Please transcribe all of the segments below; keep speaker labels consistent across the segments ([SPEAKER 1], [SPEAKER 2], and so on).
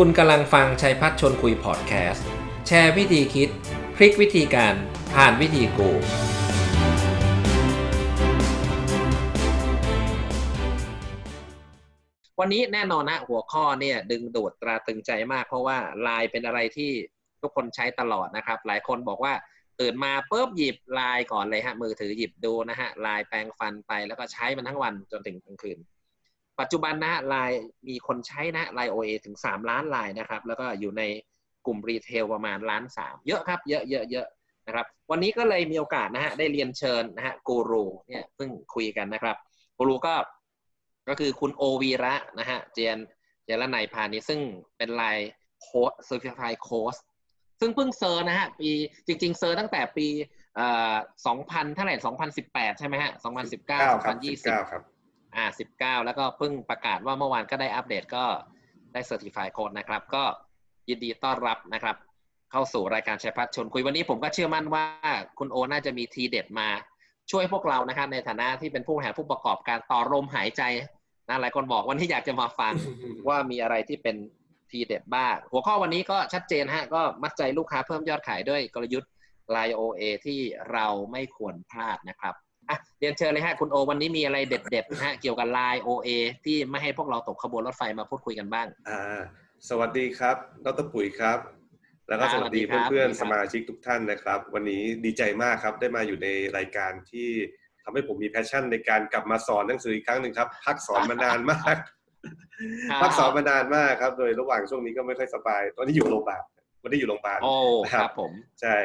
[SPEAKER 1] คุณกำลังฟังชัยพัฒชนคุยพอดแคสต์ แชร์วิธีคิด พลิกวิธีการผ่านวิธีกู วันนี้แน่นอนนะหัวข้อเนี่ยดึงดูดตราตึงใจมาก เพราะว่าไลน์เป็นอะไรที่ทุกคนใช้ตลอดนะครับ หลายคนบอกว่าตื่นมาปุ๊บหยิบไลน์ก่อนเลยฮะมือถือหยิบดูนะฮะไลน์แปลงฟันไปแล้วก็ใช้มันทั้งวันจนถึงกลางคืน ปัจจุบันนะฮะไลน์มีคนใช้นะ LINE OA ถึง 3 ล้านไลน์นะครับ แล้วก็อยู่ในกลุ่ม retail ประมาณล้านสามเยอะครับ เยอะเยอะเยอะนะครับวันนี้ก็เลยมีโอกาสนะฮะได้เรียนเชิญนะฮะกูรูเนี่ยเพิ่งคุยกันนะครับกูรูก็ก็คือคุณโอวีระนะฮะเจนเจรนายพานิชซึ่งเป็น LINE coach certified coach ซึ่งเพิ่ง cert นะฮะปีจริง ๆ cert ตั้งแต่ปีเอ่อสองพันเท่าไหร่สองพันสิบแปดใช่ไหมฮะสองพันสิบเก้าสองพันยี่สิบ
[SPEAKER 2] ครับ
[SPEAKER 1] อ่าสิบเก้าแล้วก็เพิ่งประกาศว่าเมื่อวานก็ได้อัปเดตก็ได้เซอร์ติฟายโค้ดนะครับ ก็ยินดีต้อนรับนะครับ เข้าสู่รายการชัยพัฒชนคุยวันนี้ผมก็เชื่อมั่นว่าคุณโอน่าจะมีทีเด็ดมาช่วยพวกเรานะครับในฐานะที่เป็นผู้บริหาผู้ประกอบการต่อลมหายใจนะหลายคนบอกวันที่อยากจะมาฟังว่ามีอะไรที่เป็นทีเด็ดบ้าง หัวข้อวันนี้ก็ชัดเจนฮะก็มัดใจลูกค้าเพิ่มยอดขายด้วยกลยุทธ์ Line OA ที่เราไม่ควรพลาดนะครับ อะเรียนเชิญเลยฮะคุณโอวันนี้มีอะไรเด็ดๆนะฮะเกี่ยวกับ Line OA ที่ไม่ให้พวกเราตกขบวนรถไฟมาพูดคุยกันบ้าง
[SPEAKER 2] อ่าสวัสดีครับดรปุ๋ยครับ แล้วก็
[SPEAKER 1] ครับ
[SPEAKER 2] สวัสดี
[SPEAKER 1] สวัสดีครับ
[SPEAKER 2] เพื่อน
[SPEAKER 1] สวัสดี
[SPEAKER 2] ๆ
[SPEAKER 1] ค
[SPEAKER 2] ส
[SPEAKER 1] รับ
[SPEAKER 2] มาชิกทุกท่านนะครับ วันนี้ดีใจมากครับได้มาอยู่ในรายการที่ทำให้ผมมีแพชชั่นในการกลับมาสอนหนังสืออีกครั้งหนึ่งครับ พักสอนมานานมาก
[SPEAKER 1] ครับ
[SPEAKER 2] พักสอนมานานมากครับ โดยระหว่างช่วงนี้ก็ไม่ค่อยสบาย ตอนนี้อยู่โรงพยาบาลวันนี้อยู่โรงพยาบาล
[SPEAKER 1] โอ้
[SPEAKER 2] นะ
[SPEAKER 1] ครับผม
[SPEAKER 2] ใช่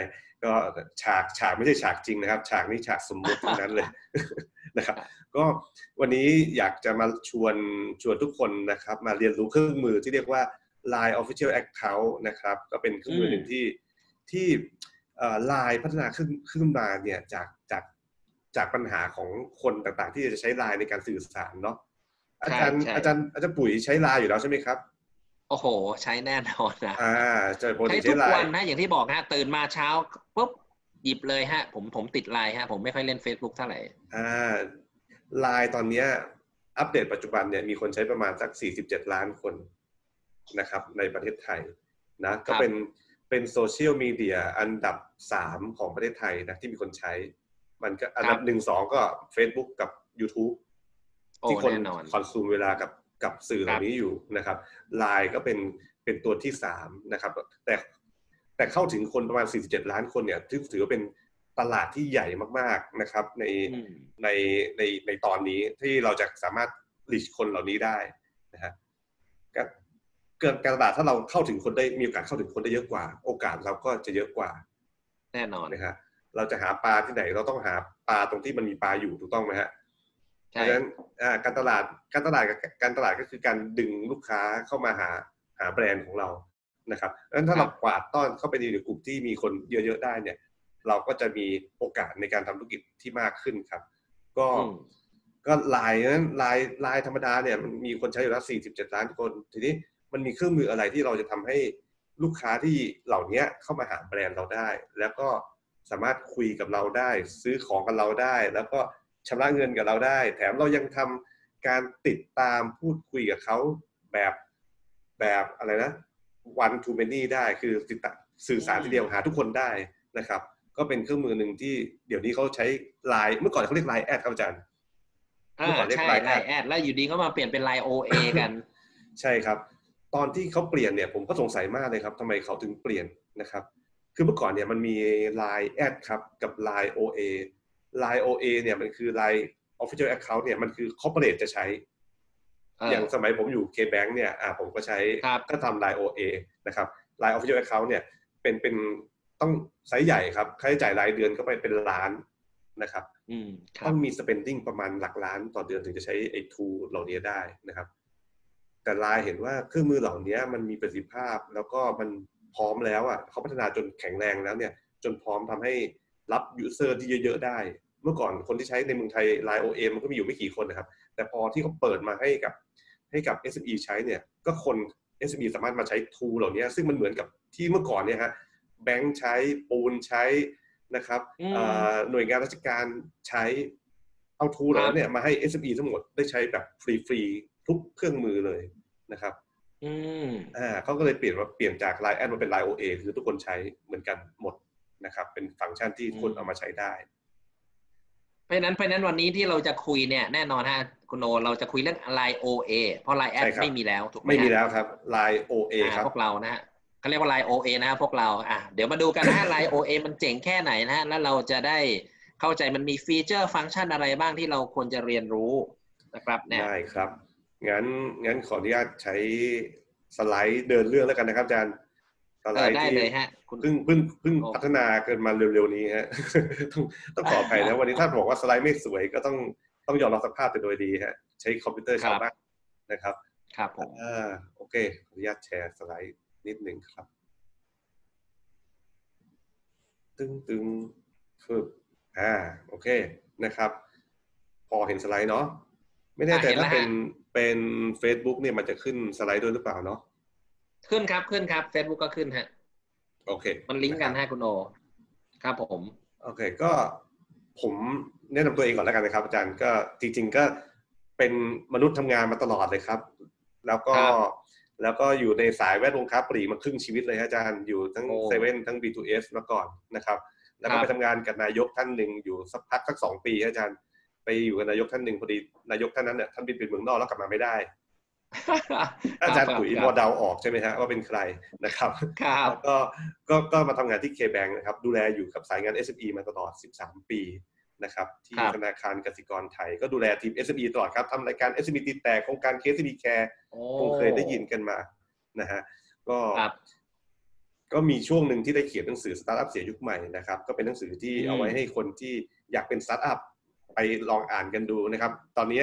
[SPEAKER 2] ก็ฉากฉากไม่ใช่ฉากจริงนะครับ ฉากนี้ฉากสมมุติทั้งนั้นเลยนะครับ ก็วันนี้อยากจะมาชวนชวนทุกคนนะครับ มาเรียนรู้เครื่องมือที่เรียกว่า Line Official Account นะครับ ก็เป็นเครื่องมือหนึ่งที่ที่ไลน์พัฒนาขึ้นขึ้นมาเนี่ยจากจากจากปัญหาของคนต่างๆ ที่จะใช้ไลน์ในการสื่อสารเนาะอาจารย์
[SPEAKER 1] ใช่
[SPEAKER 2] อาจารย์อาจารย์ปุ๋ยใช้ไลน์อยู่แล้วใช่ไหมครับ
[SPEAKER 1] โอ้โห ใช้แน่นอนนะ
[SPEAKER 2] อ่าใช่ปก
[SPEAKER 1] ใช้
[SPEAKER 2] ติ
[SPEAKER 1] ทุ
[SPEAKER 2] ใช้
[SPEAKER 1] ก
[SPEAKER 2] ไล
[SPEAKER 1] วัน
[SPEAKER 2] น์
[SPEAKER 1] นะอย่างที่บอกฮะตื่นมาเช้าปุ๊บหยิบเลยฮะ ผมผมติดไลน์ฮะ ผมไม่ค่อยเล่น Facebook เท่าไหร่
[SPEAKER 2] อ่าไลน์ตอนเนี้ยอัปเดตปัจจุบันเนี่ยมีคนใช้ประมาณสัก 47 ล้านคนนะครับ ในประเทศไทยนะก็เป็นเป็นโซเชียลมีเดียอันดับ 3 ของประเทศไทยนะที่มีคนใช้ มันก็อันดับหนึ่งสองก็ Facebook กับ YouTube
[SPEAKER 1] โอ้
[SPEAKER 2] ที่คน
[SPEAKER 1] แน่นอน
[SPEAKER 2] คอนซูมเวลากับ กับสื่อเหล่านี้อยู่นะครับไลน์ก็เป็นเป็นตัวที่สามนะครับ แต่แต่เข้าถึงคนประมาณ 47 ล้านคนเนี่ยถือถือว่าเป็นตลาดที่ใหญ่มากๆนะครับ ใน
[SPEAKER 1] อืม
[SPEAKER 2] ในในในตอนนี้ที่เราจะสามารถ reach คนเหล่านี้ได้นะฮะการเกินการตลาดถ้าเราเข้าถึงคนได้มีโอกาสเข้าถึงคนได้เยอะกว่า โอกาสเราก็จะเยอะกว่า
[SPEAKER 1] แน่นอน
[SPEAKER 2] นะฮะเราจะหาปลาที่ไหนเราต้องหาปลาตรงที่มันมีปลาอยู่ถูกต้องไหมฮะ เพ
[SPEAKER 1] ใช่
[SPEAKER 2] ราะฉะนั้นอ่าการตลาดการตลาดกับการตลาดก็คือการดึงลูกค้าเข้ามาหาหาแบรนด์ของเรานะครับดังนั้นถ้าเรากวาดต้อนเข้าไปในกลุ่มที่มีคนเยอะๆได้เนี่ย เราก็จะมีโอกาสในการทำธุรกิจที่มากขึ้นครับ ก็
[SPEAKER 1] อืม
[SPEAKER 2] ก็ไลน์นั้นไลน์ไลน์ธรรมดาเนี่ยมันมีคนใช้อยู่แล้ว 47 ล้านคน ทีนี้มันมีเครื่องมืออะไรที่เราจะทำให้ลูกค้าที่เหล่านี้เข้ามาหาแบรนด์เราได้ แล้วก็สามารถคุยกับเราได้ ซื้อของกับเราได้ แล้วก็ ชำระเงินกับเราได้ แถมเรายังทำการติดตามพูดคุยกับเขาแบบแบบอะไรนะ one to many ได้คือติดต่อสื่อสารทีเดียวหาทุกคนได้นะครับ ก็เป็นเครื่องมือหนึ่งที่เดี๋ยวนี้เขาใช้ไลน์เมื่อก่อนเขาเรียกไลน์แอดครับอาจารย์
[SPEAKER 1] อ่า
[SPEAKER 2] เมื่อก่อนเรียก
[SPEAKER 1] ใช่
[SPEAKER 2] Line
[SPEAKER 1] ไลน์แอดแล้วอยู่ดีก็มาเปลี่ยนเป็น LINE OA กัน
[SPEAKER 2] ใช่ครับ ตอนที่เขาเปลี่ยนเนี่ยผมก็สงสัยมากเลยครับทำไมเขาถึงเปลี่ยนนะครับ คือเมื่อก่อนเนี่ยมันมี Line แอดครับกับ Line OA Line OA เนี่ยมันคือ Line Official Account เนี่ยมันคือ corporate จะใช้
[SPEAKER 1] เออ
[SPEAKER 2] อย่างสมัยผมอยู่ KBank เนี่ยอ่าผมก็ใช้
[SPEAKER 1] ครับ
[SPEAKER 2] ก็ทำ Line OA นะครับ Line Official Account เนี่ยเป็นเป็นต้องไซส์ใหญ่ครับ ค่าใช้จ่ายรายเดือนก็ไปเป็นล้านนะครับ
[SPEAKER 1] อืมครั
[SPEAKER 2] ต้
[SPEAKER 1] บ
[SPEAKER 2] องมี spending ประมาณหลักล้านต่อเดือนถึงจะใช้ไอ้ tool เหล่านี้ได้นะครับ แต่ไลน์เห็นว่าเครื่องมือเหล่านี้มันมีประสิทธิภาพแล้วก็มันพร้อมแล้วอะเขาพัฒนาจนแข็งแรงแล้วเนี่ย จนพร้อมทำให้ รับ user ที่เยอะ ๆ ได้ เมื่อก่อนคนที่ใช้ในเมืองไทย Line OA มันก็มีอยู่ไม่กี่คนนะครับ แต่พอที่เขาเปิดมาให้กับให้กับ SME ใช้เนี่ยก็คน SME สามารถมาใช้ tool เหล่านี้ซึ่งมันเหมือนกับที่เมื่อก่อนเนี่ยฮะแบงค์ใช้ปูนใช้นะครับ
[SPEAKER 1] อืม
[SPEAKER 2] เอ่อหน่วยงานราชการใช้เอาทูเหล่านั้นเนี่ยมาให้ SME ทั้งหมดได้ใช้แบบฟรีๆทุกเครื่องมือเลยนะครับ
[SPEAKER 1] อืม
[SPEAKER 2] อ่าเขาก็เลยเปลี่ยนมาเปลี่ยนจาก Line แอดมาเป็น Line OA คือทุกคนใช้เหมือนกันหมด นะครับ เป็นฟังก์ชันที่ทุกคนเอามาใช้ได้
[SPEAKER 1] เพราะฉะนั้นเพราะฉะนั้นวันนี้ที่เราจะคุยเนี่ยแน่นอนฮะคุณโนเราจะคุยเรื่อง Line OA เพราะ Line แอด
[SPEAKER 2] ใช่ครับ
[SPEAKER 1] ไม่มีแล้วถูกไหม
[SPEAKER 2] ไม่มี
[SPEAKER 1] ฮะ
[SPEAKER 2] แล้วครับ Line OA
[SPEAKER 1] อ่า
[SPEAKER 2] ครับ
[SPEAKER 1] พวกเรานะฮะเขาเรียกว่า Line OA นะฮะพวกเราอะเดี๋ยวมาดูกันนะฮะ Line OA มันเจ๋งแค่ไหนนะฮะแล้วเราจะได้เข้าใจมันมี feature function อะไรบ้างที่เราควรจะเรียนรู้นะครับเนี่ย
[SPEAKER 2] ได้ครับงั้นงั้นขออนุญาตใช้สไลด์เดินเรื่องแล้วกันนะครับอาจารย์ ส
[SPEAKER 1] เอ
[SPEAKER 2] ไล
[SPEAKER 1] อ
[SPEAKER 2] ด์
[SPEAKER 1] ได้
[SPEAKER 2] ที่
[SPEAKER 1] เลยฮะคุณ
[SPEAKER 2] เพิ่งเพิ่งเพิ่ง
[SPEAKER 1] โอ้
[SPEAKER 2] พัฒนาเกินมาเร็วๆนี้ฮะต้องต้องขออภัยนะวันนี้ถ้าบอกว่าสไลด์ไม่สวยก็ต้องต้องยอมรับสภาพแต่โดยดีฮะใช้คอมพิวเตอร์ชาวบ้านนะครับ
[SPEAKER 1] ครับผม
[SPEAKER 2] อ่าโอเคขออนุญาตแชร์สไลด์นิดหนึ่งครับ ตึงตึงฝึกอ่าโอเคนะครับ พอเห็นสไลด์เนาะไม่แน่ใจ
[SPEAKER 1] อะเห็นแล้
[SPEAKER 2] ถ้าว
[SPEAKER 1] ฮะ
[SPEAKER 2] เป็นเป็น Facebook เนี่ยมันจะขึ้นสไลด์ด้วยหรือเปล่าเนาะ
[SPEAKER 1] ขึ้นครับขึ้นครับ Facebook ก็ขึ้นฮะ
[SPEAKER 2] โอเค
[SPEAKER 1] มันลิงก์กันะ
[SPEAKER 2] รับ
[SPEAKER 1] ฮะคุณโอครับผม
[SPEAKER 2] โอเค ก็ผมแนะนำตัวเองก่อนแล้วกันนะครับ อาจารย์ก็จริง ๆ ก็เป็นมนุษย์ทำงานมาตลอดเลยครับ แล้วก็
[SPEAKER 1] ครับ
[SPEAKER 2] แล้วก็อยู่ในสายแวดวงค้าปลีกมาครึ่งชีวิตเลยฮะอาจารย์อยู่ทั้ง
[SPEAKER 1] โอ้
[SPEAKER 2] เซเว่นทั้ง B2S มาก่อนนะครับ แล้วก็
[SPEAKER 1] ครับ
[SPEAKER 2] ไปทำงานกับนายกท่านหนึ่งอยู่สักพักสักสองปีฮะอาจารย์ ไปอยู่กับนายกท่านหนึ่งพอดีนายกท่านนั้นเนี่ยท่านบินไปเมืองนอกแล้วกลับมาไม่ได้ อาจารย์ปุ๋ยพอเดาออกใช่ไหมฮะว่าเป็นใครนะครับ
[SPEAKER 1] ครับ
[SPEAKER 2] แล้วก็ก็ก็มาทำงานที่ K-Bank นะครับ ดูแลอยู่กับสายงาน SME มาตลอด 13 ปีนะครับ ที่
[SPEAKER 1] ครับ
[SPEAKER 2] ธนาคารกสิกรไทย ก็ดูแลทีม SME ตลอดครับทำรายการ SME ตีแต่โครงการ KSME Care
[SPEAKER 1] โอ้
[SPEAKER 2] คงเคยได้ยินกันมานะฮะก็
[SPEAKER 1] ครับ
[SPEAKER 2] ก็มีช่วงหนึ่งที่ได้เขียนหนังสือสตาร์ทอัพเศรษฐียุคใหม่นะครับ ก็เป็นหนังสือที่
[SPEAKER 1] อืม
[SPEAKER 2] เอาไว้ให้คนที่อยากเป็นสตาร์ทอัพไปลองอ่านกันดูนะครับ ตอนนี้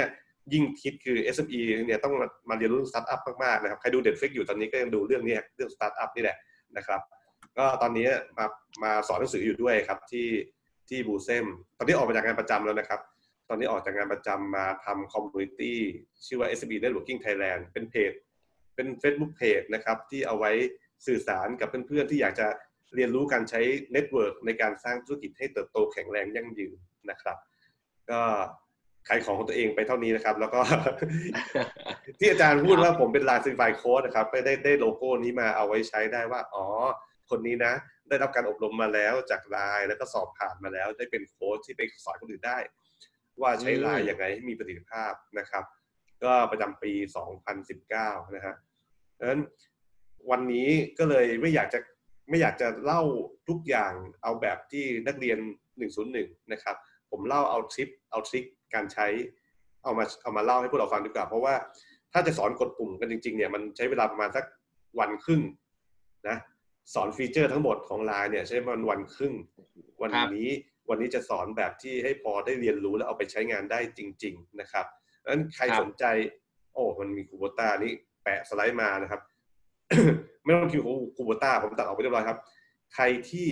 [SPEAKER 2] ยิ่งคิดคือ SME เนี่ยต้องมาเรียนรู้สตาร์ทอัพมากๆนะครับใครดู Netflix อยู่ตอนนี้ก็ยังดูเรื่องนี้เรื่องสตาร์ทอัพนี่แหละนะครับ ก็ตอนนี้มามาสอนหนังสืออยู่ด้วยครับที่ที่ BUSEM ตอนนี้ออกมาจากงานประจำแล้วนะครับ ตอนนี้ออกจากงานประจำมาทำ communityชื่อว่า SME Networking Thailand เป็นเพจ เป็น Facebook Page นะครับที่เอาไว้สื่อสารกับเพื่อนๆที่อยากจะเรียนรู้การใช้ network ในการสร้างธุรกิจให้เติบโตแข็งแรงยั่งยืนนะครับ ก็ ขายของของตัวเองไปเท่านี้นะครับ แล้วก็ ที่อาจารย์พูดว่าผมเป็น LINE certified coach นะครับไม่ได้ได้โลโก้นี้มาเอาไว้ใช้ได้ว่า อ๋อ คนนี้นะ ได้รับการอบรมมาแล้วจากไลน์แล้วก็สอบผ่านมาแล้ว ได้เป็นโค้ชที่ไปสอนคนอื่นได้ ว่าใช้ลน์ยังไงให้มีประสิทธิภาพนะครับ ก็ประจำปี 2019 นะฮะดังนั้นวันนี้ก็เลยไม่อยากจะไม่อยากจะเล่าทุกอย่างเอาแบบที่นักเรียน 101 นะครับ ผมเล่าเอาทริปเอาทริค การใช้เอามาเอามาเล่าให้พวกเราฟังดีกว่า เพราะว่าถ้าจะสอนกดปุ่มกันจริงๆเนี่ยมันใช้เวลาประมาณสักวันครึ่งนะสอนฟีเจอร์ทั้งหมดของไลน์เนี่ยใช้ประมาณวันครึ่ง วัน
[SPEAKER 1] ครับ
[SPEAKER 2] นี้วันนี้จะสอนแบบที่ให้พอได้เรียนรู้แล้วเอาไปใช้งานได้จริง ๆ นะครับดังนั้นใคร
[SPEAKER 1] ครับ
[SPEAKER 2] สนใจ โอ้มันมีคูโบต้านี่แปะสไลด์มานะครับ ไม่ต้องคิวคูโบต้าผมตัดออกไปเรียบร้อยครับ ใครที่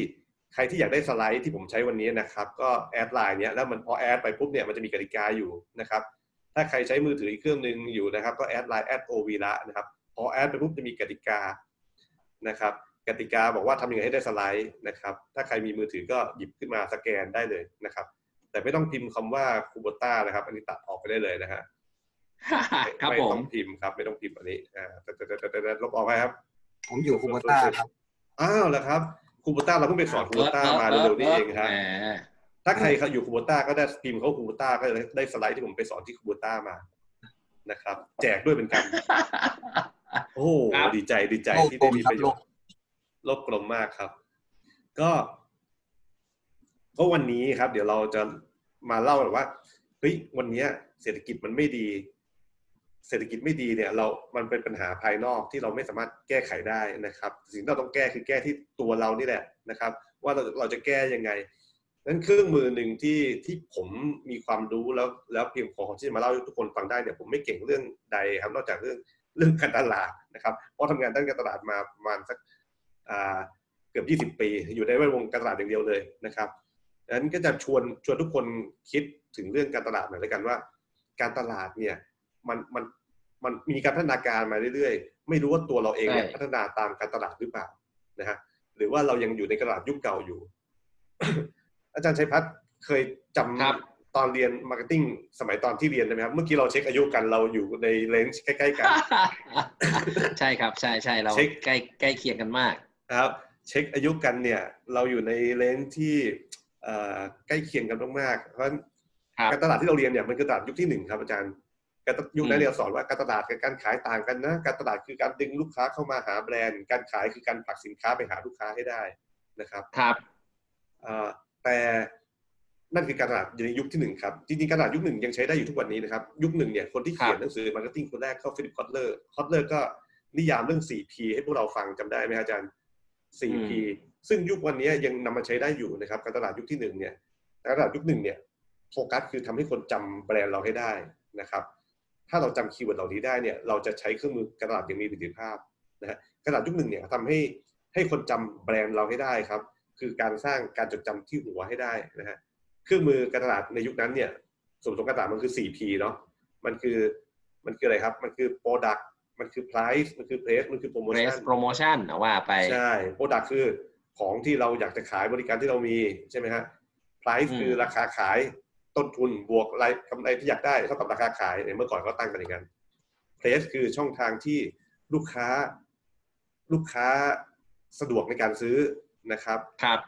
[SPEAKER 2] ใครที่อยากได้สไลด์ที่ผมใช้วันนี้นะครับ ก็ add ไลน์เนี้ยแล้วมันพอ add ไปปุ๊บเนี่ยมันจะมีกติกาอยู่นะครับ ถ้าใครใช้มือถืออีกเครื่องหนึ่งอยู่นะครับ ก็ add ไลน์แอดโอวีระนะครับพอ add ไปปุ๊บจะมีกติกานะครับกติกาบอกว่าทำยังไงให้ได้สไลด์นะครับ ถ้าใครมีมือถือก็หยิบขึ้นมาสแกนได้เลยนะครับ แต่ไม่ต้องพิมพ์คำว่าคูโบต้านะครับ อันนี้ตัดออกไปได้เลยนะฮะ
[SPEAKER 1] ครับ
[SPEAKER 2] ไม่
[SPEAKER 1] ผ
[SPEAKER 2] ต้
[SPEAKER 1] ม
[SPEAKER 2] องพิมพ์ครับ ไม่ต้องพิมพ์อันนี้อ่าแต่แต่แต่แต่แต่ลบออกไปครับ
[SPEAKER 3] ผมอยู่คูโบต้าครับ
[SPEAKER 2] อ้าวเหรอครับ คูโบต้าเราเพิ่งไปสอนคูโบต้ามาเร็วๆนี้เองครับ
[SPEAKER 1] แหม
[SPEAKER 2] ถ้าใครเขาอยู่คูโบต้าก็ได้พิมพ์เขาคูโบต้าก็จะได้สไลด์ที่ผมไปสอนที่คูโบต้ามานะครับ แจกด้วยเหมือนกัน โอ้โห
[SPEAKER 1] ครับ
[SPEAKER 2] ดีใจดีใจ
[SPEAKER 3] โลก
[SPEAKER 2] ที่
[SPEAKER 3] กล
[SPEAKER 2] ได้
[SPEAKER 3] ม
[SPEAKER 2] มี
[SPEAKER 3] ครั
[SPEAKER 2] ป
[SPEAKER 3] บ
[SPEAKER 2] ระโย
[SPEAKER 3] โล
[SPEAKER 2] ช
[SPEAKER 3] ก
[SPEAKER 2] น์โลกกลมมากครับ ก็ ก็วันนี้ครับ เดี๋ยวเราจะมาเล่าแบบว่าเฮ้ยวันเนี้ยเศรษฐกิจมันไม่ดี เศรษฐกิจไม่ดีเนี่ยเรา มันเป็นปัญหาภายนอกที่เราไม่สามารถแก้ไขได้นะครับ สิ่งที่เราต้องแก้คือแก้ที่ตัวเรานี่แหละนะครับ ว่าเราเราจะแก้ยังไงนั้นเครื่องมือหนึ่งที่ที่ผมมีความรู้แล้วแล้วเพียงพอที่จะมาเล่าให้ทุกคนฟังได้เนี่ยผมไม่เก่งเรื่องใดครับนอกจากเรื่องเรื่องการตลาดนะครับเพราะทำงานด้านการตลาดมาประมาณสักอ่าเกือบ 20 ปี อยู่ในแวดวงการตลาดอย่างเดียวเลยนะครับดังนั้นก็จะชวนชวนทุกคนคิดถึงเรื่องการตลาดหน่อยแล้วกันว่า การตลาดเนี่ย มันมันมันมีการพัฒนาการมาเรื่อยๆ ไม่รู้ว่าตัวเราเองเนี่ย
[SPEAKER 1] ใช่
[SPEAKER 2] พัฒนาตามการตลาดหรือเปล่านะฮะหรือว่าเรายังอยู่ในตลาดยุคเก่าอยู่ อาจารย์ชัยพัชร์เคยจำ
[SPEAKER 1] ครับ
[SPEAKER 2] ตอนเรียน marketing สมัยตอนที่เรียนใช่ไหมครับ เมื่อกี้เราเช็คอายุกันเราอยู่ใน range ใกล้ๆกัน
[SPEAKER 1] ใช่ครับ ใช่ใช่เรา
[SPEAKER 2] เช็ค
[SPEAKER 1] ใกล้ใกล้เคียงกันมาก
[SPEAKER 2] นะครับ เช็คอายุกันเนี่ย เราอยู่ใน range ที่เอ่อใกล้เคียงกันมากๆเพราะฉะนั้น
[SPEAKER 1] ครับ
[SPEAKER 2] การตลาดที่เราเรียนเนี่ยมันคือตลาดยุคที่หนึ่งครับอาจารย์ การยุคนั้น
[SPEAKER 1] อืม
[SPEAKER 2] เรียนสอนว่าการตลาดกับการขายต่างกันนะ การตลาดคือการดึงลูกค้าเข้ามาหาแบรนด์ การขายคือการผลักสินค้าไปหาลูกค้าให้ได้นะครับ
[SPEAKER 1] ครับ
[SPEAKER 2] เอ่อแต่นั่นคือการตลาดในยุคที่หนึ่งครับ จริงๆการตลาดยุคหนึ่งยังใช้ได้อยู่ทุกวันนี้นะครับ ยุคหนึ่งเนี่ยคนที่เขียนหนังสือ marketing คนแรกก็ฟิลิปคอตเลอร์คอตเลอร์ก็นิยามเรื่อง 4P ให้พวกเราฟังจำได้ไหมครับอาจารย์ 4P ซึ่งยุควันนี้ยังนำมาใช้ได้อยู่นะครับ การตลาดยุคที่หนึ่งเนี่ยการตลาดยุคหนึ่งเนี่ยโฟกัสคือทำให้คนจำแบรนด์เราให้ได้นะครับ ถ้าเราจำ keyword เหล่านี้ได้เนี่ยเราจะใช้เครื่องมือการตลาดอย่างมีประสิทธิภาพนะฮะการตลาดยุคหนึ่งเนี่ยทำให้ให้คนจำแบรนด์เราให้ได้ครับ คือการสร้างการจดจำที่หัวให้ได้นะฮะเครื่องมือการตลาดในยุคนั้นเนี่ยส่วนผสมการตลาดมันคือ 4P เนาะมันคือมันคืออะไรครับ มันคือ Product มันคือ Price มันคือ Place มันคือ
[SPEAKER 1] Press
[SPEAKER 2] Promotion
[SPEAKER 1] Promotion เอาว่าไป
[SPEAKER 2] ใช่ Product คือของที่เราอยากจะขายบริการที่เรามีใช่ไหมฮะ Price
[SPEAKER 1] อืม
[SPEAKER 2] คือราคาขาย ต้นทุนบวกรายกำไรที่อยากได้เท่ากับราคาขายเนี่ยเมื่อก่อนเขาตั้งกันอย่างนั้น Place คือช่องทางที่ลูกค้าลูกค้าสะดวกในการซื้อนะครับ
[SPEAKER 1] ครับ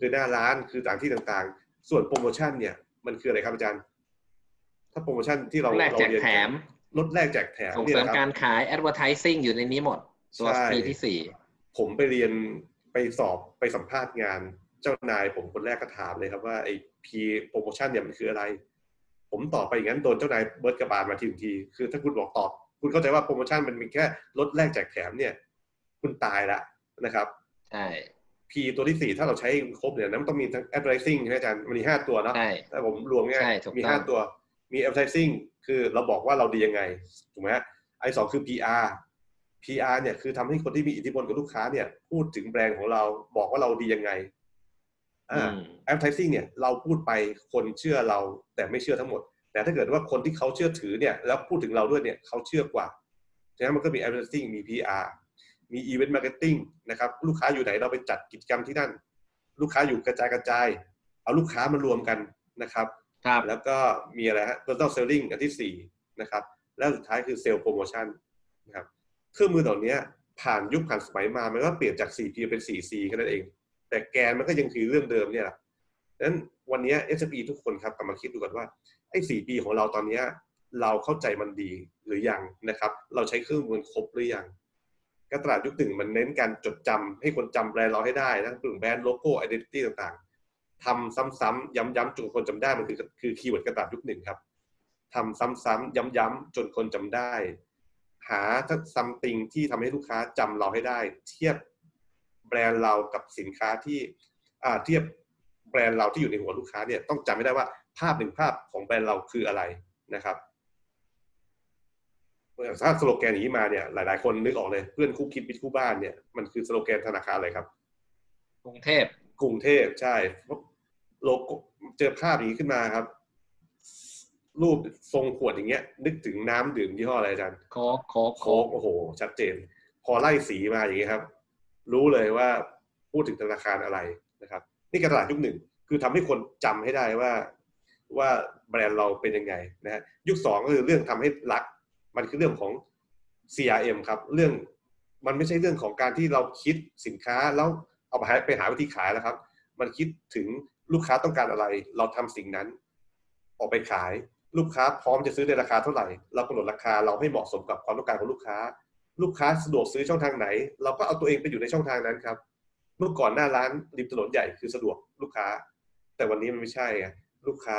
[SPEAKER 2] คือหน้าร้านคือต่างที่ต่างๆ ส่วนโปรโมชั่นเนี่ยมันคืออะไรครับอาจารย์ ถ้าโปรโมชั่นที่เรา
[SPEAKER 1] แลก
[SPEAKER 2] เรา
[SPEAKER 1] แจก
[SPEAKER 2] เรียน
[SPEAKER 1] แถม
[SPEAKER 2] ลดแลกแจกแถม
[SPEAKER 1] ส่ง
[SPEAKER 2] เนี่
[SPEAKER 1] เสริ
[SPEAKER 2] ย
[SPEAKER 1] ม
[SPEAKER 2] นะค
[SPEAKER 1] กา
[SPEAKER 2] รับ
[SPEAKER 1] รขาย Advertising ตัวในนี้หมดตัว
[SPEAKER 2] ใช่
[SPEAKER 1] ปีที่สี่
[SPEAKER 2] ผมไปเรียนไปสอบไปสัมภาษณ์งาน เจ้านายผมคนแรกก็ถามเลยครับว่าไอ้พีโปรโมชั่นเนี่ยมันคืออะไร ผมตอบไปอย่างนั้นโดนเจ้านายเบิร์ดกระบาลมาทีที คือถ้าคุณบอกตอบ คุณเข้าใจว่าโปรโมชั่นมันมีแค่ลดแลกแจกแถมเนี่ย คุณตายละนะครับ
[SPEAKER 1] ใช่
[SPEAKER 2] P ตัวที่สี่ถ้าเราใช้ครบเนี่ยนั้นมันต้องมีทั้ง advertising ใช่ไหมอาจารย์มันมีห้าตัวเนาะ
[SPEAKER 1] ใช่
[SPEAKER 2] ถ้าผมรวมง่าย
[SPEAKER 1] ใช่ถูก
[SPEAKER 2] มี
[SPEAKER 1] ต้อง
[SPEAKER 2] ห้าตัวมี advertising คือเราบอกว่าเราดียังไงถูกไหมฮะไอ้สองคือ PR PR เนี่ยคือทำให้คนที่มีอิทธิพลกับลูกค้าเนี่ยพูดถึงแบรนด์ของเราบอกว่าเราดียังไง อ่า
[SPEAKER 1] อืม
[SPEAKER 2] advertising เนี่ยเราพูดไปคนเชื่อเราแต่ไม่เชื่อทั้งหมด แต่ถ้าเกิดว่าคนที่เขาเชื่อถือเนี่ยแล้วพูดถึงเราด้วยเนี่ยเขาเชื่อกว่าฉะนั้นมันก็มี advertising มี PR มี event marketing นะครับลูกค้าอยู่ไหนเราไปจัดกิจกรรมที่นั่น ลูกค้าอยู่กระจายกระจาย เอาลูกค้ามารวมกันนะครับ
[SPEAKER 1] ครับ
[SPEAKER 2] แล้วก็มีอะไรฮะ personal selling อันที่สี่นะครับ แล้วสุดท้ายคือ sales promotion นะครับเครื่องมือเหล่านี้ผ่านยุคผ่านสมัยมา มันก็เปลี่ยนจาก 4P เป็น 4C แค่นั้นเอง แต่แกนมันก็ยังคือเรื่องเดิมเนี่ยแหละดังนั้นวันนี้ SME ทุกคนครับกลับมาคิดดูกันว่าไอ้ 4P ของเราตอนนี้เราเข้าใจมันดีหรือยังนะครับ เราใช้เครื่องมือครบหรือยังการตลาดยุคหนึ่งมันเน้นการจดจำให้คนจำแบรนด์เราให้ได้นะกลุ่มแบรนด์โลโก้ identity ต่างๆทำซ้ำๆย้ำๆจนคนจำได้มันคือคือคีย์เวิร์ดการตลาดยุคหนึ่งครับทำซ้ำๆย้ำๆจนคนจำได้ หาทักซัมติงที่ทำให้ลูกค้าจำเราให้ได้ เทียบ แบรนด์เรากับสินค้าที่อ่าเทียบแบรนด์เราที่อยู่ในหัวลูกค้าเนี่ยต้องจำให้ได้ว่าภาพหนึ่งภาพของแบรนด์เราคืออะไรนะครับถ้าสโลแกนอย่างนี้มาเนี่ยหลาย ๆ คนนึกออกเลยเพื่อนคู่คิดมิตรคู่บ้านเนี่ยมันคือสโลแกนธนาคารอะไรครับ
[SPEAKER 1] กรุงเทพ
[SPEAKER 2] กรุงเทพใช่โลโก้เจอภาพอย่างนี้ขึ้นมาครับ รูปทรงขวดอย่างเงี้ย นึกถึงน้ำดื่มยี่ห้ออะไรอาจารย์
[SPEAKER 1] โค้กโค้ก
[SPEAKER 2] โค้กโอ้โห ชัดเจน พอไล่สีมาอย่างนี้ครับ รู้เลยว่าพูดถึงธนาคารอะไรนะครับ นี่การตลาดยุคหนึ่งคือทำให้คนจำให้ได้ว่าว่าแบรนด์เราเป็นยังไงนะฮะยุคสองก็คือเรื่องทำให้รัก มันคือเรื่องของ CRM ครับเรื่องมันไม่ใช่เรื่องของการที่เราคิดสินค้าแล้วเอาไปหาไปหาวิธีขายแล้วครับ มันคิดถึงลูกค้าต้องการอะไร เราทำสิ่งนั้น ออกไปขายลูกค้าพร้อมจะซื้อในราคาเท่าไหร่ เรากำหนดราคาเราให้เหมาะสมกับความต้องการของลูกค้า ลูกค้าสะดวกซื้อช่องทางไหน เราก็เอาตัวเองไปอยู่ในช่องทางนั้นครับ เมื่อก่อนหน้าร้านริมถนนใหญ่คือสะดวกลูกค้า แต่วันนี้มันไม่ใช่ไงลูกค้า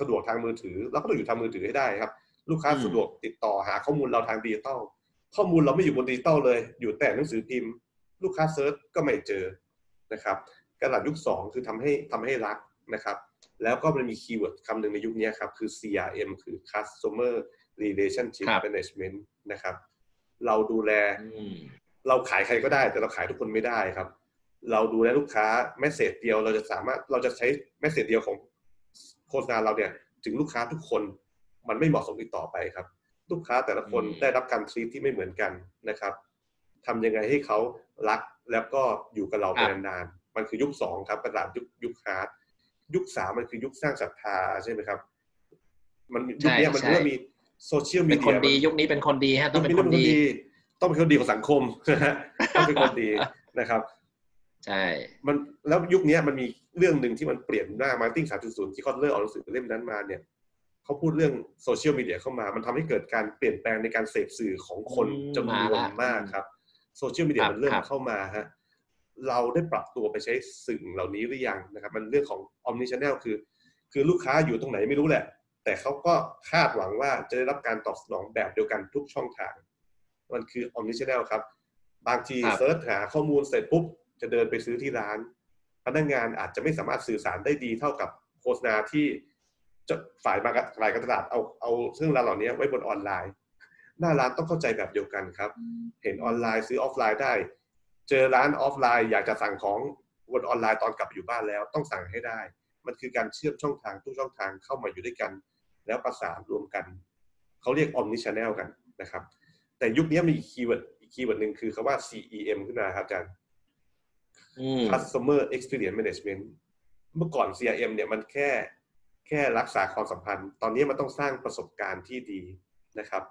[SPEAKER 2] สะดวกทางมือถือเราก็ต้องอยู่ทางมือถือให้ได้ครับ ลูกค้าสะดวกติดต่อหาข้อมูลเราทางดิจิตอลข้อมูลเราไม่อยู่บนดิจิตอลเลย อยู่แต่หนังสือพิมพ์ ลูกค้า search ก็ไม่เจอนะครับการตลาดยุคสองคือทำให้ทำให้รักนะครับ แล้วก็มันมีคีย์เวิร์ดคำหนึ่งในยุคนี้ครับ คือ CRM คือ Customer Relationship
[SPEAKER 1] ครับ
[SPEAKER 2] Management นะครับ เราดูแล
[SPEAKER 1] อืม
[SPEAKER 2] เราขายใครก็ได้ แต่เราขายทุกคนไม่ได้ครับ เราดูแลลูกค้า message เดียวเราจะสามารถเราจะใช้ message เดียวของโฆษณาเราเนี่ย ถึงลูกค้าทุกคนมันไม่เหมาะสมอีกต่อไปครับ ลูกค้าแต่ละคน
[SPEAKER 1] อืม
[SPEAKER 2] ได้รับการทรีตที่ไม่เหมือนกันนะครับทำยังไงให้เขารักแล้วก็อยู่กับเราไปนานๆมันคือยุคสองครับตลาดยุคยุคฮาร์ดยุคสามมันคือยุคสร้างศรัทธาใช่ไหมครับ มันยุค
[SPEAKER 1] ใช่
[SPEAKER 2] เนี้ยมัน
[SPEAKER 1] ใช่
[SPEAKER 2] เริ่มมี โซเชียลมี
[SPEAKER 1] เป็น
[SPEAKER 2] เดี
[SPEAKER 1] คน
[SPEAKER 2] ย
[SPEAKER 1] ดียุคนี้เป็นคนดีฮะต้องเป็นคนดี
[SPEAKER 2] ต้องเป็นคนดีของสังคมนะฮะต้องเป็นคนดีนะครับ
[SPEAKER 1] ใช่
[SPEAKER 2] มันแล้วยุคเนี้ยมันมีเรื่องหนึ่งที่มันเปลี่ยนหน้า marketing 3.0ที่ Kotler ออกหนังสือเล่มนั้นมาเนี่ยเขาพูดเรื่องโซเชียลมีเดียเข้ามา มันทำให้เกิดการเปลี่ยนแปลงในการเสพสื่อของคน
[SPEAKER 1] อืม
[SPEAKER 2] จำน
[SPEAKER 1] มา
[SPEAKER 2] วน
[SPEAKER 1] ละ
[SPEAKER 2] มากครับโซเชียลมีเดีย
[SPEAKER 1] ครับ
[SPEAKER 2] มันเริ่ม
[SPEAKER 1] ครับ
[SPEAKER 2] เข้ามาฮะเราได้ปรับตัวไปใช้สื่อเหล่านี้หรือยังนะครับ มันเรื่องของ omni channel คือ คือลูกค้าอยู่ตรงไหนไม่รู้แหละ แต่เขาก็คาดหวังว่าจะได้รับการตอบสนองแบบเดียวกันทุกช่องทาง มันคือ omni channel ครับ บางที
[SPEAKER 1] ครับ
[SPEAKER 2] search หาข้อมูลเสร็จปุ๊บ จะเดินไปซื้อที่ร้าน พนักงานอาจจะไม่สามารถสื่อสารได้ดีเท่ากับโฆษณาที่จะฝ่ายมาร์ฝ่ายการตลาดเอาเอาเรื่องราวเหล่านี้ไว้บนออนไลน์ หน้าร้านต้องเข้าใจแบบเดียวกันครับ เห็นออนไลน์ซื้อออฟไลน์ได้ เจอร้านออฟไลน์อยากจะสั่งของบนออนไลน์ตอนกลับอยู่บ้านแล้ว ต้องสั่งให้ได้ มันคือการเชื่อมช่องทางทุกช่องทางเข้ามาอยู่ด้วยกัน แล้วประสานรวมกันเขาเรียก omni channel กันนะครับ แต่ยุคนี้มีคีย์เวิร์ดอีกคีย์เวิร์ดหนึ่งคือคำว่า CEM ขึ้นมาครับอาจารย์
[SPEAKER 1] อืม
[SPEAKER 2] customer experience management เมื่อก่อน CRM เนี่ยมันแค่แค่รักษาความสัมพันธ์ ตอนนี้มันต้องสร้างประสบการณ์ที่ดีนะครับ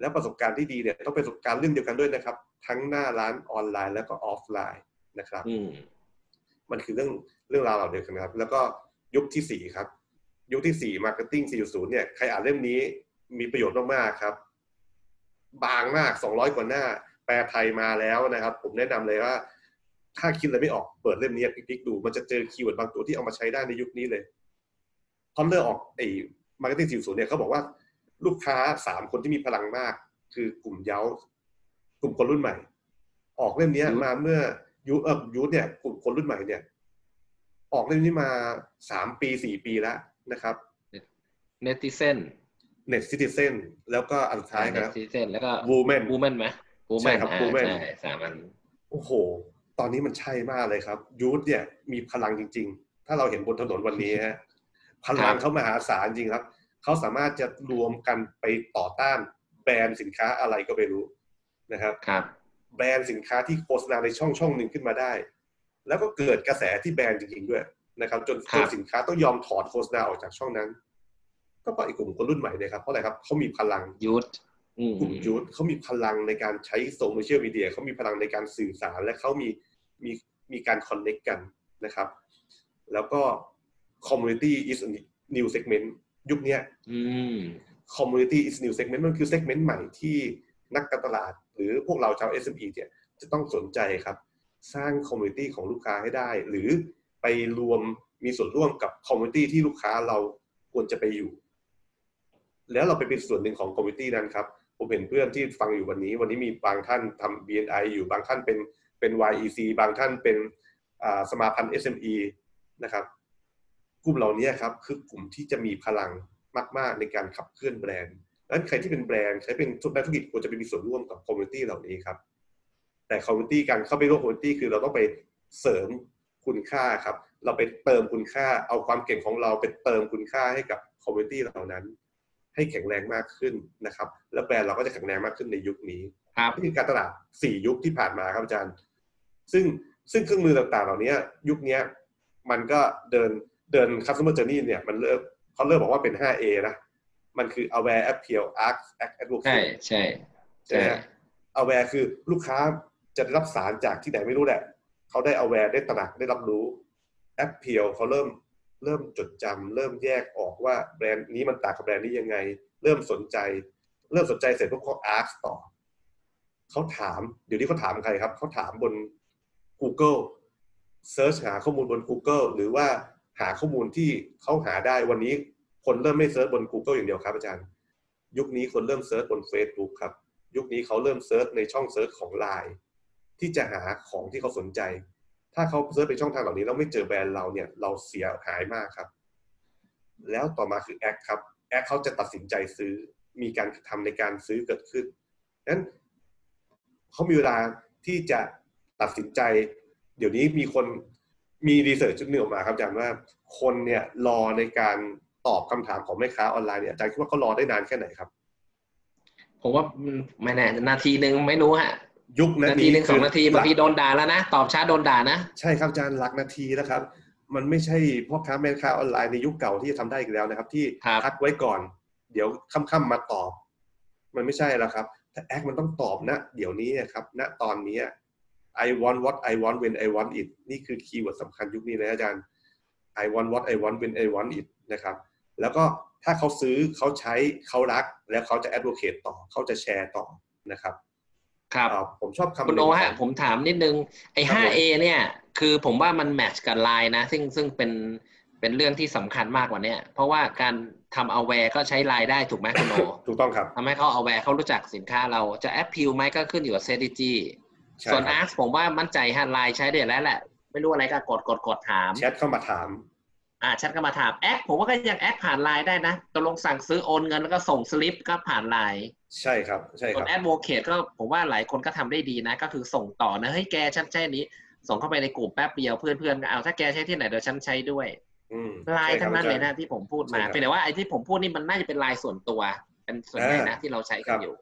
[SPEAKER 2] แล้วประสบการณ์ที่ดีเนี่ยต้องเป็นประสบการณ์เรื่องเดียวกันด้วยนะครับ ทั้งหน้าร้านออนไลน์แล้วก็ออฟไลน์นะครับ
[SPEAKER 1] อืม
[SPEAKER 2] มันคือเรื่องเรื่องราวเหล่าเดียวกันนะครับ แล้วก็ยุคที่สี่ครับ ยุคที่สี่ marketing 4.0 เนี่ย ใครอ่านเล่มนี้มีประโยชน์มากๆครับ บางมาก 200 กว่าหน้า แปลไทยมาแล้วนะครับ ผมแนะนำเลยว่า ถ้าคิดอะไรไม่ออกเปิดเล่มนี้พลิกๆดู มันจะเจอคีย์เวิร์ดบางตัวที่เอามาใช้ได้ในยุคนี้เลยพอมเลอร์ออกไอ้ marketing 4.0 เนี่ยเขาบอกว่าลูกค้าสามคนที่มีพลังมาก คือกลุ่มเยา้ากลุ่มคนรุ่นใหม่ ออกเล่มนี้มาเมื่อยูเออยูเนี่ยกลุ่มคนรุ่นใหม่เนี่ย ออกเล่มนี้มาสามปีสี่ปีแล้ว นะครับ
[SPEAKER 1] เนติเซน
[SPEAKER 2] Net Citizen แล้วก็อันสุดท้าย
[SPEAKER 1] เน
[SPEAKER 2] ครับ
[SPEAKER 1] ติเซนแล้วก็
[SPEAKER 2] Woman
[SPEAKER 1] วูแมนไหมวูแม
[SPEAKER 2] ใช่
[SPEAKER 1] น
[SPEAKER 2] ครับ
[SPEAKER 1] อ่า
[SPEAKER 2] Woman
[SPEAKER 1] ใช่สามอัน
[SPEAKER 2] โอ้โห ตอนนี้มันใช่มากเลยครับ ยูทเนี่ยมีพลังจริง ๆ ถ้าเราเห็นบนถนนวันนี้ฮะพลังเขามหาศาลจริงครับ เขาสามารถจะรวมกันไปต่อต้านแบรนด์สินค้าอะไรก็ไม่รู้นะครับ
[SPEAKER 1] ครับ
[SPEAKER 2] แบรนด์สินค้าที่โฆษณาในช่องช่องหนึ่งขึ้นมาได้ แล้วก็เกิดกระแสที่แบรนด์จริงๆด้วย นะครับจน
[SPEAKER 1] ครั
[SPEAKER 2] จ
[SPEAKER 1] บ
[SPEAKER 2] นสินค้าต้องยอมถอดโฆษณาออกจากช่องนั้น ก็เพราะไอ้กลุ่มคนรุ่นใหม่เนี่ยครับเพราะอะไรครับเขามีพลัง
[SPEAKER 1] ยูทอืม
[SPEAKER 2] กลุ่มยูทเขามีพลังในการใช้โซเชียลมีเดียเขามีพลังในการสื่อสารและเขามีมีมีการคอนเน็กกันนะครับ แล้วก็ community is a new segment ยุคเนี้ย
[SPEAKER 1] อืม
[SPEAKER 2] community is new segment มันคือ segment ใหม่ที่นักการตลาด หรือพวกเราชาว SME เนี่ยจะต้องสนใจครับ สร้าง community ของลูกค้าให้ได้ หรือ ไปรวมมีส่วนร่วมกับ community ที่ลูกค้าเราควรจะไปอยู่ แล้วเราไปเป็นส่วนหนึ่งของ community นั้นครับ ผมเห็นเพื่อนที่ฟังอยู่วันนี้ วันนี้มีบางท่านทำ BNI อยู่บางท่านเป็นเป็น YEC บางท่านเป็นสมาพันธ์ SME นะครับ กลุ่มเหล่านี้ครับคือกลุ่มที่จะมีพลังมาก ๆ ในการขับเคลื่อนแบรนด์ ดังนั้นใครที่เป็นแบรนด์ใครเป็นนักธุรกิจควรจะไปมีส่วนร่วมกับ community เหล่านี้ครับ แต่ community การเข้าไปร่วม community คือเราต้องไปเสริม คุณค่าครับ เราไปเติมคุณค่า เอาความเก่งของเราไปเติมคุณค่าให้กับ community เหล่านั้น ให้แข็งแรงมากขึ้นนะครับ แล้วแบรนด์เราก็จะแข็งแรงมากขึ้นในยุคนี้
[SPEAKER 1] ครับ
[SPEAKER 2] นี่คือการตลาดสี่ยุคที่ผ่านมาครับอาจารย์ ซึ่งซึ่งเครื่องมือต่างๆ เหล่านี้ยุคเนี้ยมันก็เดินเดิน customer journey เนี่ยมันเริ่มเขาเริ่มบอกว่าเป็น 5A นะมันคือ aware appeal act act
[SPEAKER 1] ใช่
[SPEAKER 2] advocate
[SPEAKER 1] ใช่
[SPEAKER 2] ใช่ไหม
[SPEAKER 1] ใช่
[SPEAKER 2] ฮะ aware คือลูกค้าจะได้รับสารจากที่ไหนไม่รู้แหละ เขาได้ aware ได้ตระหนักได้รับรู้ appeal เขาเริ่มเริ่มจดจำเริ่มแยกออกว่าแบรนด์นี้มันต่างกับแบรนด์นี้ยังไง เริ่มสนใจ เริ่มสนใจเสร็จพวกเขา ask ต่อเขาถาม เดี๋ยวนี้เขาถามใครครับ เขาถามบน Google Search หาข้อมูลบน Google หรือว่าหาข้อมูลที่เขาหาได้วันนี้คนเริ่มไม่ search บน Google อย่างเดียวครับอาจารย์ ยุคนี้คนเริ่ม search บน Facebook ครับ ยุคนี้เขาเริ่ม search ในช่อง search ของ Line ที่จะหาของที่เขาสนใจ ถ้าเขา search ไปช่องทางเหล่านี้แล้วไม่เจอแบรนด์เราเนี่ยเราเสียหายมากครับ แล้วต่อมาคือแอคครับแอคเขาจะตัดสินใจซื้อมีการกระทำในการซื้อเกิดขึ้นนั้นเขามีเวลาที่จะตัดสินใจ เดี๋ยวนี้มีคนมีรีเสิร์ชจุดหนึ่งออกมาครับอาจารย์ว่าคนเนี่ยรอในการตอบคำถามของแม่ค้าออนไลน์เนี่ยอาจารย์คิดว่าเขารอได้นานแค่ไหนครับ
[SPEAKER 1] ผมว่ามันไม่แน่นาทีหนึ่งไม่รู้ฮะ
[SPEAKER 2] ยุค
[SPEAKER 1] นาทีหนึ่งสองนาทีบางทีโดนด่าแล้วนะ ตอบช้าโดนด่านะ
[SPEAKER 2] ใช่ครับอาจารย์หลักนาทีแล้วครับ มันไม่ใช่พ่อค้าแม่ค้าออนไลน์ในยุคเก่าที่จะทำได้อีกแล้วนะครับ ที่
[SPEAKER 1] ครับ
[SPEAKER 2] ทักไว้ก่อน เดี๋ยวค่ำๆมาตอบ มันไม่ใช่แล้วครับถ้า act มันต้องตอบนะ เดี๋ยวนี้ครับณตอนนี้ I want what I want when I want it นี่คือคีย์เวิร์ดสำคัญยุคนี้เลยอาจารย์ I want what I want when I want it นะครับ แล้วก็ถ้าเขาซื้อเขาใช้เขารัก แล้วเขาะ advocate ต่อเขาจจะแชร์ต่อนะครับ
[SPEAKER 1] ครับ
[SPEAKER 2] อ่าผมชอบคำ
[SPEAKER 1] หนึ่ง
[SPEAKER 2] ของ
[SPEAKER 1] คุณ
[SPEAKER 2] โอฮะ
[SPEAKER 1] ผมถามนิดนึงไอ้
[SPEAKER 2] ครับผม
[SPEAKER 1] 5A เนี่ย คือผมว่ามัน match กับไลน์นะ ซึ่งซึ่งเป็นเป็นเรื่องที่สำคัญมากกว่าเนี้เพราะว่าการทำ aware ก็ใช้ไลน์ได้ถูกไหมคุณโอ
[SPEAKER 2] ถูกต้องครับ
[SPEAKER 1] ทำให้เขา aware เขารู้จักสินค้าเราจะ appeal ไหมก็ขึ้นอยู่กับ strategy
[SPEAKER 2] ใช่
[SPEAKER 1] ส่วน
[SPEAKER 2] ครับ
[SPEAKER 1] ask ผมว่ามั่นใจฮะไลน์ใช้ได้แล้วแหละ ไม่รู้อะไรก็กดกดกดถาม
[SPEAKER 2] แชทเข้ามาถาม
[SPEAKER 1] อ่าแชทก็มาถามแอคผมว่าก็ยังแอคผ่านไลน์ได้นะตกลงสั่งซื้อโอนเงินแล้วก็ส่งสลิปก็ผ่านไลน์
[SPEAKER 2] ใช่ครับใช่ครับ
[SPEAKER 1] ส่วน advocate ก็ผมว่าหลายคนก็ทำได้ดีนะ ก็คือส่งต่อนะเฮ้ยแกฉันใช้อันนี้ ส่งเข้าไปในกลุ่มแป๊บเดียวเพื่อนๆก็เอาถ้าแกใช้ที่ไหนเดี๋ยวฉันใช้ด้วย
[SPEAKER 2] อืม
[SPEAKER 1] ไลน์
[SPEAKER 2] ใช่ครั
[SPEAKER 1] ทั้
[SPEAKER 2] บ
[SPEAKER 1] งนั้นเลยนะ
[SPEAKER 2] อาจาร
[SPEAKER 1] ที่ผมพูด
[SPEAKER 2] ใช่
[SPEAKER 1] มา
[SPEAKER 2] ครับ
[SPEAKER 1] เป็นแต่ว่าไอ้ที่ผมพูดนี่มันน่าจะเป็นไลน์ส่วนตัวเป็นส่วนใหญ่นะ
[SPEAKER 2] อ่า
[SPEAKER 1] ที่เราใช้
[SPEAKER 2] ครั
[SPEAKER 1] กัน
[SPEAKER 2] บ
[SPEAKER 1] อยู่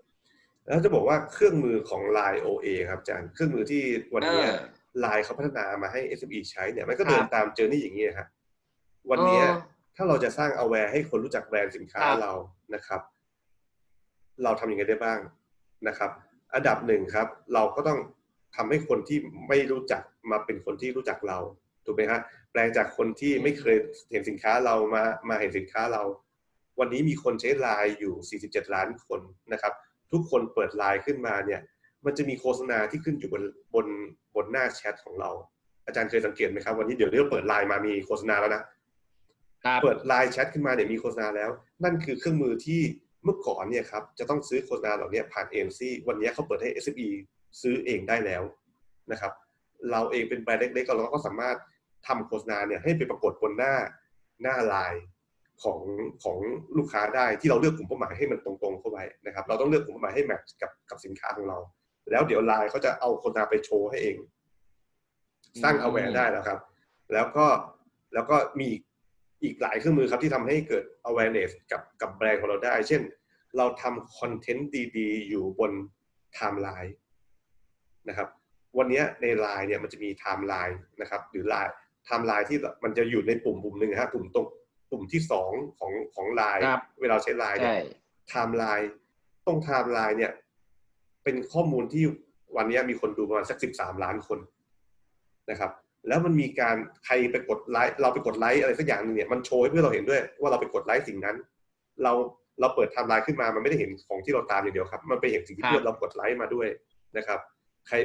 [SPEAKER 2] แล้วจะบอกว่าเครื่องมือของ Line OA ครับอาจารย์เครื่องมือที่วันเนี้ย
[SPEAKER 1] เออ
[SPEAKER 2] Line เขาพัฒนามาให้ SME ใช้เนี่ยมันก็เดิน
[SPEAKER 1] ครับ
[SPEAKER 2] ตามเจอร์นี่อย่างนี้ยฮะ วันเนี้ย
[SPEAKER 1] เออ
[SPEAKER 2] ถ้าเราจะสร้าง aware ให้คนรู้จักแบรนด์สินค้า
[SPEAKER 1] ครับ
[SPEAKER 2] เรานะครับ เราทำยังไงได้บ้างนะครับอันดับหนึ่งครับ เราก็ต้องทำให้คนที่ไม่รู้จักมาเป็นคนที่รู้จักเราถูกไหมฮะแปลงจากคนที่ไม่เคยเห็นสินค้าเรามามาเห็นสินค้าเรา วันนี้มีคนใช้ไลน์อยู่ 47 ล้านคนนะครับ ทุกคนเปิดไลน์ขึ้นมาเนี่ย มันจะมีโฆษณาที่ขึ้นอยู่บนบนบนหน้าแชทของเรา อาจารย์เคยสังเกตไหมครับ วันนี้เดี๋ยวนี้เราเปิดไลน์มามีโฆษณาแล้วนะ
[SPEAKER 1] ครับ
[SPEAKER 2] เปิดไลน์แชทขึ้นมาเนี่ยมีโฆษณาแล้ว นั่นคือเครื่องมือที่เมื่อก่อนเนี่ยครับจะต้องซื้อโฆษณาเหล่านี้ผ่านเอ็นซีวันนี้เขาเปิดให้ SME ซื้อเองได้แล้วนะครับ เราเองเป็นแบรนด์เล็กๆเราก็สามารถทำโฆษณาเนี่ยให้ไปปรากฏบนหน้าหน้าไลน์ของของลูกค้าได้ที่เราเลือกกลุ่มเป้าหมายให้มันตรงๆเข้าไปนะครับ เราต้องเลือกกลุ่มเป้าหมายให้แมทช์กับกับสินค้าของเรา แล้วเดี๋ยวไลน์เขาจะเอาโฆษณาไปโชว์ให้เอง สร้าง aware ได้แล้วครับ แล้วก็แล้วก็มี อีกอีกหลายเครื่องมือครับที่ทำให้เกิด awareness กับกับแบรนด์ของเราได้ เช่น เราทำคอนเทนต์ดีๆ อยู่บนไทม์ไลน์นะครับวันนี้ในไลน์เนี่ยมันจะมีไทม์ไลน์นะครับหรือไลน์ไทม์ไลน์ที่มันจะอยู่ในปุ่มปุ่มหนึ่งนะฮะปุ่มตรงปุ่มที่สองของของไลน์
[SPEAKER 1] ครับ
[SPEAKER 2] เวลาใช้ไลน์เนี่ย
[SPEAKER 1] ใช่
[SPEAKER 2] ไทม์ไลน์ตรงไทม์ไลน์เนี่ย เป็นข้อมูลที่วันนี้มีคนดูประมาณสักสิบสามล้านคนนะครับ แล้วมันมีการใครไปกดไลค์เราไปกดไลค์อะไรสักอย่างหนึงเนี่ยมันโชว์ให้เพื่อนเราเห็นด้วย ว่าเราไปกดไลค์สิ่งนั้น เราเราเปิดไทม์ไลน์ขึ้นมามันไม่ได้เห็นของที่เราตามอย่างเดียวครับ มันไปเห็นสิ่งที่
[SPEAKER 1] ครับ
[SPEAKER 2] เพื่อนเรากดไลค์มาด้วยนะครับ ใคร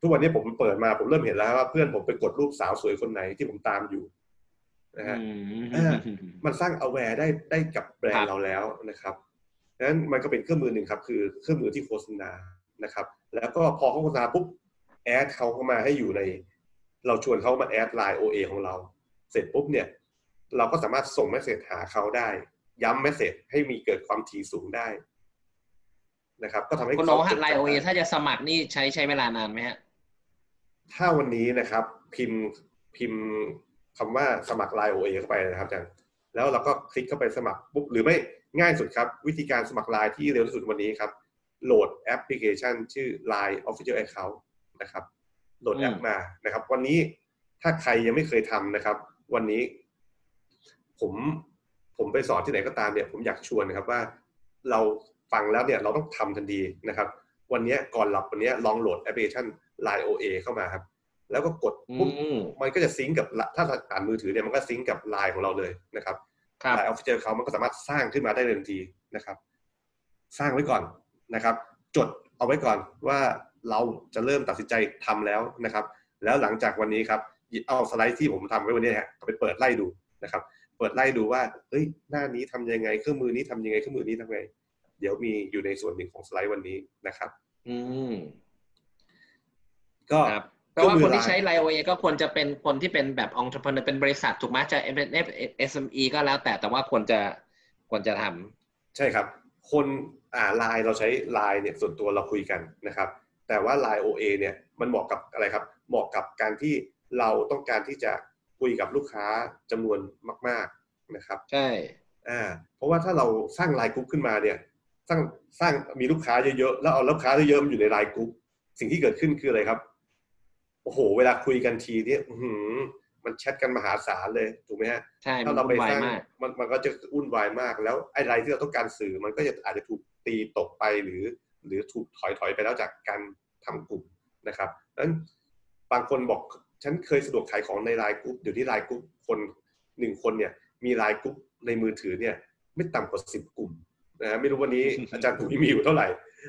[SPEAKER 2] ทุกวันนี้ผมเปิดมาผมเริ่มเห็นแล้วว่าเพื่อนผมไปกดรูปสาวสวยคนไหนที่ผมตามอยู่นะฮะ
[SPEAKER 1] อืม
[SPEAKER 2] อ่ามันสร้าง aware ได้ได้กับแบรนด์เราแล้วครับนะครับดังนั้นมันก็เป็นเครื่องมือหนึ่งครับ คือเครื่องมือที่โฆษณานะครับ แล้วก็พอเขาโฆษณาปุ๊บ add เขาเข้ามาให้อยู่ใน เราชวนเขามา add ไลน์ OA ของเรา เสร็จปุ๊บเนี่ย เราก็สามารถส่ง message หาเขาได้ ย้ำ message ให้มีเกิดความถี่สูงได้นะครับก็ทำให้
[SPEAKER 1] คุณ
[SPEAKER 2] เขา
[SPEAKER 1] โอฮะ
[SPEAKER 2] จด
[SPEAKER 1] ไลน์โอ
[SPEAKER 2] จำ
[SPEAKER 1] เอ
[SPEAKER 2] ได้
[SPEAKER 1] ถ้าจะสมัครนี่ใช้ใช้เวลานานไหมฮะ
[SPEAKER 2] ถ้าวันนี้นะครับ พิมพ์พิมพ์คำว่าสมัคร Line OA เข้าไปนะครับอาจารย์แล้วเราก็คลิกเข้าไปสมัครปุ๊บหรือไม่ง่ายสุดครับ วิธีการสมัคร Line ที่เร็วที่สุดวันนี้ครับ โหลดแอปพลิเคชัน ชื่อ Line Official Account นะครับ โหลดแอป
[SPEAKER 1] อืม
[SPEAKER 2] มานะครับ วันนี้ถ้าใครยังไม่เคยทำนะครับ วันนี้ ผมผมไปสอนที่ไหนก็ตามเนี่ย ผมอยากชวนนะครับว่าเราฟังแล้วเนี่ยเราต้องทำทันทีนะครับ วันนี้ก่อนหลับวันนี้ลองโหลดแอปพลิเคชัน Line OA เข้ามาครับ แล้วก็กดปุ๊บอื
[SPEAKER 1] ม
[SPEAKER 2] มันก็จะ sync กับละถ้าเราผ่านมือถือเนี่ยมันก็ sync กับไลน์ของเราเลยนะครับ
[SPEAKER 1] ครับ
[SPEAKER 2] ไลน์ Official เขามันก็สามารถสร้างขึ้นมาได้เลยทันทีนะครับ สร้างไว้ก่อนนะครับ จดเอาไว้ก่อนว่า เราจะเริ่มตัดสินใจทำแล้วนะครับ แล้วหลังจากวันนี้ครับเอาสไลด์ที่ผมทำไว้วันนี้ฮะเอาไปเปิดไล่ดูนะครับ เปิดไล่ดูว่าเฮ้ยหน้านี้ทำยังไงเครื่องมือนี้ทำยังไงเครื่องมือนี้ทำยังไง เดี๋ยวมีอยู่ในส่วนหนึ่งของสไลด์วันนี้นะครับ
[SPEAKER 1] อืม
[SPEAKER 2] ก็
[SPEAKER 1] ครับแปลว่าคนที่
[SPEAKER 2] เครื่องมือ
[SPEAKER 1] ใช้ไลน์โอเอก็ควรจะเป็นคนที่เป็นแบบองค์ประกอบเป็นบริษัทถูกไหมจะเป็น SME ก็แล้วแต่แต่ว่าควรจะควรจะทำ
[SPEAKER 2] ใช่ครับ คนอ่าไลน์เราใช้ไลน์เนี่ยส่วนตัวเราคุยกันนะครับ แต่ว่า Line OA เนี่ยมันเหมาะกับอะไรครับ เหมาะกับการที่เราต้องการที่จะคุยกับลูกค้าจำนวนมาก ๆนะครับ
[SPEAKER 1] ใช่
[SPEAKER 2] อ่าเพราะว่าถ้าเราสร้างไลน์กรุ๊ปขึ้นมาเนี่ยสร้างสร้างมีลูกค้าเยอะๆแล้วเอาลูกค้าเยอะๆมาอยู่ในไลน์กรุ๊ปสิ่งที่เกิดขึ้นคืออะไรครับโอ้โห เวลาคุยกันทีเนี่ยอื้อหือมันแชทกันมหาศาลเลยถูกไหมฮะ
[SPEAKER 1] ใช่มั
[SPEAKER 2] ถ้านเราไป
[SPEAKER 1] วุ่นวา
[SPEAKER 2] ส
[SPEAKER 1] ย
[SPEAKER 2] ร้าง
[SPEAKER 1] มาก
[SPEAKER 2] มันมันก็จะวุ่นวายมาก แล้วไอะไรที่เราต้องการสื่อมันก็จะอาจจะถูกตีตกไปหรือ หรือถูกถอยถอยไปแล้วจากการ ทำกลุ่มนะครับดังนั้นบางคนบอกฉันเคยสะดวกขายของในไลน์กรุ๊ปเดี๋ยวนี้ไลน์กรุ๊ปคนหนึ่งคนเนี่ยมีไลน์กรุ๊ปในมือถือเนี่ยไม่ต่ำกว่าสิบกลุ่มนะฮะไม่รู้วันนี้อาจารย์ปุ๋ยมีอยู่เท่าไหร่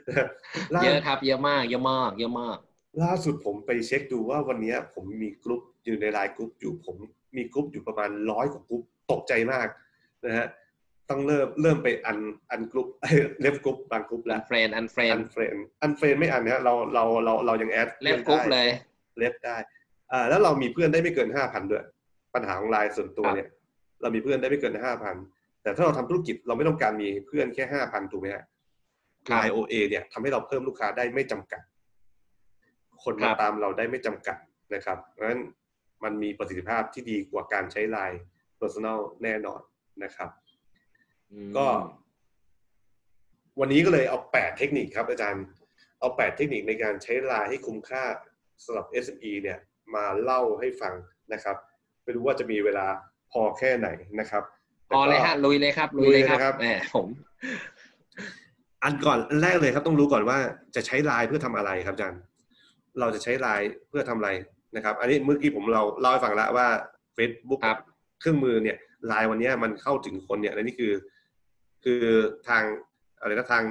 [SPEAKER 2] นะฮะล่า
[SPEAKER 1] เยอะครับเยอะมากเยอะมากเยอะมาก
[SPEAKER 2] ล่าสุดผมไปเช็คดูว่าวันนี้ผมมีกลุ่มอยู่ในไลน์กลุ่มอยู่ผมมีกลุ่มอยู่ประมาณร้อยกว่ากลุ่มตกใจมากนะฮะ ต้องเริ่มเริ่มไป un un กลุ่ม leave กลุ่มบางกลุ่มแล้ว unfriend unfriend unfriend unfriend ไม่ un นะฮะเราเราเราเรายัง add leave group
[SPEAKER 1] เลย
[SPEAKER 2] leave ได้อ่าแล้วเรามีเพื่อนได้ไม่เกินห้าพันด้วยปัญหาของไลน์ส่วนตัวเนี่ย เรามีเพื่อนได้ไม่เกินห้าพันแต่ถ้าเราทำธุรกิจเราไม่ต้องการมีเพื่อนแค่ห้าพันถูกไหมฮะ
[SPEAKER 1] ครับ
[SPEAKER 2] ไลน์ OA เนี่ยทำให้เราเพิ่มลูกค้าได้ไม่จำกัด คน
[SPEAKER 1] ครั
[SPEAKER 2] มาตามเราครับได้ไม่จำกัดนะครับเพราะฉะนั้นมันมีประสิทธิภาพที่ดีกว่าการใช้ไลน์ Personal แน่นอนนะครับ
[SPEAKER 1] อืม
[SPEAKER 2] ก็ วันนี้ก็เลยเอาแปดเทคนิคครับ อาจารย์ เอาแปดเทคนิคในการใช้ไลน์ให้คุ้มค่าสำหรับ SME เนี่ย มาเล่าให้ฟังนะครับ ไม่รู้ว่าจะมีเวลาพอแค่ไหนนะครับ
[SPEAKER 1] พอเลยฮะลุยเลยครับลุยเลยครับ
[SPEAKER 2] ลุยเลยนะครับ
[SPEAKER 1] แหมผม
[SPEAKER 2] อันก่อนอันแรกเลยครับต้องรู้ก่อนว่าจะใช้ไลน์เพื่อทำอะไรครับอาจารย์ เราจะใช้ไลน์เพื่อทำอะไรนะครับ อันนี้เมื่อกี้ผมเราเล่าให้ฟังแล้วว่า Facebook
[SPEAKER 1] ครับ
[SPEAKER 2] เครื่องมือเนี่ยไลน์วันเนี้ยมันเข้าถึงคนเนี่ยและนี่คือ คือทางอะไรนะทาง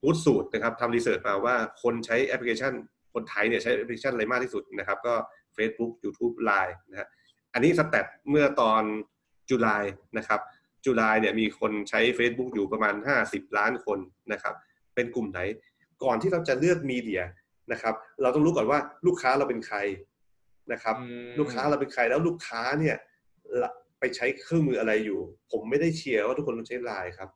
[SPEAKER 2] พูดสูตรนะครับทำ research มาว่าคนใช้แอปพลิเคชัน คนไทยเนี่ยใช้แอปพลิเคชันอะไรมากที่สุดนะครับ ก็ Facebook YouTube Line นะฮะอันนี้ stat เมื่อตอนจุลายนะครับ จุลายเนี่ยมีคนใช้ Facebook อยู่ประมาณ 50 ล้านคนนะครับ เป็นกลุ่มไหน ก่อนที่เราจะเลือก media นะครับ เราต้องรู้ก่อนว่าลูกค้าเราเป็นใครนะครับ
[SPEAKER 1] อืม
[SPEAKER 2] ลูกค้าเราเป็นใครแล้วลูกค้าเนี่ยละไปใช้เครื่องมืออะไรอยู่ ผมไม่ได้เชียร์ว่าทุกคนต้องใช้ไลน์ครับ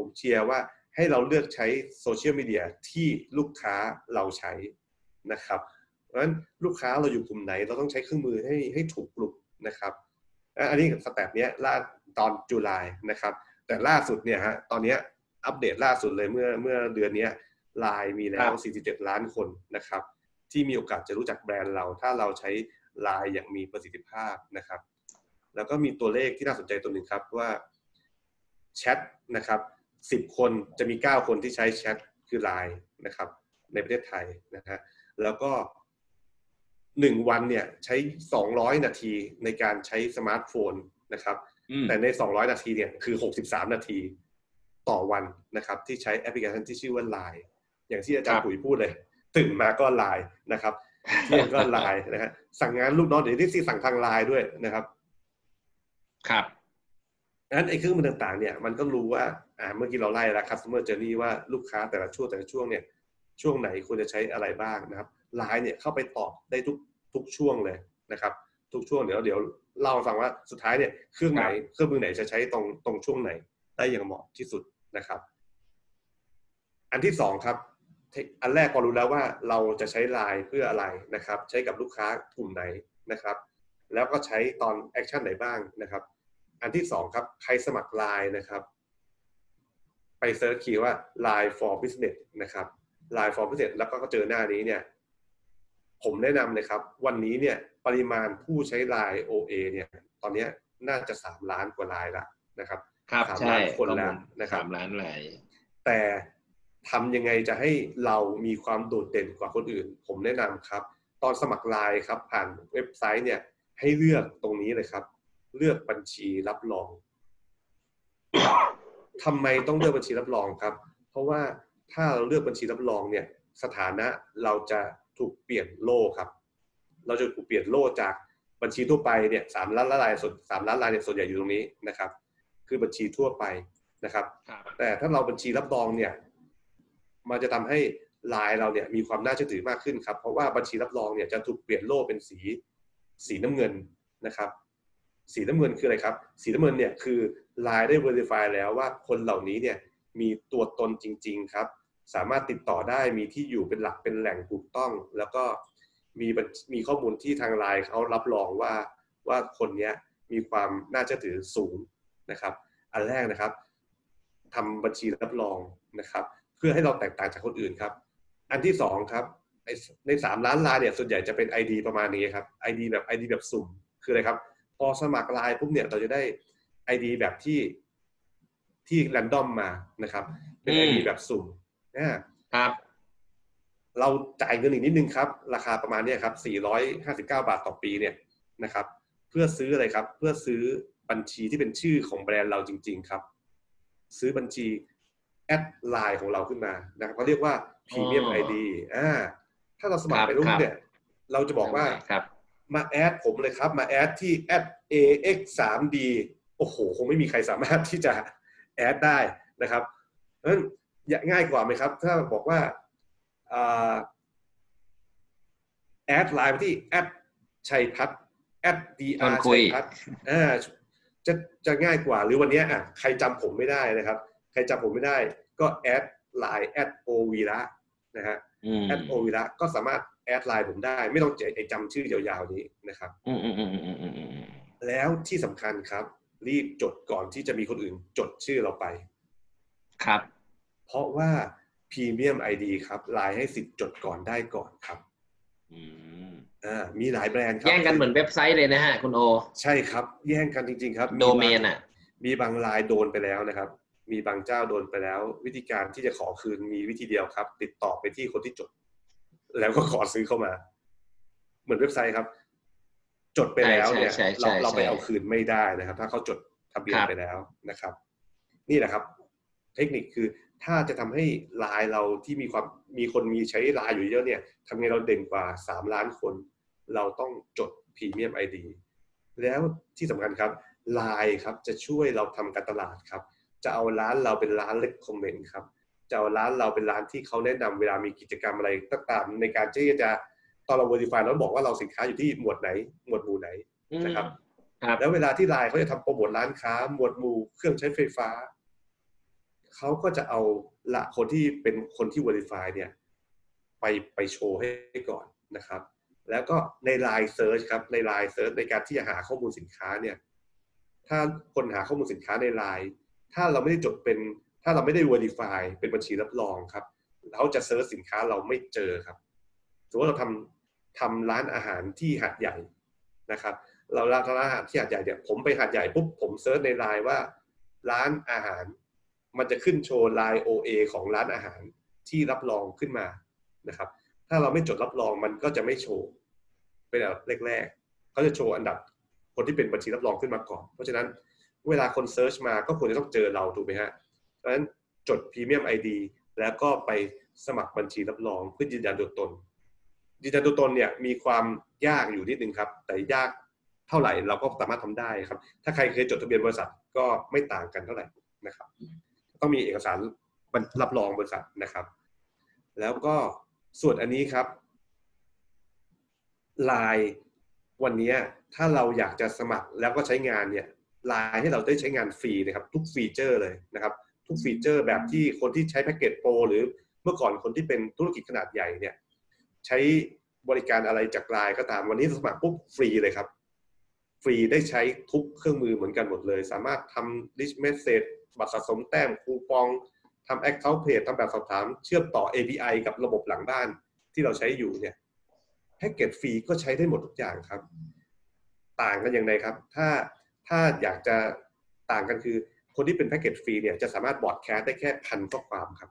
[SPEAKER 2] ผมเชียร์ว่าให้เราเลือกใช้โซเชียลมีเดียที่ลูกค้าเราใช้นะครับ เพราะฉะนั้นลูกค้าเราอยู่กลุ่มไหน เราต้องใช้เครื่องมือให้ให้ถูกกลุ่มนะครับอะอันนี้สแตทเนี้ยล่าตอนจุลายนะครับ แต่ล่าสุดเนี่ยฮะตอนเนี้ยอัปเดตล่าสุดเลยเมื่อเมื่อเดือนเนี้ยไลน์มีแล้
[SPEAKER 1] วครับ
[SPEAKER 2] 47 ล้านคนนะครับ ที่มีโอกาสจะรู้จักแบรนด์เรา ถ้าเราใช้ไลน์อย่างมีประสิทธิภาพนะครับ แล้วก็มีตัวเลขที่น่าสนใจตัวหนึ่งครับว่าแชทนะครับ สิบคนจะมีเก้าคนที่ใช้แชทคือไลน์นะครับ ในประเทศไทยนะฮะแล้วก็หนึ่งวันเนี่ยใช้สองร้อยนาทีในการใช้สมาร์ทโฟนนะครับ
[SPEAKER 1] อืม
[SPEAKER 2] แต่ใน 200 นาทีเนี่ยคือ 63 นาทีต่อวันนะครับ ที่ใช้แอปพลิเคชันที่ชื่อว่า Line อย่างที่อาจาร
[SPEAKER 1] ครั
[SPEAKER 2] ย์
[SPEAKER 1] บ
[SPEAKER 2] ปุ๋ยพูดเลยครับ ตื่นมาก็ Line นะครับเที่ยงก็ Line นะฮะสั่งงานลูกน้องเดี๋ยวนี้ที่สั่งทาง Line ด้วยนะครับ
[SPEAKER 1] ครับ
[SPEAKER 2] นั้นไอ้เครื่องมือต่างๆเนี่ยมันก็รู้ว่าอ่าเมื่อกี้เราไล่แล้ว customer journey ว่าลูกค้าแต่ละช่วงแต่ละช่วงเนี่ยช่วงไหนควรจะใช้อะไรบ้างนะครับไลน์เนี่ยเข้าไปตอบได้ทุกทุกช่วงเลยนะครับ ทุกช่วงเดี๋ยวเดี๋ยวเล่าให้ฟังว่าสุดท้ายเนี่ยเครื่องไหนเครื่องมือไหนจะใช้ตรงตรงช่วงไหนได้อย่างเหมาะที่สุดนะครับ อันที่สองครับเทคอันแรกพอรู้แล้วว่าเราจะใช้ไลน์เพื่ออะไรนะครับ ใช้กับลูกค้ากลุ่มไหนนะครับ แล้วก็ใช้ตอน action ไหนบ้างนะครับ อันที่สองครับ ใครสมัครไลน์นะครับ ไป search key ว่า Line for Business นะครับ Line for Business แล้วก็เจอหน้านี้เนี่ย ผมแนะนำเลยครับ วันนี้เนี่ยปริมาณผู้ใช้ Line OA เนี่ย ตอนเนี้ยน่าจะสามล้านกว่าลายละนะครับ
[SPEAKER 1] ครับ
[SPEAKER 2] สาม
[SPEAKER 1] ใช่
[SPEAKER 2] ล้านคนแล้ว
[SPEAKER 1] ข้อมู
[SPEAKER 2] นะครับ
[SPEAKER 1] สามล้านไหลาย
[SPEAKER 2] แต่ทำยังไงจะให้เรามีความโดดเด่นกว่าคนอื่น ผมแนะนำครับ ตอนสมัครไลน์ครับผ่านเว็บไซต์เนี่ยให้เลือกตรงนี้เลยครับ เลือกบัญชีรับรองทำไมต้องเลือกบัญชีรับรองครับ เพราะว่าถ้าเราเลือกบัญชีรับรองเนี่ย สถานะเราจะถูกเปลี่ยนโล่ครับ เราจะถูกเปลี่ยนโล่จากบัญชีทั่วไปเนี่ยสามล้านละลายส่วนสามล้านลายเนี่ยส่วนใหญ่อยู่ตรงนี้นะครับ คือบัญชีทั่วไปนะครับ
[SPEAKER 1] ครับ
[SPEAKER 2] แต่ถ้าเราบัญชีรับรองเนี่ยมันจะทำให้ไลน์เราเนี่ยมีความน่าเชื่อถือมากขึ้นครับ เพราะว่าบัญชีรับรองเนี่ยจะถูกเปลี่ยนโล่เป็นสีสีน้ำเงินนะครับ สีน้ำเงินคืออะไรครับ สีน้ำเงินเนี่ยคือไลน์ได้ verify แล้วว่าคนเหล่านี้เนี่ยมีตัวตนจริง ๆ ครับ สามารถติดต่อได้มีที่อยู่เป็นหลักเป็นแหล่งถูกต้อง แล้วก็มีมีข้อมูลที่ทางไลน์เขารับรองว่าว่าคนเนี้ยมีความน่าเชื่อถือสูงนะครับ อันแรกนะครับทำบัญชีรับรองนะครับ เพื่อให้เราแตกต่างจากคนอื่นครับ อันที่สองครับในสามล้านลายเนี่ยส่วนใหญ่จะเป็น ID ประมาณนี้ครับ ID แบบ ID แบบสุ่มคืออะไรครับ พอสมัครไลน์ปุ๊บเนี่ยเราจะได้ ID แบบที่ที่แรนดอมมานะครับ เป็น
[SPEAKER 1] อืม
[SPEAKER 2] ID แบบสุ่มอ่า
[SPEAKER 1] ครับ
[SPEAKER 2] เราจ่ายเงินอีกนิดนึงครับ ราคาประมาณเนี้ยครับ 459 บาทต่อปีเนี่ยนะครับ เพื่อซื้ออะไรครับ เพื่อซื้อบัญชีที่เป็นชื่อของแบรนด์เราจริง ๆ ครับ ซื้อบัญชีแอดไลน์ของเราขึ้นมานะครับเขาเรียกว่า Premium
[SPEAKER 1] อ๋อ
[SPEAKER 2] ID อ่าถ้าเราสมัครไปรุ่
[SPEAKER 1] ครับ
[SPEAKER 2] เนี่ย เราจะบอกว่า
[SPEAKER 1] ครับ
[SPEAKER 2] มาแอดผมเลยครับ มาแอดที่ ax 3 d โอ้โห คงไม่มีใครสามารถที่จะแอดได้นะครับเพราะฉะนั้นง่ายกว่าไหมครับ ถ้าบอกว่าแอดไลน์ไปที่แอดชัยพัฒน์แอด
[SPEAKER 1] ชว
[SPEAKER 2] dr
[SPEAKER 1] นคุย
[SPEAKER 2] ชัยพัฒน์อ่าจะจะง่ายกว่าหรือวันเนี้ยอะใครจำผมไม่ได้นะครับ ใครจำผมไม่ได้ ก็ add ไลน์ at โอวีระนะฮะ
[SPEAKER 1] อืม
[SPEAKER 2] at โอวีระก็สามารถ add ไลน์ผมได้ ไม่ต้องเจไอจำชื่อยาวๆนี้นะครับ
[SPEAKER 1] อืมอืมอืมอืมอืมอืมอืม
[SPEAKER 2] แล้วที่สำคัญครับ รีบจดก่อนที่จะมีคนอื่นจดชื่อเราไป
[SPEAKER 1] ครับ
[SPEAKER 2] เพราะว่า premium ID ครับไลน์ให้สิทธิ์จดก่อนได้ก่อนครับ
[SPEAKER 1] อืม
[SPEAKER 2] อ่ามีหลายแบรนด์ครั
[SPEAKER 1] แย่งกันเหมือนเว็บไซต์เลยนะฮะ คุณโอ
[SPEAKER 2] ใช่ครับ แย่งกันจริง ๆ ครับ
[SPEAKER 1] โดเมน
[SPEAKER 2] บาง
[SPEAKER 1] อะ
[SPEAKER 2] มีบางไลน์โดนไปแล้วนะครับ มีบางเจ้าโดนไปแล้ว วิธีการที่จะขอคืนมีวิธีเดียวครับ ติดต่อไปที่คนที่จด แล้วก็ขอซื้อเข้ามา เหมือนเว็บไซต์ครับ จดไปแล้วเนี่ย
[SPEAKER 1] ใช่ใช่ใช่
[SPEAKER 2] เรา
[SPEAKER 1] ใช่
[SPEAKER 2] เราไปเอาคืนไม่ได้นะครับ ถ้าเขาจดทะเบียน
[SPEAKER 1] ครับ
[SPEAKER 2] ไปแล้วนะครับ นี่แหละครับ เทคนิคคือถ้าจะทำให้ไลน์เราที่มีความมีคนมีใช้ไลน์อยู่เยอะเนี่ยทำไงเราเด่นกว่า 3 ล้านคน เราต้องจด premium ID แล้วที่สำคัญครับไลน์ครับจะช่วยเราทำการตลาดครับ จะเอาร้านเราเป็นร้าน recommend ครับ จะเอาร้านเราเป็นร้านที่เขาแนะนำเวลามีกิจกรรมอะไรก็ตามในการที่จะตอนเรา verify เราบอกว่าเราสินค้าอยู่ที่หมวดไหน หมวดหมู่ไหนนะครับ
[SPEAKER 1] ครับ
[SPEAKER 2] แล้วเวลาที่ไลน์เขาจะทำโปรโมทร้านค้า หมวดหมู่เครื่องใช้ไฟฟ้าเขาก็จะเอาละคนที่เป็นคนที่ verify เนี่ย ไปไปโชว์ให้ก่อนนะครับ แล้วก็ใน Line Search ครับใน Line Search ในการที่จะหาข้อมูลสินค้าเนี่ย ถ้าคนหาข้อมูลสินค้าใน Line ถ้าเราไม่ได้จดเป็น ถ้าเราไม่ได้ verify เป็นบัญชีรับรองครับเขาจะเซิร์ชสินค้าเราไม่เจอครับสมมติว่าเราทำทำร้านอาหารที่หัดใหญ่นะครับ เราร้านอาหารที่หาดใหญ่เนี่ยผมไปหาดใหญ่ปุ๊บผมเซิร์ชในไลน์ว่า ร้านอาหาร มันจะขึ้นโชว์ LINE OA ของร้านอาหารที่รับรองขึ้นมานะครับ ถ้าเราไม่จดรับรองมันก็จะไม่โชว์เป็นอันดับแรกๆเขาจะโชว์อันดับคนที่เป็นบัญชีรับรองขึ้นมาก่อน เพราะฉะนั้นเวลาคน search มาก็ควรจะต้องเจอเราถูกไหมฮะ ฉะนั้นจด premium ID แล้วก็ไปสมัครบัญชีรับรองเพื่อยืนยันตัวตน ยืนยันตัวตนเนี่ยมีความยากอยู่นิดนึงครับ แต่ยากเท่าไหร่เราก็สามารถทำได้ครับ ถ้าใครเคยจดทะเบียนบริษัทก็ไม่ต่างกันเท่าไหร่นะครับ ต้องมีเอกสารรับรองบริษัทนะครับ แล้วก็ส่วนอันนี้ครับไลน์วันนี้ถ้าเราอยากจะสมัครแล้วก็ใช้งานเนี่ยไลน์ให้เราได้ใช้งานฟรีนะครับ ทุก feature เลยนะครับ ทุก feature แบบที่คนที่ใช้แพ็กเกจ Pro หรือเมื่อก่อนคนที่เป็นธุรกิจขนาดใหญ่เนี่ยใช้บริการอะไรจากไลน์ก็ตามวันนี้สมัครปุ๊บฟรีเลยครับ ฟรีได้ใช้ทุกเครื่องมือเหมือนกันหมดเลย สามารถทำ rich message บัตรสะสมแต้มคูปองทำ account page ทำแบบสอบถาม เชื่อมต่อ API กับระบบหลังบ้านที่เราใช้อยู่เนี่ยแพ็กเกจฟรีก็ใช้ได้หมดทุกอย่างครับ ต่างกันอย่างไรครับ ถ้าถ้าอยากจะต่างกันคือ คนที่เป็นแพ็กเกจฟรีเนี่ยจะสามารถ broadcast ได้แค่พันข้อความครับ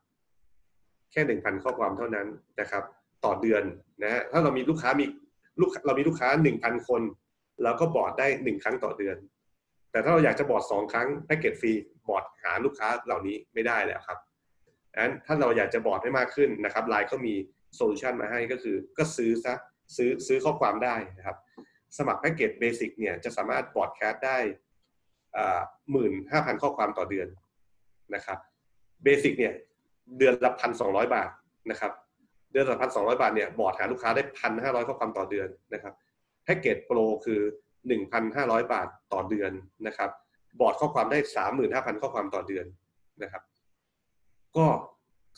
[SPEAKER 2] แค่หนึ่งพันข้อความเท่านั้นนะครับ ต่อเดือนนะฮะถ้าเรามีลูกค้ามีลูกเรามีลูกค้าหนึ่งพันคนเราก็ broad ได้หนึ่งครั้งต่อเดือน แต่ถ้าเราอยากจะ broad สองครั้งแพ็กเกจฟรี broad หาลูกค้าเหล่านี้ไม่ได้แล้วครับดังนั้นถ้าเราอยากจะ broad ให้มากขึ้นนะครับไลน์ก็มี solution มาให้ก็คือ ก็ซื้อซะซื้อซื้อข้อความได้นะครับ สมัครแพ็กเกจ Basic เนี่ยจะสามารถ broadcast ได้ หมื่นห้าพันข้อความต่อเดือนนะครับ Basic เนี่ยเดือนละพันสองร้อยบาทนะครับเดือนละพันสองร้อยบาทเนี่ย broad หาลูกค้าได้พันห้าร้อยข้อความต่อเดือนนะครับแพ็กเกจ Pro คือหนึ่งพันห้าร้อยบาทต่อเดือนนะครับ broad ข้อความได้สามหมื่นห้าพันข้อความต่อเดือนนะครับ ก็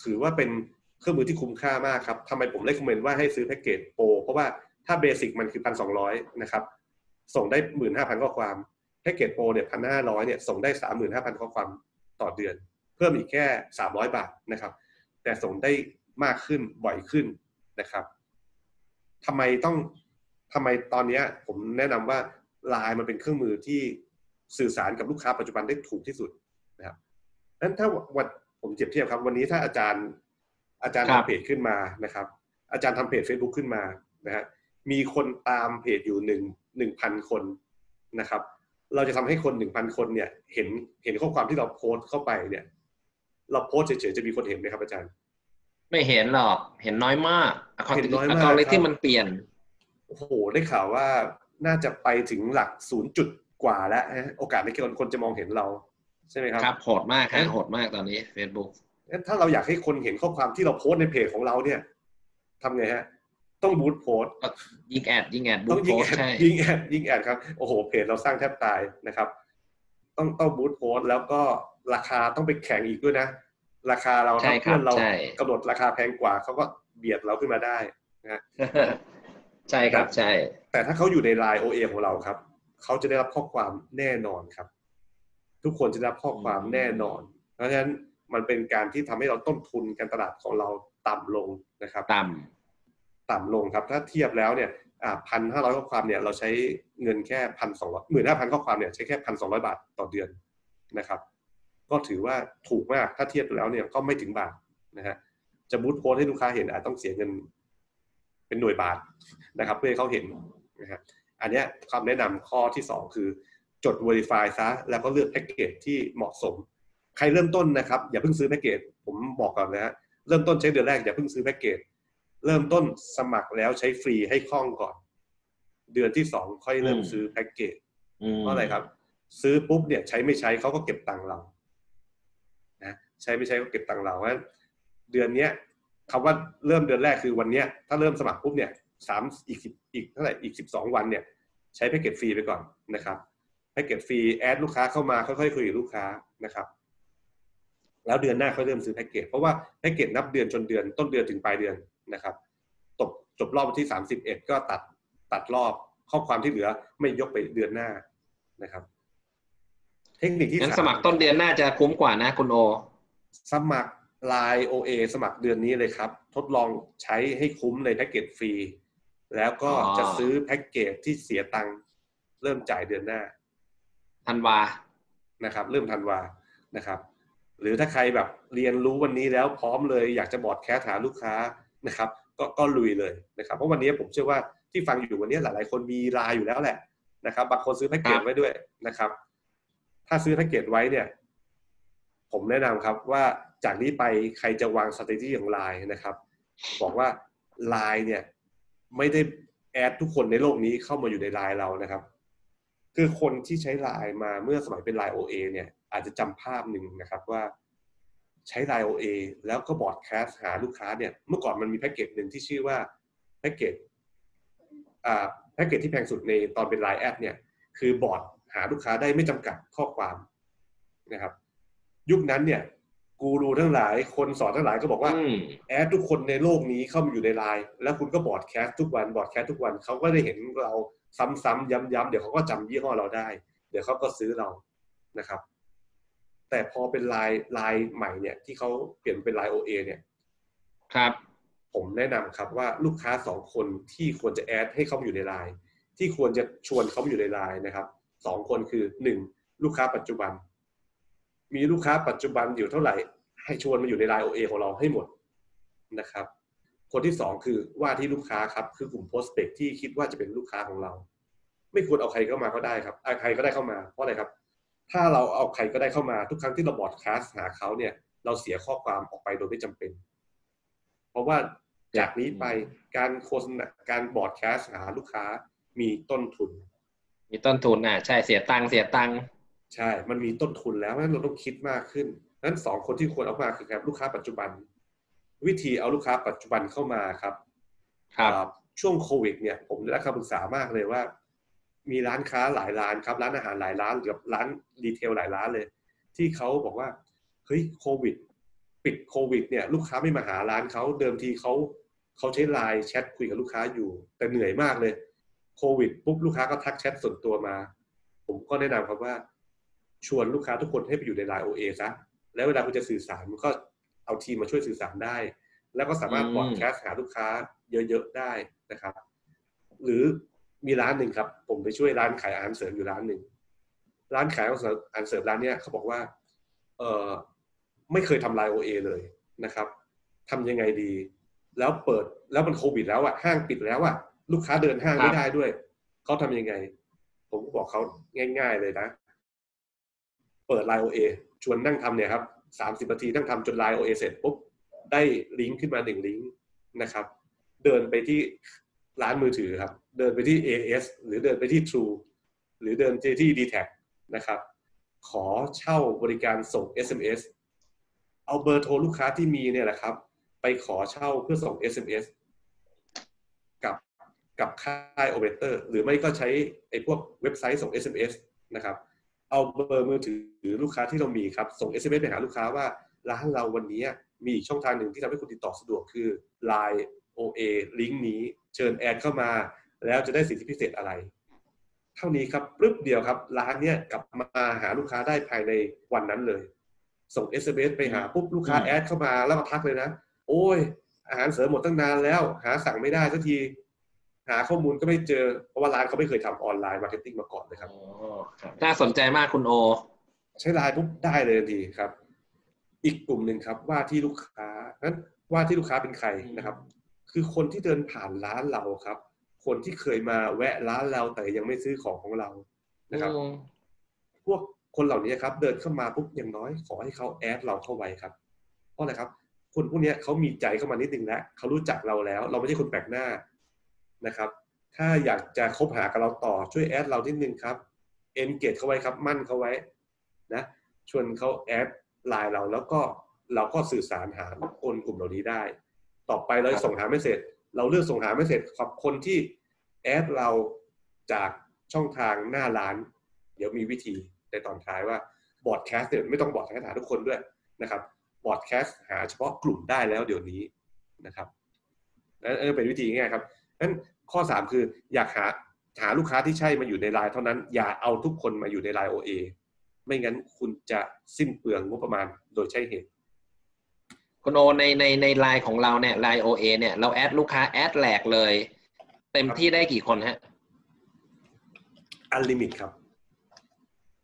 [SPEAKER 2] ถือว่าเป็นเครื่องมือที่คุ้มค่ามากครับทำไมผมได้ recommend ว่าให้ซื้อแพ็กเกจ Pro เพราะว่าถ้า Basic มันคือพันสองร้อยนะครับส่งได้หมื่นห้าพันข้อความ แพ็กเกจโปรเนี่ยพันห้าร้อยเนี่ยส่งได้สามหมื่นห้าพันข้อความต่อเดือน เพิ่มอีกแค่สามร้อยบาทนะครับ แต่ส่งได้มากขึ้นบ่อยขึ้นนะครับทำไมต้องทำไมตอนเนี้ยผมแนะนำว่าไลน์มันเป็นเครื่องมือที่สื่อสารกับลูกค้าปัจจุบันได้ถูกที่สุดนะครับนั้นถ้าวันผมเทียบเทียบครับ วันนี้ถ้าอาจารย์อาจารย์
[SPEAKER 1] ครับ
[SPEAKER 2] ทำเพจขึ้นมานะครับ อาจารย์ทำเพจ Facebook ขึ้นมานะฮะมีคนตามเพจอยู่หนึ่งหนึ่งพันคนนะครับ เราจะทำให้คนหนึ่งพันคนเนี่ย เห็นเห็นข้อความที่เราโพสต์เข้าไปเนี่ย เราโพสต์เฉยๆจะมีคนเห็นไหมครับอาจารย์
[SPEAKER 1] ไม่เห็นหรอกเห็นน้อยมาก
[SPEAKER 2] เห็นน้อยมาก
[SPEAKER 1] อัลกอริทึ
[SPEAKER 2] ครั
[SPEAKER 1] ม
[SPEAKER 2] บ
[SPEAKER 1] มันเปลี่ยน
[SPEAKER 2] โอ้โหได้ข่าวว่าน่าจะไปถึงหลักศูนย์จุดกว่าแล้วฮะโอกาสในคนคนจะมองเห็นเรา ใช่ไหมครับ
[SPEAKER 1] ครับโหดมาก
[SPEAKER 2] เอ๊ะ
[SPEAKER 1] ฮะโหดมากตอนนี้ Facebook
[SPEAKER 2] งั้นถ้าเราอยากให้คนเห็นข้อความที่เราโพสต์ในเพจของเราเนี่ยทำไงฮะ ต้องบูตโพสต์
[SPEAKER 1] ยิงแอดยิงแอดบู
[SPEAKER 2] ต้อ
[SPEAKER 1] ท
[SPEAKER 2] ง
[SPEAKER 1] โพ
[SPEAKER 2] ยิง
[SPEAKER 1] ส
[SPEAKER 2] แอด
[SPEAKER 1] ใช่
[SPEAKER 2] ยิงแอดยิงแอดครับโอ้โหเพจเราสร้างแทบตายนะครับ ต้องต้องบูตโพสต์แล้วก็ราคาต้องไปแข่งอีกด้วยนะ ราคาเรา
[SPEAKER 1] ใช่
[SPEAKER 2] ถ้า
[SPEAKER 1] ครั
[SPEAKER 2] เพื่อบนเรา
[SPEAKER 1] ใช่
[SPEAKER 2] กำหนดราคาแพงกว่าเขาก็เบียดเราขึ้นมาได้
[SPEAKER 1] ใช่ครับใช่
[SPEAKER 2] แต่ถ้าเขาอยู่ในไลน์ OA ของเราครับเขาจะได้รับข้อความแน่นอนครับ ทุกคนจะได้รับข้อความแน่นอน เพราะฉะนั้นมันเป็นการที่ทำให้เราต้นทุนการตลาดของเราต่ำลงนะครับ
[SPEAKER 1] ต่
[SPEAKER 2] ต่ำลงครับ ถ้าเทียบแล้วเนี่ยพันห้าร้อยข้อความเนี่ยเราใช้เงินแค่พันสองร้อยหมื่นห้าพันข้อความเนี่ยใช้แค่พันสองร้อยบาทต่อเดือนนะครับ ก็ถือว่าถูกมากถ้าเทียบแล้วเนี่ยก็ไม่ถึงบาทนะฮะจะบูตโพสให้ลูกค้าเห็นอาจต้องเสียเงินเป็นหน่วยบาทนะครับ เพื่อให้เขาเห็นนะฮะอันนี้คำแนะนำข้อที่สองคือจด Verify ซะแล้วก็เลือกแพ็กเกจที่เหมาะสม ใครเริ่มต้นนะครับ อย่าเพิ่งซื้อแพ็กเกจผมบอกก่อนนะฮะเริ่มต้นใช้เดือนแรกอย่าเพิ่งซื้อแพ็กเกจ เริ่มต้นสมัครแล้วใช้ฟรีให้คล่องก่อน เดือนที่สองค่อยเริ่มซื้อแพ็กเกจำ
[SPEAKER 1] อืม
[SPEAKER 2] เพราะอะไรครับ ซื้อปุ๊บเนี่ยใช้ไม่ใช้เขาก็เก็บตังค์เรานะใช้ไม่ใช้ก็เก็บตังค์เราเพราะฉะนั้นเดือนเนี้ยคำว่าเริ่มเดือนแรกคือวันเนี้ยถ้าเริ่มสมัครปุ๊บเนี่ยสามอีกสิบอีกเท่าไหร่อีกสิบสองวันเนี่ย ใช้แพ็กเกจฟรีไปก่อนนะครับแพ็กเกจฟรี add ลูกค้าเข้ามาค่อยๆคุยกับลูกค้านะครับ แล้วเดือนหน้าค่อยเริ่มซื้อแพ็กเกจเพราะว่าแพ็กเกจนับเดือนจนเดือนต้นเดือนถึงปลายเดือน นะครับจบจบรอบวันที่สามสิบเอ็ดก็ตัดตัดรอบข้อความที่เหลือไม่ยกไปเดือนหน้านะครับ เทคนิคที่
[SPEAKER 1] งั้น
[SPEAKER 2] สาม
[SPEAKER 1] สมัครต้นเดือนน่าจะคุ้มกว่านะคุณโอ
[SPEAKER 2] สมัคร Line OA สมัครเดือนนี้เลยครับ ทดลองใช้ให้คุ้มในแพ็กเกจฟรี แล้วก็
[SPEAKER 1] อ๋อ
[SPEAKER 2] จะซื้อแพ็กเกจที่เสียตังค์เริ่มจ่ายเดือนหน้า
[SPEAKER 1] ธันวา
[SPEAKER 2] นะครับ เริ่มธันวานะครับ หรือถ้าใครแบบเรียนรู้วันนี้แล้วพร้อมเลยอยากจะบอร์ดแคสหาลูกค้า นะครับก็ก็ลุยเลยนะครับ เพราะวันนี้ผมเชื่อว่าที่ฟังอยู่วันนี้หลาย ๆ คนมีไลน์อยู่แล้วแหละนะครับ บางคนซื้อแพ็กเกจไว้ด้วยนะครับ ถ้าซื้อแพ็กเกจไว้เนี่ย ผมแนะนำครับว่าจากนี้ไปใครจะวาง strategy ของไลน์นะครับ บอกว่าไลน์เนี่ย ไม่ได้ add ทุกคนในโลกนี้เข้ามาอยู่ในไลน์เรานะครับ คือคนที่ใช้ไลน์มาเมื่อสมัยเป็นไลน์ OA เนี่ย อาจจะจำภาพหนึ่งนะครับว่า ใช้ LINE OA แล้วก็ broadcast หาลูกค้าเนี่ยเมื่อก่อนมันมีแพ็กเกจหนึ่งที่ชื่อว่าแพ็กเกจอ่าแพ็กเกจที่แพงสุดในตอนเป็น LINE@ เนี่ยคือ broad หาลูกค้าได้ไม่จำกัดข้อความนะครับยุคนั้นเนี่ยกูรูทั้งหลายคนสอนทั้งหลายก็บอกว่า
[SPEAKER 1] อืม
[SPEAKER 2] add ทุกคนในโลกนี้เข้ามาอยู่ในไลน์แล้วคุณก็ broadcast ทุกวัน broadcast ทุกวันเขาก็ได้เห็นเราซ้ำๆย้ำๆเดี๋ยวเขาก็จำยี่ห้อเราได้ เดี๋ยวเขาก็ซื้อเรานะครับ แต่พอเป็นไลน์ไลน์ใหม่เนี่ย ที่เขาเปลี่ยนเป็นไลน์ OA เนี่ย
[SPEAKER 1] ครับ
[SPEAKER 2] ผมแนะนำครับว่าลูกค้าสองคนที่ควรจะแอดให้เขามาอยู่ในไลน์ที่ควรจะชวนเขามาอยู่ในไลน์นะครับสองคนคือหนึ่งลูกค้าปัจจุบัน มีลูกค้าปัจจุบันอยู่เท่าไหร่ ให้ชวนมาอยู่ในไลน์ OA ของเราให้หมดนะครับ คนที่สองคือว่าที่ลูกค้าครับคือกลุ่ม prospect ที่คิดว่าจะเป็นลูกค้าของเรา ไม่ควรเอาใครเข้ามาก็ได้ครับเอาใครก็ได้เข้ามาเพราะอะไรครับ ถ้าเราเอาใครก็ได้เข้ามาทุกครั้งที่เราบอดคาสหาเขาเนี่ย เราเสียข้อความออกไปโดยไม่จำเป็น เพราะว่าจากนี้ไปการโฆษณาการบอดแคสหาลูกค้ามีต้นทุน
[SPEAKER 1] มีต้นทุนอะใช่เสียตังค์เสียตังค์
[SPEAKER 2] ใช่ มันมีต้นทุนแล้วเพราะฉะนั้นเราต้องคิดมากขึ้นนั้นสองคนที่ควรเอามาคือครับลูกค้าปัจจุบัน วิธีเอาลูกค้าปัจจุบันเข้ามาครับ
[SPEAKER 1] ครับ
[SPEAKER 2] อ่าช่วงโควิดเนี่ย ผมได้รับคำปรึกษามากเลยว่า มีร้านค้าหลายร้านครับร้านอาหารหลายร้านหรือร้านรีเทลหลายร้านเลย ที่เขาบอกว่าเฮ้ยโควิด ปิดโควิดเนี่ยลูกค้าไม่มาหาร้านเขาเดิมทีเขาเขาใช้ไลน์แชทคุยกับลูกค้าอยู่ แต่เหนื่อยมากเลยโควิดปุ๊บลูกค้าก็ทักแชทส่วนตัวมา ผมก็แนะนำครับว่า ชวนลูกค้าทุกคนให้ไปอยู่ในไลน์ OA ซะแล้วเวลาคุณจะสื่อสารมันก็เอาทีมมาช่วยสื่อสารได้ แล้วก็สามารถ
[SPEAKER 1] อืม
[SPEAKER 2] บอดแคสต์หาลูกค้าเยอะๆได้นะครับ หรือ มีร้านหนึ่งครับ ผมไปช่วยร้านขายอาหารเสริมอยู่ร้านหนึ่งร้านขายอาหารเสริมร้านเนี้ยเขาบอกว่า เออไม่เคยทำไลโอเอเลยนะครับทำยังไงดี แล้วเปิดแล้วมันโควิดแล้วอะห้างปิดแล้วอะลูกค้าเดินห้างไม่ได้ด้วยเขาทำยังไง ผมก็บอกเขาง่าย ๆเลยนะ เปิดไลน์โอเอชวนนั่งทำเนี่ยครับสามสิบนาทีนั่งทำจนไลน์โอเอเสร็จปุ๊บได้ลิงก์ขึ้นมาหนึ่งลิงก์นะครับ เดินไปที่ร้านมือถือครับ เดินไปที่ AS หรือเดินไปที่ True หรือเดินไปที่ d t แทนะครับ ขอเช่าบริการส่ง SMS เอาเบอร์โทรลูกค้าที่มีเนี่ยแหละครับ ไปขอเช่าเพื่อส่ง SMS กับกับค่ายโอเปอเรเตอร์หรือไม่ก็ใช้ไอ้พวกเว็บไซต์ส่ง SMS นะครับ เอาเบอร์มือถือลูกค้าที่เรามีครับ ส่ง SMS ไปหาลูกค้าว่าร้านเราวันนี้มีอีกช่องทางหนึ่งที่ทำให้คุณติดต่อสะดวกคือ Line OA ลิงก์นี้เชิญ add เข้ามา แล้วจะได้สิทธิพิเศษอะไร เท่านี้ครับปึ๊บเดียวครับ ร้านเนี้ยกลับมาหาลูกค้าได้ภายในวันนั้นเลย ส่ง SMS ไปหาปุ๊บลูกค้า add เข้ามาแล้วก็ทักเลยนะ โอ้ย อาหารเสริมหมดตั้งนานแล้ว หาสั่งไม่ได้สักที หาข้อมูลก็ไม่เจอ เพราะว่าร้านเขาไม่เคยทำ online marketing มาก่อนเลยครับ
[SPEAKER 1] อ๋อครับน่าสนใจมากคุณโอ
[SPEAKER 2] ใช้ไลน์ปุ๊บได้เลยทันทีครับ อีกกลุ่มหนึ่งครับว่าที่ลูกค้านั้นว่าที่ลูกค้าเป็นใครนะครับ คือคนที่เดินผ่านร้านเราครับ คนที่เคยมาแวะร้านเราแต่ยังไม่ซื้อของของเรานะครับ พวกคนเหล่านี้ครับ เดินเข้ามาปุ๊บอย่างน้อย ขอให้เขาแอดเราเข้าไว้ครับ เพราะอะไรครับ คนพวกนี้เขามีใจเข้ามานิดนึงแล้วเขารู้จักเราแล้ว เราไม่ใช่คนแปลกหน้านะครับ ถ้าอยากจะคบหากับเราต่อช่วย add เรานิดนึงครับ engage เขาไว้ครับ หมั้นเขาไว้นะชวนเขา add ไลน์เราแล้วก็เราก็สื่อสารหาคนกลุ่มเหล่านี้ได้ ต่อไปเราส่งหา message เราเลือกส่งหา message กับคนที่ add เราจากช่องทางหน้าร้าน เดี๋ยวมีวิธีในตอนท้ายว่า broadcast เนี่ยไม่ต้อง broadcast หาทุกคนด้วยนะครับ broadcast หาเฉพาะกลุ่มได้แล้วเดี๋ยวนี้นะครับนั่นเป็นวิธีง่ายครับนั้นข้อ 3 คืออยากหาหาลูกค้าที่ใช่มาอยู่ในไลน์เท่านั้น อย่าเอาทุกคนมาอยู่ในไลน์ OA ไม่งั้นคุณจะสิ้นเปลืองงบประมาณโดยใช่เหตุ
[SPEAKER 1] คุณโอในในในไลน์ของเราเนี่ย LINE OA เนี่ยเรา add ลูกค้า add แหลกเลย เต็มที่ได้กี่คนฮะ
[SPEAKER 2] unlimit ครับ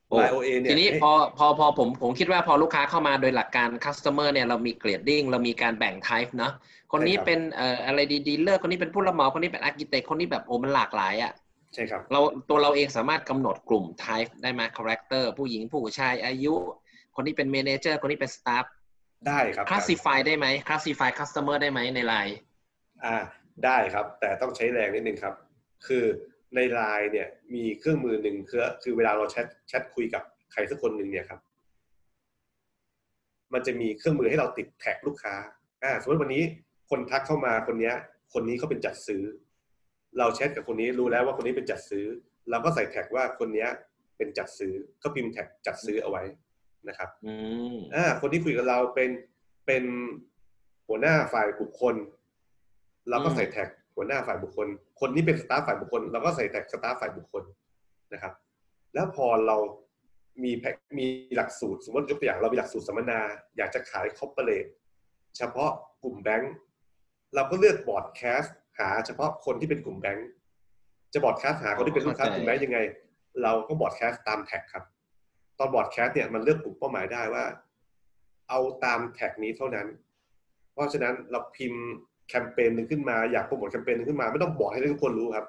[SPEAKER 1] โอ้
[SPEAKER 2] LINE OA เนี่ย
[SPEAKER 1] ทีนี้
[SPEAKER 2] ให้
[SPEAKER 1] พอพอพอผมผมคิดว่าพอลูกค้าเข้ามาโดยหลักการ customer เนี่ยเรามี grading เรามีการแบ่ง type เนาะคนนี้
[SPEAKER 2] ใช่ครับ
[SPEAKER 1] เป็นเอ่ออะไรดีดีเลอร์คนนี้เป็นผู้รับเหมาคนนี้เป็น architect คนนี้แบบโอ้มันหลากหลายอะ่ะ
[SPEAKER 2] ใช่ครับ
[SPEAKER 1] เราตัวเราเองสามารถกำหนดกลุ่ม type ได้ไหม character ผู้หญิงผู้ชายอายุ คนนี้เป็น manager คนนี้เป็น staff
[SPEAKER 2] ได้ครับ
[SPEAKER 1] classify ได้ไหม classify customer ได้ไหมในไลน์
[SPEAKER 2] อ่าได้ครับ แต่ต้องใช้แรงนิดนึงครับ คือในไลน์เนี่ยมีเครื่องมือหนึ่งคือคือเวลาเราแชทแชทคุยกับใครสักคนหนึ่งเนี่ยครับ มันจะมีเครื่องมือให้เราติดแท็กลูกค้าอ่าสมมติวันนี้คนทักเข้ามาคนเนี้ย คนนี้เขาเป็นจัดซื้อ เราแชทกับคนนี้รู้แล้วว่าคนนี้เป็นจัดซื้อ เราก็ใส่แท็กว่าคนเนี้ยเป็นจัดซื้อก็พิมพ์แท็กจัดซื้อเอาไว้ นะครับ
[SPEAKER 1] อืม
[SPEAKER 2] อ่าคนที่คุยกับเราเป็นเป็นหัวหน้าฝ่ายบุคคลเราก็ใส่แท็กหัวหน้าฝ่ายบุคคล คนนี้เป็น staff ฝ่ายบุคคลเราก็ใส่แท็ก staff ฝ่ายบุคคลนะครับ แล้วพอเรามีแท็กมีหลักสูตร สมมติยกตัวอย่างเรามีหลักสูตรสัมมนา อยากจะขาย corporate เฉพาะกลุ่มแบงก์เราก็เลือก broadcast หาเฉพาะคนที่เป็นกลุ่มแบงก์จะ broadcast หาคนที่เป็นลูกค้ากลุ่มแบงก์ยังไง เราก็ broadcast ตามแท็กครับ ตอน broadcast เนี่ยมันเลือกกลุ่มเป้าหมายได้ว่า เอาตามแท็กนี้เท่านั้น เพราะฉะนั้นเราพิมพ์แคมเปญหนึ่งขึ้นมาอยากโปรโมทแคมเปญหนึ่งขึ้นมา ไม่ต้องบอกให้ทุกคนรู้ครับ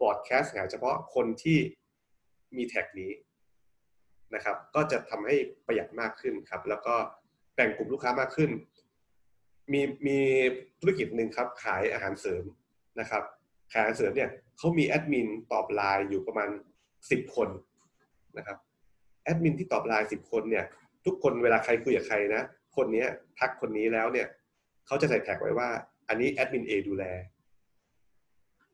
[SPEAKER 2] broadcast หาเฉพาะคนที่มีแท็กนี้นะครับ ก็จะทำให้ประหยัดมากขึ้นครับ แล้วก็แบ่งกลุ่มลูกค้ามากขึ้น มีมีธุรกิจหนึ่งครับ ขายอาหารเสริมนะครับขายอาหารเสริมเนี่ยเขามีแอดมินตอบไลน์อยู่ประมาณสิบคนนะครับ แอดมินที่ตอบไลน์สิบคนเนี่ย ทุกคนเวลาใครคุยกับใครนะ คนเนี้ยทักคนนี้แล้วเนี่ยเขาจะใส่แท็กไว้ว่า อันนี้แอดมิน A ดูแล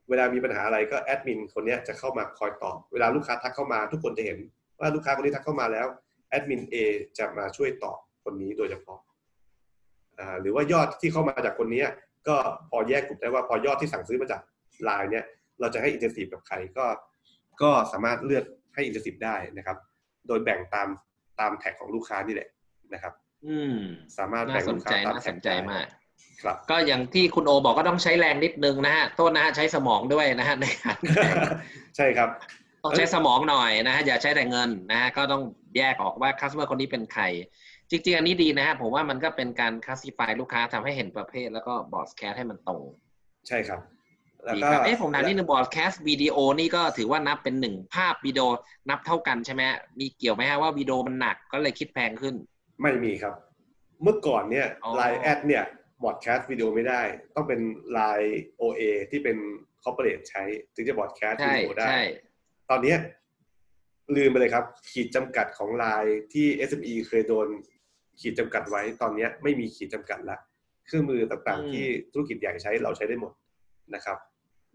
[SPEAKER 2] เวลามีปัญหาอะไรก็แอดมินคนเนี้ยจะเข้ามาคอยตอบ เวลาลูกค้าทักเข้ามาทุกคนจะเห็น ว่าลูกค้าคนนี้ทักเข้ามาแล้วแอดมิน A จะมาช่วยตอบคนนี้โดยเฉพาะหรือว่ายอดที่เข้ามาจากคนนี้ก็พอแยกกลุ่มได้ว่าพอยอดที่สั่งซื้อมาจากไลน์เนี่ยเราจะให้ incentive กับใครก็ ก็สามารถเลือกให้ incentive ได้นะครับ โดยแบ่งตามตามแท็กของลูกค้านี่แหละนะครับ
[SPEAKER 1] อืม
[SPEAKER 2] สามารถแบ่งลูกค้าตามแท็กได้
[SPEAKER 1] น่าสนใจ
[SPEAKER 2] น่าสนใจ
[SPEAKER 1] มาก
[SPEAKER 2] ครับ
[SPEAKER 1] ก็อย่างที่คุณโอบอกก็ต้องใช้แรงนิดนึงนะฮะโทษนะฮะใช้สมองด้วยนะฮะในการ
[SPEAKER 2] ใช่ครับ
[SPEAKER 1] ต้องใช้สมองหน่อยนะฮะอย่าใช้แต่เงินนะฮะก็ต้องแยกออกว่า customer คนนี้เป็นใครจริงๆ อันนี้ดีนะฮะผมว่ามันก็เป็นการ classify ลูกค้าทำให้เห็นประเภทแล้วก็ broadcast ให้มันตรง
[SPEAKER 2] ใช่ครับ แล้ว
[SPEAKER 1] ดี
[SPEAKER 2] ก็
[SPEAKER 1] ครับเอ๊ะผมถามนิดนึง broadcast วิดีโอนี่ก็ถือว่านับเป็นหนึ่งภาพวิดีโอนับเท่ากันใช่ไหมฮะมีเกี่ยวไหมฮะว่าวิดีโอมันหนักก็เลยคิดแพงขึ้น
[SPEAKER 2] ไม่มีครับ เมื่อก่อนเนี่ย
[SPEAKER 1] อ๋อ
[SPEAKER 2] ไลน์แอดเนี่ย broadcast วิดีโอไม่ได้ ต้องเป็นไลน์ OA ที่เป็น corporate ใช้ ถึงจะ broadcast วิดีโอได้
[SPEAKER 1] ใช่ใช่
[SPEAKER 2] ตอนเนี้ยลืมไปเลยครับ ขีดจำกัดของไลน์ที่ SME เคยโดนขีดจำกัดไว้ตอนเนี้ยไม่มีขีดจำกัดละเครื่องมือต่างๆ ที่ธุรกิจใหญ่ใช้เราใช้ได้หมดนะครับ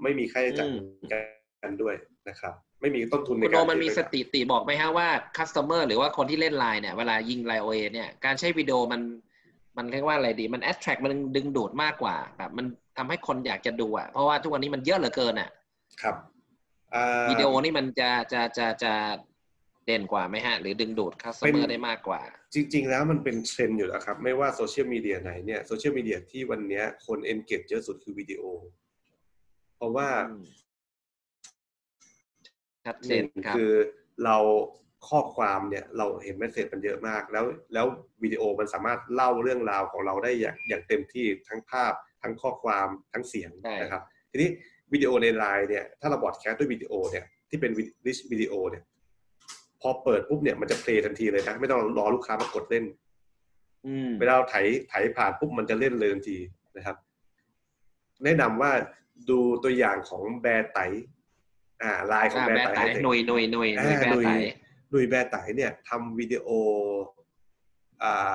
[SPEAKER 2] ไม่มีค่าใช้จ่ายกันด้วยนะครับ ไม่มีต้นทุนในการเสียเวลา คุณโอมันมีส
[SPEAKER 1] ถิติบอกไหมฮะว่า customer หรือว่าคนที่เล่นไลน์เนี่ยเวลายิงไลน์ OA เนี่ยการใช้วิดีโอมันมันเรียกว่าอะไรดี มัน attract มันดึงดูดมากกว่าแบบมันทำให้คนอยากจะดูอะเพราะว่าทุกวันนี้มันเยอะเหลือเกินอะ
[SPEAKER 2] ครับอ่า
[SPEAKER 1] วิดีโอนี่มันจะจะจะจะเด่นกว่าไหมฮะ หรือดึงดูด customer ได้มากกว่า
[SPEAKER 2] จริง ๆ แล้วมันเป็นเทรนด์อยู่แล้วครับ ไม่ว่าโซเชียลมีเดียไหนเนี่ยโซเชียลมีเดียที่วันเนี้ยคน engage เยอะสุดคือวิดีโอเพ ราะว่า
[SPEAKER 1] อืมหนึ่งชัดเจ
[SPEAKER 2] นึ่
[SPEAKER 1] น
[SPEAKER 2] ง
[SPEAKER 1] ครับ
[SPEAKER 2] คือเราข้อความเนี่ยเราเห็น message มันเยอะมาก แล้วแล้ววิดีโอมันสามารถเล่าเรื่องราวของเราได้อย่างอย่างเต็มที่ทั้งภาพ ทั้งข้อความทั้งเสียง
[SPEAKER 1] ใช่
[SPEAKER 2] นะครับ ทีนี้วิดีโอในไลน์เนี่ยถ้าเรา broadcast ด้วยวิดีโอเนี่ยที่เป็น rich video เนี่ยพอเปิดปุ๊บเนี่ยมันจะ play ทันทีเลยนะไม่ต้องรอลูกค้ามากดเล่น
[SPEAKER 1] อืม
[SPEAKER 2] เวลาเราไถไถผ่านปุ๊บมันจะเล่นเลยทันทีนะครับ แนะนำว่า ดูตัวอย่างของแบร์ไตอ่าลายของ
[SPEAKER 1] อ่า
[SPEAKER 2] แบ
[SPEAKER 1] แบ
[SPEAKER 2] ร์
[SPEAKER 1] ร์
[SPEAKER 2] ไต
[SPEAKER 1] ไต
[SPEAKER 2] ให้เด็ก
[SPEAKER 1] หน่วยหน่วยหน่วยหน่วย
[SPEAKER 2] อ่า
[SPEAKER 1] แบ
[SPEAKER 2] หน่
[SPEAKER 1] ร์
[SPEAKER 2] วย
[SPEAKER 1] ไต
[SPEAKER 2] หนุ่ยแบไต๋เนี่ยทำวิดีโออ่า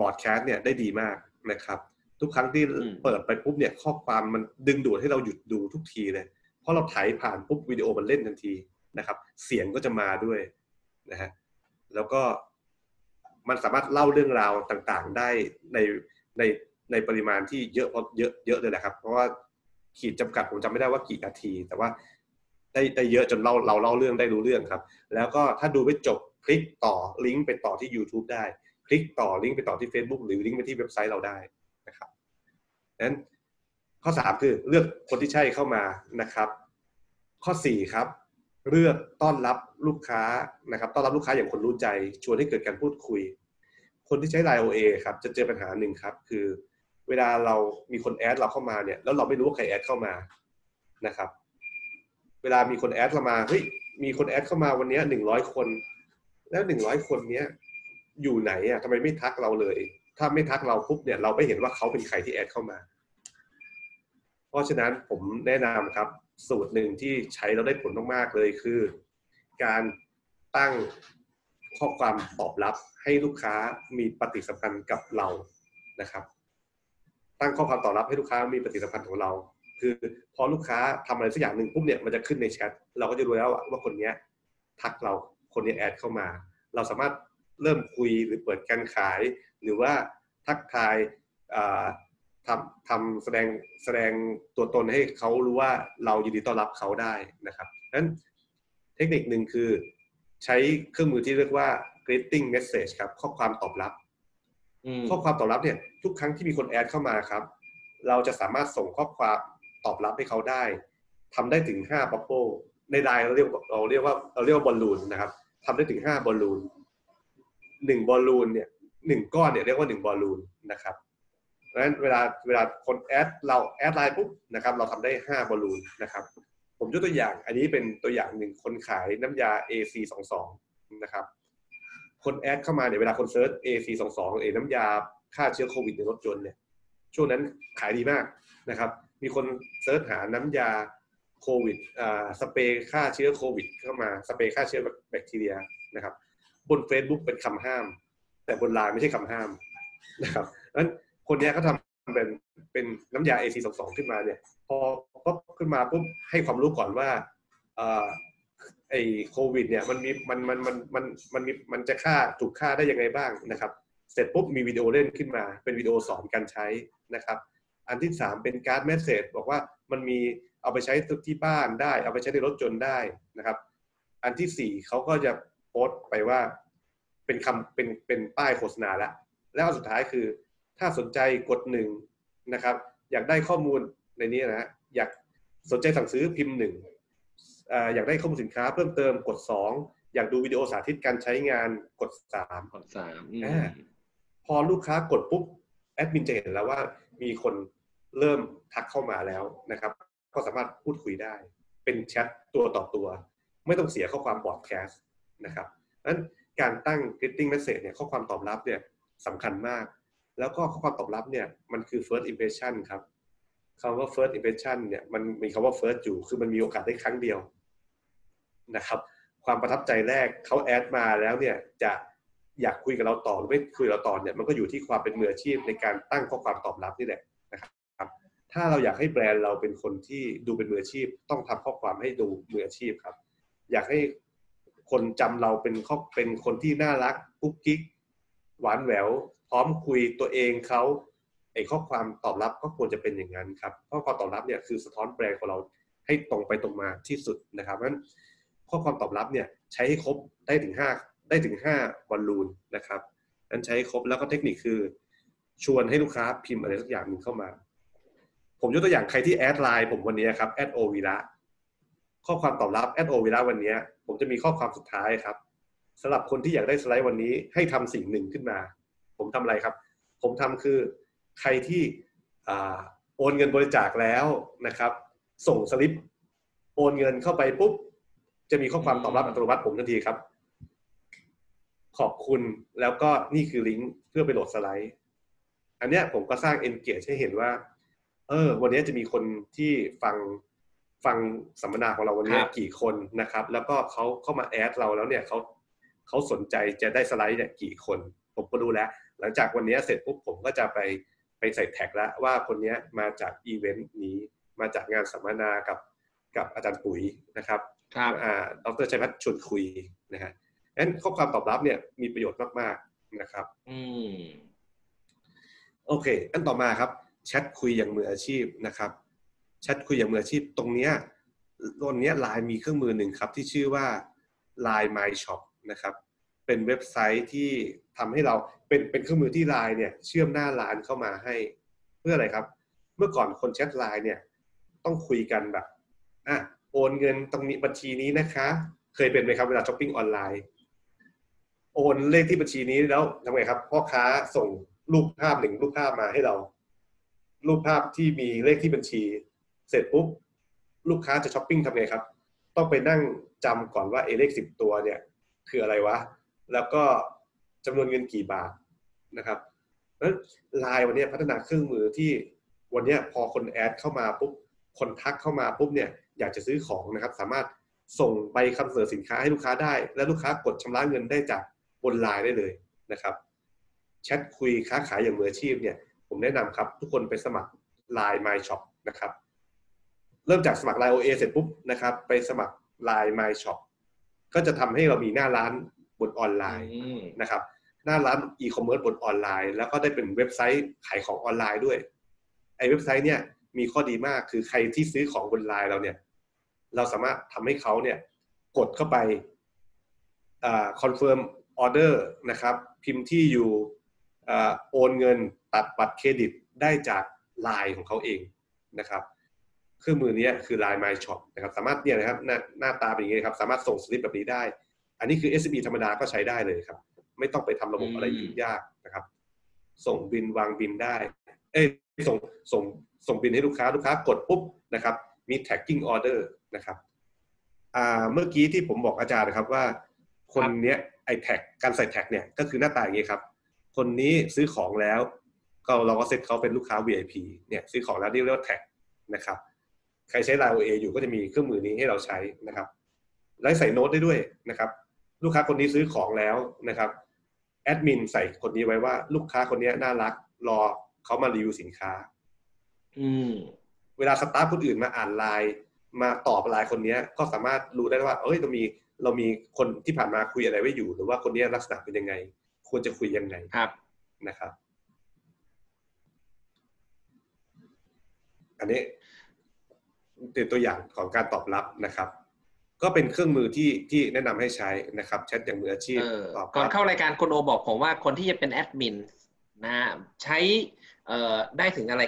[SPEAKER 2] broadcast เนี่ยได้ดีมากนะครับ ทุกครั้งที่
[SPEAKER 1] อืม
[SPEAKER 2] เปิดไปปุ๊บเนี่ยข้อความมันดึงดูดให้เราหยุดดูทุกทีเลยเพราะเราไถผ่านปุ๊บวิดีโอมันเล่นทันทีนะครับ เสียงก็จะมาด้วยนะฮะแล้วก็มันสามารถเล่าเรื่องราวต่างๆ ได้ในในในปริมาณที่เยอะพอเยอะเยอะเลยนะครับ เพราะว่า ขีดจำกัดผมจำไม่ได้ว่ากี่นาที แต่ว่าได้ได้เยอะจนเราเราเล่าเรื่องได้รู้เรื่องครับ แล้วก็ถ้าดูไม่จบคลิกต่อลิงก์ไปต่อที่ YouTube ได้ คลิกต่อลิงก์ไปต่อที่ Facebook หรือลิงก์ไปที่เว็บไซต์เราได้นะครับนั้นข้อสามคือเลือกคนที่ใช่เข้ามานะครับ ข้อสี่ครับ เลือกต้อนรับลูกค้านะครับ ต้อนรับลูกค้าอย่างคนรู้ใจ ชวนให้เกิดการพูดคุย คนที่ใช้ Line OA ครับ จะเจอปัญหาหนึ่งครับ คือ เวลาเรามีคนแอดเราเข้ามาเนี่ยแล้วเราไม่รู้ว่าใครแอดเข้ามานะครับ เวลามีคนแอดเรามาเฮ้ยมีคนแอดเข้ามาวันนี้หนึ่งร้อยคน แล้วหนึ่งร้อยคนเนี้ยอยู่ไหนอะทำไมไม่ทักเราเลย ถ้าไม่ทักเราปุ๊บเนี่ยเราไม่เห็นว่าเขาเป็นใครที่แอดเข้ามา เพราะฉะนั้นผมแนะนำครับสูตรหนึ่งที่ใช้แล้วได้ผลมากๆเลยคือ การตั้งข้อความตอบรับให้ลูกค้ามีปฏิสัมพันธ์กับเรานะครับ ตั้งข้อความตอบรับให้ลูกค้ามีปฏิสัมพันธ์ของเรา คือพอลูกค้าทำอะไรสักอย่างหนึ่งปุ๊บเนี่ยมันจะขึ้นในแชทเราก็จะรู้แล้วว่าคนเนี้ยทักเราคนนี้แอดเข้ามา เราสามารถเริ่มคุยหรือเปิดการขาย หรือว่าทักทายทำทำแสดงแสดงตัวตนให้เขารู้ว่าเรายินดีต้อนรับเขาได้นะครับนั้นเทคนิคหนึ่งคือใช้เครื่องมือที่เรียกว่า greeting message ครับ ข้อความตอบรับ ข้อความตอบรับเนี่ยทุกครั้งที่มีคนแอดเข้ามาครับ เราจะสามารถส่งข้อความตอบรับให้เขาได้ทำได้ถึง5 bubble ในไลน์เราเรียกเราเรียกว่าเราเรียกว่าบอลลูนนะครับทำได้ถึง5บอลลูนหนึ่งบอลลูนเนี่ยหนึ่งก้อนเนี่ยเรียกว่าหนึ่งบอลลูนนะครับเพราะฉะนั้นเวลาเวลาคนแอดเราแอดไลน์ปุ๊บนะครับ เราทำได้ 5บอลลูนนะครับ ผมยกตัวอย่างอันนี้เป็นตัวอย่างหนึ่งคนขายน้ำยา AC22 นะครับ คนแอดเข้ามาเนี่ยเวลาคน search AC22 เอน้ำยาฆ่าเชื้อโควิดในรถยนต์เนี่ยช่วงนั้นขายดีมากนะครับ มีคนเซิร์ชหาน้ำยาโควิดอ่าสเปรย์ฆ่าเชื้อโควิด เข้ามาสเปรย์ฆ่าเชื้อแบคทีเรียนะครับ บน Facebook เป็นคำห้าม แต่บนไลน์ไม่ใช่คำห้ามนะครับนั้นคนนี้เขาทำเป็นเป็นน้ำยา AC22 ขึ้นมาเนี่ย พอปุ๊บขึ้นมาปุ๊บให้ความรู้ก่อนว่าอ่อ ไอ้โควิดเนี่ยมันมีมันมันมันมันมันมีมันจะฆ่าถูกฆ่าได้ยังไงบ้างนะครับ เสร็จปุ๊บมีวิดีโอเล่นขึ้นมา เป็นวิดีโอสอนการใช้นะครับ อันที่สามเป็น card message บอกว่ามันมีเอาไปใช้ที่บ้านได้ เอาไปใช้ในรถยนต์ได้นะครับ อันที่สี่เขาก็จะโพสต์ไปว่าเป็นคำเป็นเป็นป้ายโฆษณาละแล้วสุดท้ายคือถ้าสนใจกดหนึ่งนะครับ อยากได้ข้อมูลในนี้นะฮะอยากสนใจสั่งซื้อพิมพ์หนึ่ง อ่าอยากได้ข้อมูลสินค้าเพิ่มเติมกดสองอยากดูวิดีโอสาธิตการใช้งานกดสาม
[SPEAKER 1] กดสามอืม
[SPEAKER 2] อ่าพอลูกค้ากดปุ๊บแอดมินจะเห็นแล้วว่ามีคนเริ่มทักเข้ามาแล้วนะครับ ก็สามารถพูดคุยได้ เป็นแชทตัวต่อตัว ไม่ต้องเสียข้อความบอดแคสต์นะครับนั้นการตั้ง greeting message เนี่ยข้อความตอบรับเนี่ยสำคัญมาก แล้วก็ข้อความตอบรับเนี่ยมันคือ first impression ครับ คำว่า first impression เนี่ยมันมีคำว่า first อยู่ คือมันมีโอกาสได้ครั้งเดียวนะครับ ความประทับใจแรกเขาแอดมาแล้วเนี่ยจะอยากคุยกับเราต่อหรือไม่คุยกับเราต่อเนี่ยมันก็อยู่ที่ความเป็นมืออาชีพในการตั้งข้อความตอบรับนี่แหละนะครับถ้าเราอยากให้แบรนด์เราเป็นคนที่ดูเป็นมืออาชีพ ต้องทำข้อความให้ดูมืออาชีพครับ อยากให้คนจำเราเป็นข้อเป็นคนที่น่ารักกุ๊กกิ๊กหวานแหวว พร้อมคุยตัวเองเขา ไอ้ข้อความตอบรับก็ควรจะเป็นอย่างนั้นครับข้อความตอบรับเนี่ยคือสะท้อนแบรนด์ของเราให้ตรงไปตรงมาที่สุดนะครับเพราะฉะนั้นข้อความตอบรับเนี่ยใช้ให้ครบได้ถึงห้าได้ถึงห้าบอลลูนนะครับนั้นใช้ให้ครบแล้วก็เทคนิคคือ ชวนให้ลูกค้าพิมพ์อะไรสักอย่างหนึ่งเข้ามา ผมยกตัวอย่างใครที่แอดไลน์ผมวันนี้ครับแอดโอวีระข้อความตอบรับแอดโอวีระวันนี้ผมจะมีข้อความสุดท้ายครับสำหรับคนที่อยากได้สไลด์วันนี้ให้ทำสิ่งหนึ่งขึ้นมา ผมทำอะไรครับ ผมทำคือ ใครที่อ่าโอนเงินบริจาคแล้วนะครับ ส่งสลิป โอนเงินเข้าไปปุ๊บ จะมีข้อความตอบรับอัตโนมัติผมทันทีครับ ขอบคุณแล้วก็นี่คือลิงก์เพื่อไปโหลดสไลด์ อันเนี้ยผมก็สร้าง engage ให้เห็นว่า เออ วันนี้จะมีคนที่ฟังฟังสัมมนาของเราวันนี้
[SPEAKER 1] ครับ
[SPEAKER 2] กี่คนนะครับ แล้วก็เขาเข้ามาแอดเราแล้วเนี่ยเขาเขาสนใจจะได้สไลด์เนี่ยกี่คน ผมก็รู้แล้ว หลังจากวันนี้เสร็จปุ๊บผมก็จะไป ไปใส่แท็กแล้วว่าคนนี้มาจากอีเวนต์นี้มาจากงานสัมมนากับกับอาจารย์ปุ๋ยนะครับ
[SPEAKER 1] ครับ
[SPEAKER 2] อ่าดรชัยพัฒน์ชวนคุยนะฮะงั้นข้อความตอบรับเนี่ยมีประโยชน์มากๆนะครับ
[SPEAKER 1] อืม
[SPEAKER 2] โอเค อันต่อมาครับแชทคุยอย่างมืออาชีพนะครับแชทคุยอย่างมืออาชีพตรงเนี้ยตรงเนี้ยไลน์มีเครื่องมือหนึ่งครับ ที่ชื่อว่า Line My Shop นะครับ เป็นเว็บไซต์ที่ทำให้เรา เป็นเป็นเครื่องมือที่ไลน์เนี่ยเชื่อมหน้าร้านเข้ามาให้ เพื่ออะไรครับ เมื่อก่อนคนแชทไลน์เนี่ยต้องคุยกันแบบอะโอนเงินตรงนี้บัญชีนี้นะคะ เคยเป็นไหมครับเวลาช้อปปิ้งออนไลน์ โอนเลขที่บัญชีนี้แล้วทำไงครับ พ่อค้าส่งรูปภาพหนึ่งรูปภาพมาให้เรา รูปภาพที่มีเลขที่บัญชี เสร็จปุ๊บลูกค้าจะช้อปปิ้งทำไงครับ ต้องไปนั่งจำก่อนว่าเอเลขสิบตัวเนี่ย คืออะไรวะ แล้วก็ จำนวนเงินกี่บาทนะครับเพราะฉะนั้นไลน์วันนี้พัฒนาเครื่องมือที่วันนี้พอคนแอดเข้ามาปุ๊บคนทักเข้ามาปุ๊บเนี่ยอยากจะซื้อของนะครับ สามารถส่งใบคำเสนอสินค้าให้ลูกค้าได้ และลูกค้ากดชำระเงินได้จากบนไลน์ได้เลยนะครับแชทคุยค้าขายอย่างมืออาชีพเนี่ยผมแนะนำครับทุกคนไปสมัคร Line My Shop นะครับ เริ่มจากสมัคร Line OA เสร็จปุ๊บนะครับ ไปสมัคร Line My Shop ก็จะทำให้เรามีหน้าร้านบนออนไลน์
[SPEAKER 1] อืม
[SPEAKER 2] นะครับ หน้าร้านอีคอมเมิร์ซบนออนไลน์ แล้วก็ได้เป็นเว็บไซต์ขายของออนไลน์ด้วยไอ้เว็บไซต์เนี่ยมีข้อดีมากคือใครที่ซื้อของบนไลน์เราเนี่ย เราสามารถทำให้เขาเนี่ยกดเข้าไป confirmออเดอร์นะครับ พิมพ์ที่อยู่อ่าโอนเงินตัดบัตรเครดิตได้จากไลน์ของเขาเองนะครับเครื่องมือนี้คือ Line My Shop นะครับ สามารถเนี่ยนะครับหน้าหน้าตาเป็นอย่างนี้ครับ สามารถส่งสลิปแบบนี้ได้ อันนี้คือ SB ธรรมดาก็ใช้ได้เลยครับ ไม่ต้องไปทำระบบอะไรยุ่งยากนะครับ ส่งบินวางบินได้ เอ้ยส่งส่งส่งบินให้ลูกค้าลูกค้ากดปุ๊บนะครับ มี tagging order นะครับอ่าเมื่อกี้ที่ผมบอกอาจารย์นะครับว่า คนเนี้ยไอ้ tag การใส่ tag เนี่ยก็คือหน้าตาอย่างนี้ครับ คนนี้ซื้อของแล้ว ก็เราก็เซตเขาเป็นลูกค้า VIP เนี่ยซื้อของแล้วนี่เรียกว่า tag นะครับใครใช้ Line OA อยู่ก็จะมีเครื่องมือนี้ให้เราใช้นะครับและใส่โน้ตได้ด้วยนะครับ ลูกค้าคนนี้ซื้อของแล้วนะครับ แอดมินใส่คนนี้ไว้ว่าลูกค้าคนนี้น่ารัก รอเขามารีวิวสินค้า
[SPEAKER 1] อืม
[SPEAKER 2] เวลาสตาฟคนอื่นมาอ่านไลน์มาตอบไลน์คนเนี้ยก็สามารถรู้ได้ว่า เอ้ยเรามีเรามีคนที่ผ่านมาคุยอะไรไว้อยู่ หรือว่าคนเนี้ยลักษณะเป็นยังไง ควรจะคุยยังไง
[SPEAKER 1] ครับ
[SPEAKER 2] นะครับ อันนี้เป็นตัวอย่างของการตอบรับนะครับ ก็เป็นเครื่องมือที่ที่แนะนำให้ใช้นะครับแชทอย่างมืออาชีพ
[SPEAKER 1] เออ
[SPEAKER 2] ตอบ
[SPEAKER 1] ก่อน
[SPEAKER 2] รับ
[SPEAKER 1] เข้ารายการคุณโอบอกผมว่าคนที่จะเป็นแอดมินนะฮะใช้เอ่อได้ถึงอะไร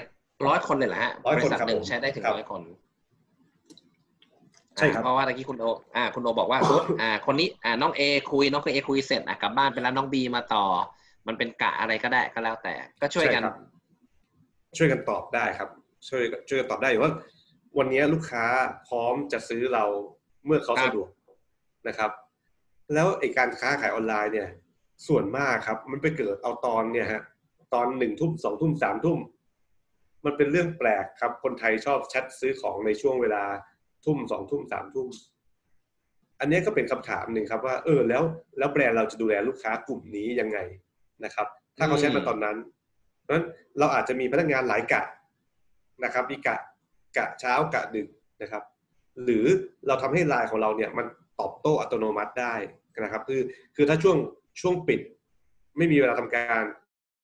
[SPEAKER 1] ร้อยคนเลยเหรอฮะ
[SPEAKER 2] ร้อย
[SPEAKER 1] บ
[SPEAKER 2] คน
[SPEAKER 1] ริษัท
[SPEAKER 2] ครับ
[SPEAKER 1] หนึ่ง
[SPEAKER 2] ผม
[SPEAKER 1] ใช้ได้ถึง
[SPEAKER 2] ครับ
[SPEAKER 1] ร้อยคน
[SPEAKER 2] ใช่ครับ
[SPEAKER 1] อ่าเพราะว่าตะกี้คุณโออ่าคุณโอบอกว่าสมมติอ่าคนนี้อ่าน้องเอคุยน้องเอคุยเสร็จอะกลับบ้านไปแล้วน้องบีมาต่อ มันเป็นกะอะไรก็ได้ก็แล้วแต่ ก็ช่วยกัน
[SPEAKER 2] ใครับช่วยกันตอบได้ครับ ช่วยช่วยกันตอบได้อยู่ว่าวันนี้ลูกค้าพร้อมจะซื้อเรา เมื่อเขา
[SPEAKER 1] ครับ
[SPEAKER 2] สะดวกนะครับ แล้วไอการค้าขายออนไลน์เนี่ย ส่วนมากครับ มันไปเกิดเอาตอนเนี่ยฮะตอนหนึ่งทุ่มสองทุ่มสามทุ่ม มันเป็นเรื่องแปลกครับ คนไทยชอบแชทซื้อของในช่วงเวลาทุ่มสองทุ่มสามทุ่ม อันนี้ก็เป็นคำถามหนึ่งครับว่า เออแล้ว แล้วแบรนด์เราจะดูแลลูกค้ากลุ่มนี้ยังไงนะครับ ถ้าเขาแชทมาตอนนั้นเพราะฉะนั้นเราอาจจะมีพนักงานหลายกะนะครับมีกะกะเช้ากะดึกนะครับ หรือเราทำให้ไลน์ของเราเนี่ยมันตอบโต้อัตโนมัติได้นะครับ คือคือถ้าช่วงช่วงปิด ไม่มีเวลาทำการ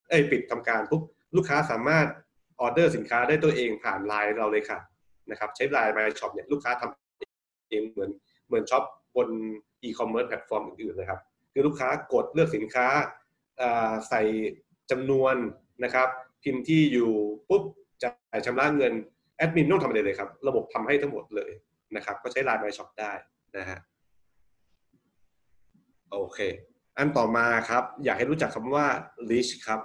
[SPEAKER 2] เอ้ยปิดทำการปุ๊บลูกค้าสามารถออเดอร์สินค้าได้ตัวเองผ่านไลน์เราเลยค่ะนะครับ ใช้ Line My Shop เนี่ยลูกค้าทำเองเหมือนเหมือน shop บนอีคอมเมิร์ซแพลตฟอร์มอื่นๆเลยครับ คือลูกค้ากดเลือกสินค้าใส่จำนวนนะครับ พิมพ์ที่อยู่ปุ๊บจ่ายชำระเงินแอดมินต้องทำอะไรเลยครับ ระบบทำให้ทั้งหมดเลย นะครับ ก็ใช้ไลน์ My Shop ได้นะฮะโอเค อันต่อมาครับ อยากให้รู้จักคำว่า list ครับ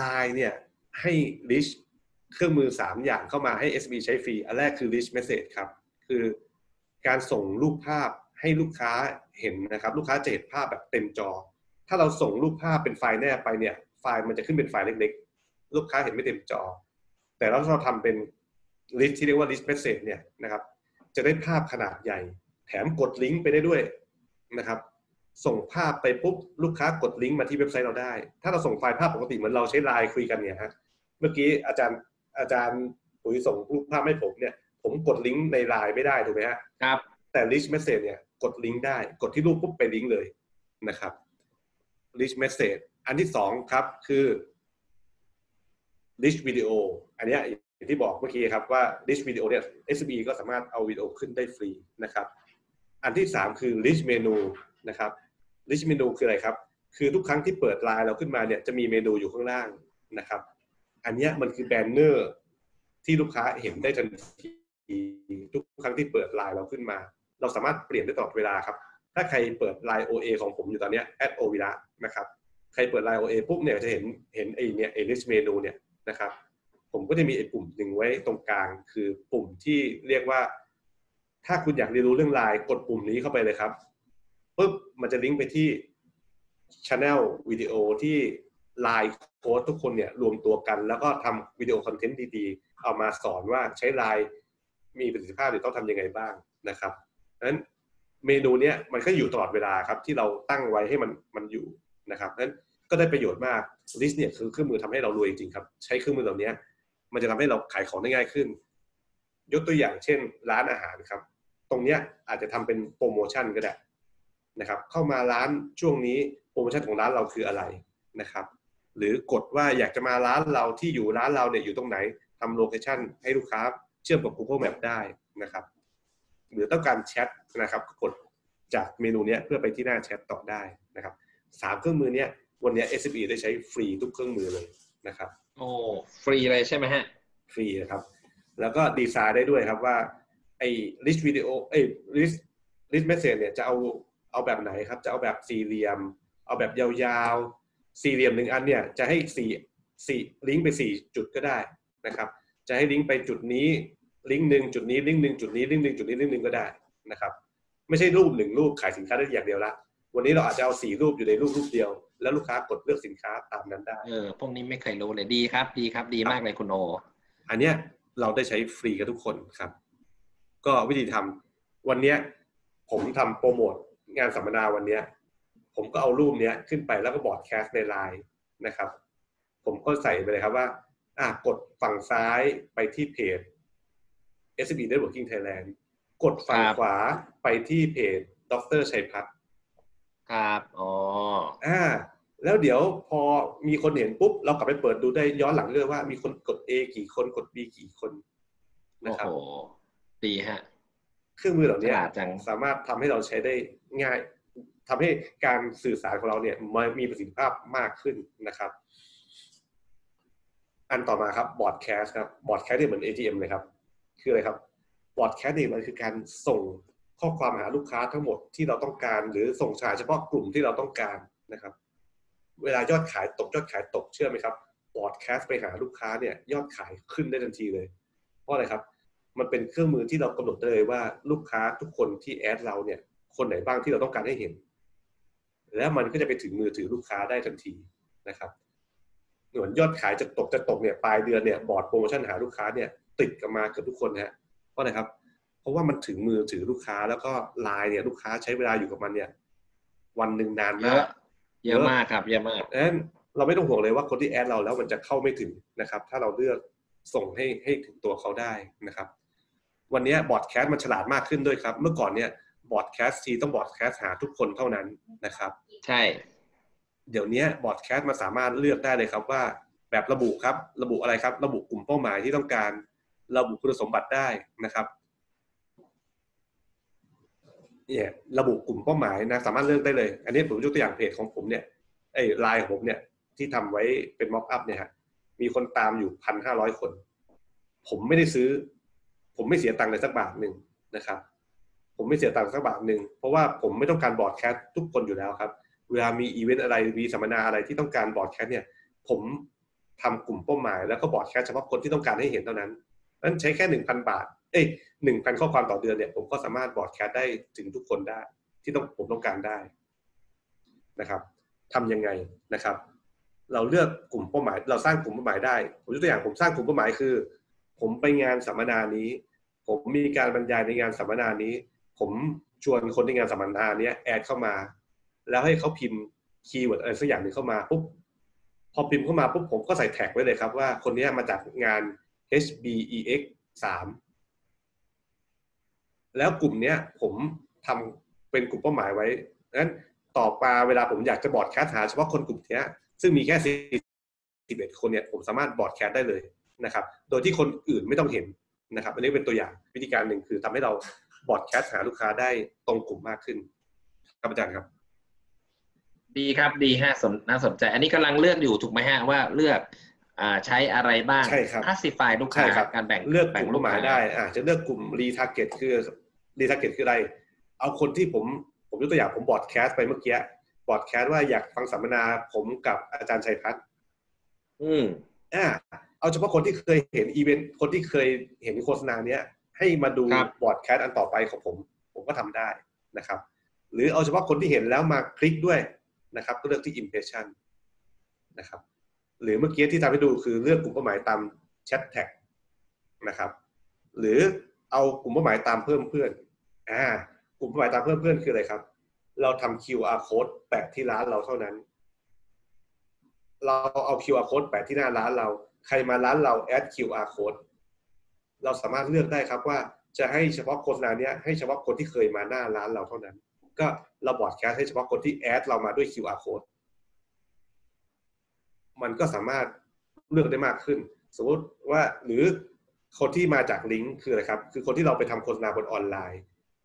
[SPEAKER 2] Line เนี่ยให้ list เครื่องมือ 3 อย่างเข้ามาให้ SB ใช้ฟรี อันแรกคือ list message ครับ คือการส่งรูปภาพให้ลูกค้าเห็นนะครับ ลูกค้าจะเห็นภาพแบบเต็มจอ ถ้าเราส่งรูปภาพเป็นไฟล์แนบไปเนี่ย ไฟล์มันจะขึ้นเป็นไฟล์เล็กๆ ลูกค้าเห็นไม่เต็มจอ แต่ถ้าเราทำเป็น list ที่เรียกว่า list message เนี่ยนะครับจะได้ภาพขนาดใหญ่ แถมกดลิงก์ไปได้ด้วยนะครับ ส่งภาพไปปุ๊บลูกค้ากดลิงก์มาที่เว็บไซต์เราได้ ถ้าเราส่งไฟล์ภาพปกติเหมือนเราใช้ไลน์คุยกันเนี่ยฮะเมื่อกี้อาจารย์อาจารย์ปุ๋ยส่งรูปภาพให้ผมเนี่ย ผมกดลิงก์ในไลน์ไม่ได้ถูกไหมฮะ
[SPEAKER 1] ครับ
[SPEAKER 2] แต่ list message เนี่ยกดลิงก์ได้กดที่รูปปุ๊บไปลิงก์เลยนะครับ list message อันที่สองครับคือ list video อันเนี้ยอย่างที่บอกเมื่อกี้ครับว่า list video เนี่ย SB ก็สามารถเอาวิดีโอขึ้นได้ฟรีนะครับ อันที่สามคือ list menu นะครับ list menu คืออะไรครับ คือทุกครั้งที่เปิดไลน์เราขึ้นมาเนี่ยจะมีเมนูอยู่ข้างล่างนะครับ อันนี้มันคือแบนเนอร์ที่ลูกค้าเห็นได้ทันทีทุกครั้งที่เปิดไลน์เราขึ้นมา เราสามารถเปลี่ยนได้ตลอดเวลาครับ ถ้าใครเปิดไลน์ OA ของผมอยู่ตอนนี้ย at o v i r a นะครับ ใครเปิดไลน์ OA ปุ๊บเนี่ยจะเห็นเห็นไอ้เนี่ยไอ้ list menu เนี่ยนะครับ ผมก็จะมีไอ้ปุ่มหนึ่งไว้ตรงกลาง คือปุ่มที่เรียกว่า ถ้าคุณอยากเรียนรู้เรื่องไลน์กดปุ่มนี้เข้าไปเลยครับปุ๊บมันจะลิงก์ไปที่ Channel วิดีโอที่Line Coach ทุกคนเนี่ยรวมตัวกัน แล้วก็ทำวิดีโอ content ดีๆ เอามาสอนว่าใช้ไลน์มีประสิทธิภาพหรือต้องทำยังไงบ้างนะครับนั้นเมนูเนี้ยมันก็อยู่ตลอดเวลาครับที่เราตั้งไว้ให้มันมันอยู่นะครับนั้นก็ได้ประโยชน์มาก rich เนี่ยคือเครื่องมือทำให้เรารวยจริงๆครับ ใช้เครื่องมือเหล่านี้ มันจะทำให้เราขายของได้ง่ายขึ้น ยกตัวอย่างเช่น ร้านอาหารครับ ตรงเนี้ยอาจจะทำเป็นโปรโมชั่นก็ได้นะครับ เข้ามาร้านช่วงนี้โปรโมชั่นของร้านเราคืออะไรนะครับ หรือกดว่าอยากจะมาร้านเราที่อยู่ร้านเราเนี่ยอยู่ตรงไหนทำ location ให้ลูกค้าเชื่อมกับ Google Map ได้นะครับ หรือต้องการแชทนะครับกดจากเมนูเนี้ยเพื่อไปที่หน้าแชทต่อได้นะครับสามเครื่องมือนี้วันเนี้ย SME ได้ใช้ฟรีทุกเครื่องมือเลยนะครับ
[SPEAKER 1] โอ้ฟรีเลยใช่ไหมฮะ
[SPEAKER 2] ฟรีนะครับ แล้วก็ดีไซน์ได้ด้วยครับว่า ไอ้ list video เอ้ย list list message เนี่ยจะเอาเอาแบบไหนครับ จะเอาแบบสี่เหลี่ยม เอาแบบยาวๆ สี่เหลี่ยมหนึ่งอันเนี่ยจะให้สี่สี่ลิงก์ไปสี่จุดก็ได้นะครับ จะให้ลิงก์ไปจุดนี้ลิงก์หนึ่งจุดนี้ลิงก์หนึ่งจุดนี้ลิงก์หนึ่งจุดนี้ลิงก์หนึ่งก็ได้นะครับ ไม่ใช่รูปหนึ่งรูปขายสินค้าได้อย่างเดียวละวันนี้เราอาจจะเอาสี่รูปอยู่ในรูปรูปเดียว แล้วลูกค้ากดเลือกสินค้าตามนั้นได้
[SPEAKER 1] เออ พวกนี้ไม่เคยรู้เลยดีครับ ดีครับ ดีมากเลยคุณโอ
[SPEAKER 2] อันเนี้ยเราได้ใช้ฟรีกันทุกคนครับ ก็วิธีทำวันเนี้ยผมทำโปรโมทงานสัมมนาวันเนี้ย ผมก็เอารูปเนี้ยขึ้นไปแล้วก็บอร์ดแคสต์ในไลน์นะครับ ผมก็ใส่ไปเลยครับว่า อะกดฝั่งซ้ายไปที่เพจ SB Networking Thailand กดฝั่ง
[SPEAKER 1] ครับ
[SPEAKER 2] ขวาไปที่เพจดรชัยพัฒน์
[SPEAKER 1] ครับ อ๋อ
[SPEAKER 2] อ่า แล้วเดี๋ยวพอมีคนเห็นปุ๊บ เรากลับไปเปิดดูได้ย้อนหลังเรื่องว่ามีคนกด A กี่คนกด B กี่คนนะ
[SPEAKER 1] โอ้
[SPEAKER 2] ครับ
[SPEAKER 1] โหดีฮะ
[SPEAKER 2] เครื่องมือเหล่านี้
[SPEAKER 1] ฉลาดจัง
[SPEAKER 2] สามารถทำให้เราใช้ได้ง่ายทำให้การสื่อสารของเราเนี่ยมีประสิทธิภาพมากขึ้นนะครับ อันต่อมาครับ broadcast ครับ broadcast เนี่ยเหมือน ATM เลยครับ คืออะไรครับ broadcast เนี่ยมันคือการส่งข้อความหาลูกค้าทั้งหมดที่เราต้องการ หรือส่งหาเฉพาะกลุ่มที่เราต้องการนะครับ เวลายอดขายตกยอดขายตกเชื่อไหมครับ broadcast ไปหาลูกค้าเนี่ยยอดขายขึ้นได้ทันทีเลย เพราะอะไรครับ มันเป็นเครื่องมือที่เรากำหนดได้เลยว่าลูกค้าทุกคนที่ add เราเนี่ยคนไหนบ้างที่เราต้องการให้เห็น แล้วมันก็จะไปถึงมือถือลูกค้าได้ทันทีนะครับเหมือนยอดขายจะตกจะตกเนี่ยปลายเดือนเนี่ย broad โปรโมชั่นหาลูกค้าเนี่ยทักกันมาเกือบทุกคนฮะเพราะอะไรครับ เพราะว่ามันถึงมือถือลูกค้าแล้วก็ไลน์เนี่ยลูกค้าใช้เวลาอยู่กับมันเนี่ยวันหนึ่งนานมาก
[SPEAKER 1] อะ เยอะมากครับเยอะมาก
[SPEAKER 2] ดังนั้นเราไม่ต้องห่วงเลยว่าคนที่ add เราแล้วมันจะเข้าไม่ถึงนะครับ ถ้าเราเลือกส่งให้ให้ถึงตัวเขาได้นะครับ วันนี้ broadcast มันฉลาดมากขึ้นด้วยครับ เมื่อก่อนเนี่ย broadcast ทีต้อง broadcast หาทุกคนเท่านั้นนะครับ
[SPEAKER 1] ใช่
[SPEAKER 2] เดี๋ยวนี้ broadcast มันสามารถเลือกได้เลยครับว่าแบบระบุครับ ระบุอะไรครับ ระบุกลุ่มเป้าหมายที่ต้องการ ระบุคุณสมบัติได้นะครับ เนี่ยระบุกลุ่มเป้าหมายนะสามารถเลือกได้เลย อันนี้ผมยกตัวอย่างเพจของผมเนี่ยไอ้ไลน์ของผมเนี่ยที่ทำไว้เป็น mockup เนี่ยฮะมีคนตามอยู่พันห้าร้อยคน ผมไม่ได้ซื้อ ผมไม่เสียตังค์เลยสักบาทหนึ่งนะครับ ผมไม่เสียตังค์สักบาทหนึ่งเพราะว่าผมไม่ต้องการ broadcast ทุกคนอยู่แล้วครับ เวลามีอีเวนต์อะไรมีสัมมนาอะไรที่ต้องการ broadcast เนี่ย ผมทำกลุ่มเป้าหมายแล้วก็ broadcast เฉพาะคนที่ต้องการให้เห็นเท่านั้นนั้นใช้แค่หนึ่งพันบาท เอ้ยหนึ่งพันข้อความต่อเดือนเนี่ยผมก็สามารถ broadcast ได้ถึงทุกคนได้ ที่ต้องผมต้องการได้นะครับทำยังไงนะครับ เราเลือกกลุ่มเป้าหมาย เราสร้างกลุ่มเป้าหมายได้ผมยกตัวอย่างผมสร้างกลุ่มเป้าหมายคือ ผมไปงานสัมมนานี้ ผมมีการบรรยายในงานสัมมนานี้ ผมชวนคนในงานสัมมนาเนี้ย add เข้ามา แล้วให้เขาพิมพ์ keyword อะไรสักอย่างหนึ่งเข้ามาปุ๊บพอพิมพ์เข้ามาปุ๊บผมก็ใส่ tag ไว้เลยครับว่าคนนี้มาจากงาน HBEX 3 แล้วกลุ่มเนี้ยผมทำเป็นกลุ่มเป้าหมายไว้นั้นต่อมาเวลาผมอยากจะ broadcast หาเฉพาะคนกลุ่มเนี้ยซึ่งมีแค่11คนเนี่ยผมสามารถ broadcast ได้เลยนะครับ โดยที่คนอื่นไม่ต้องเห็นนะครับ อันนี้เป็นตัวอย่างวิธีการหนึ่งคือทำให้เราbroadcast หาลูกค้าได้ตรงกลุ่มมากขึ้น ครับอาจารย์ครับ
[SPEAKER 1] ดีครับดีฮะสนน่าสนใจ อันนี้กำลังเลือกอยู่ถูกไหมฮะว่าเลือกอ่าใช้อะไรบ้าง
[SPEAKER 2] ใช่ครับ
[SPEAKER 1] classify ลูกค้า
[SPEAKER 2] ใช่ครับ
[SPEAKER 1] การแบ่ง
[SPEAKER 2] เลือกก
[SPEAKER 1] แบ่ง
[SPEAKER 2] ลุ่ม
[SPEAKER 1] ลู
[SPEAKER 2] เป้ากหมาย
[SPEAKER 1] ค้า
[SPEAKER 2] ได้อาจจะเลือกกลุ่ม retarget คือ retarget คืออะไร เอาคนที่ผมผมยกตัวอย่างผม broadcast ไปเมื่อกี้ broadcast ว่าอยากฟังสัมมนาผมกับอาจารย์ชัยพัชร์
[SPEAKER 1] อืม
[SPEAKER 2] อ่าเอาเฉพาะคนที่เคยเห็นอีเวนต์คนที่เคยเห็นโฆษณาเนี้ย ให้มาดู
[SPEAKER 1] ครับ
[SPEAKER 2] บอร์ดแคสอันต่อไปของผม ผมก็ทำได้นะครับ หรือเอาเฉพาะคนที่เห็นแล้วมาคลิกด้วยนะครับ ก็เลือกที่ impression นะครับ หรือเมื่อกี้ที่ทำให้ดูคือเลือกกลุ่มเป้าหมายตามแชทแท็กนะครับ หรือเอากลุ่มเป้าหมายตามเพิ่มเพื่อน อ่ากลุ่มเป้าหมายตามเพิ่มเพื่อนคืออะไรครับ เราทำ QR code แปะที่ร้านเราเท่านั้น เราเอา QR code แปะที่หน้าร้านเรา ใครมาร้านเราแอด QR code เราสามารถเลือกได้ครับว่าจะให้เฉพาะโฆษณาเนี้ยให้เฉพาะคนที่เคยมาหน้าร้านเราเท่านั้น ก็เราบอร์ดแคสให้เฉพาะคนที่แอดเรามาด้วย QR code มันก็สามารถเลือกได้มากขึ้น สมมติว่าหรือคนที่มาจากลิงก์คืออะไรครับ คือคนที่เราไปทำโฆษณาบนออนไลน์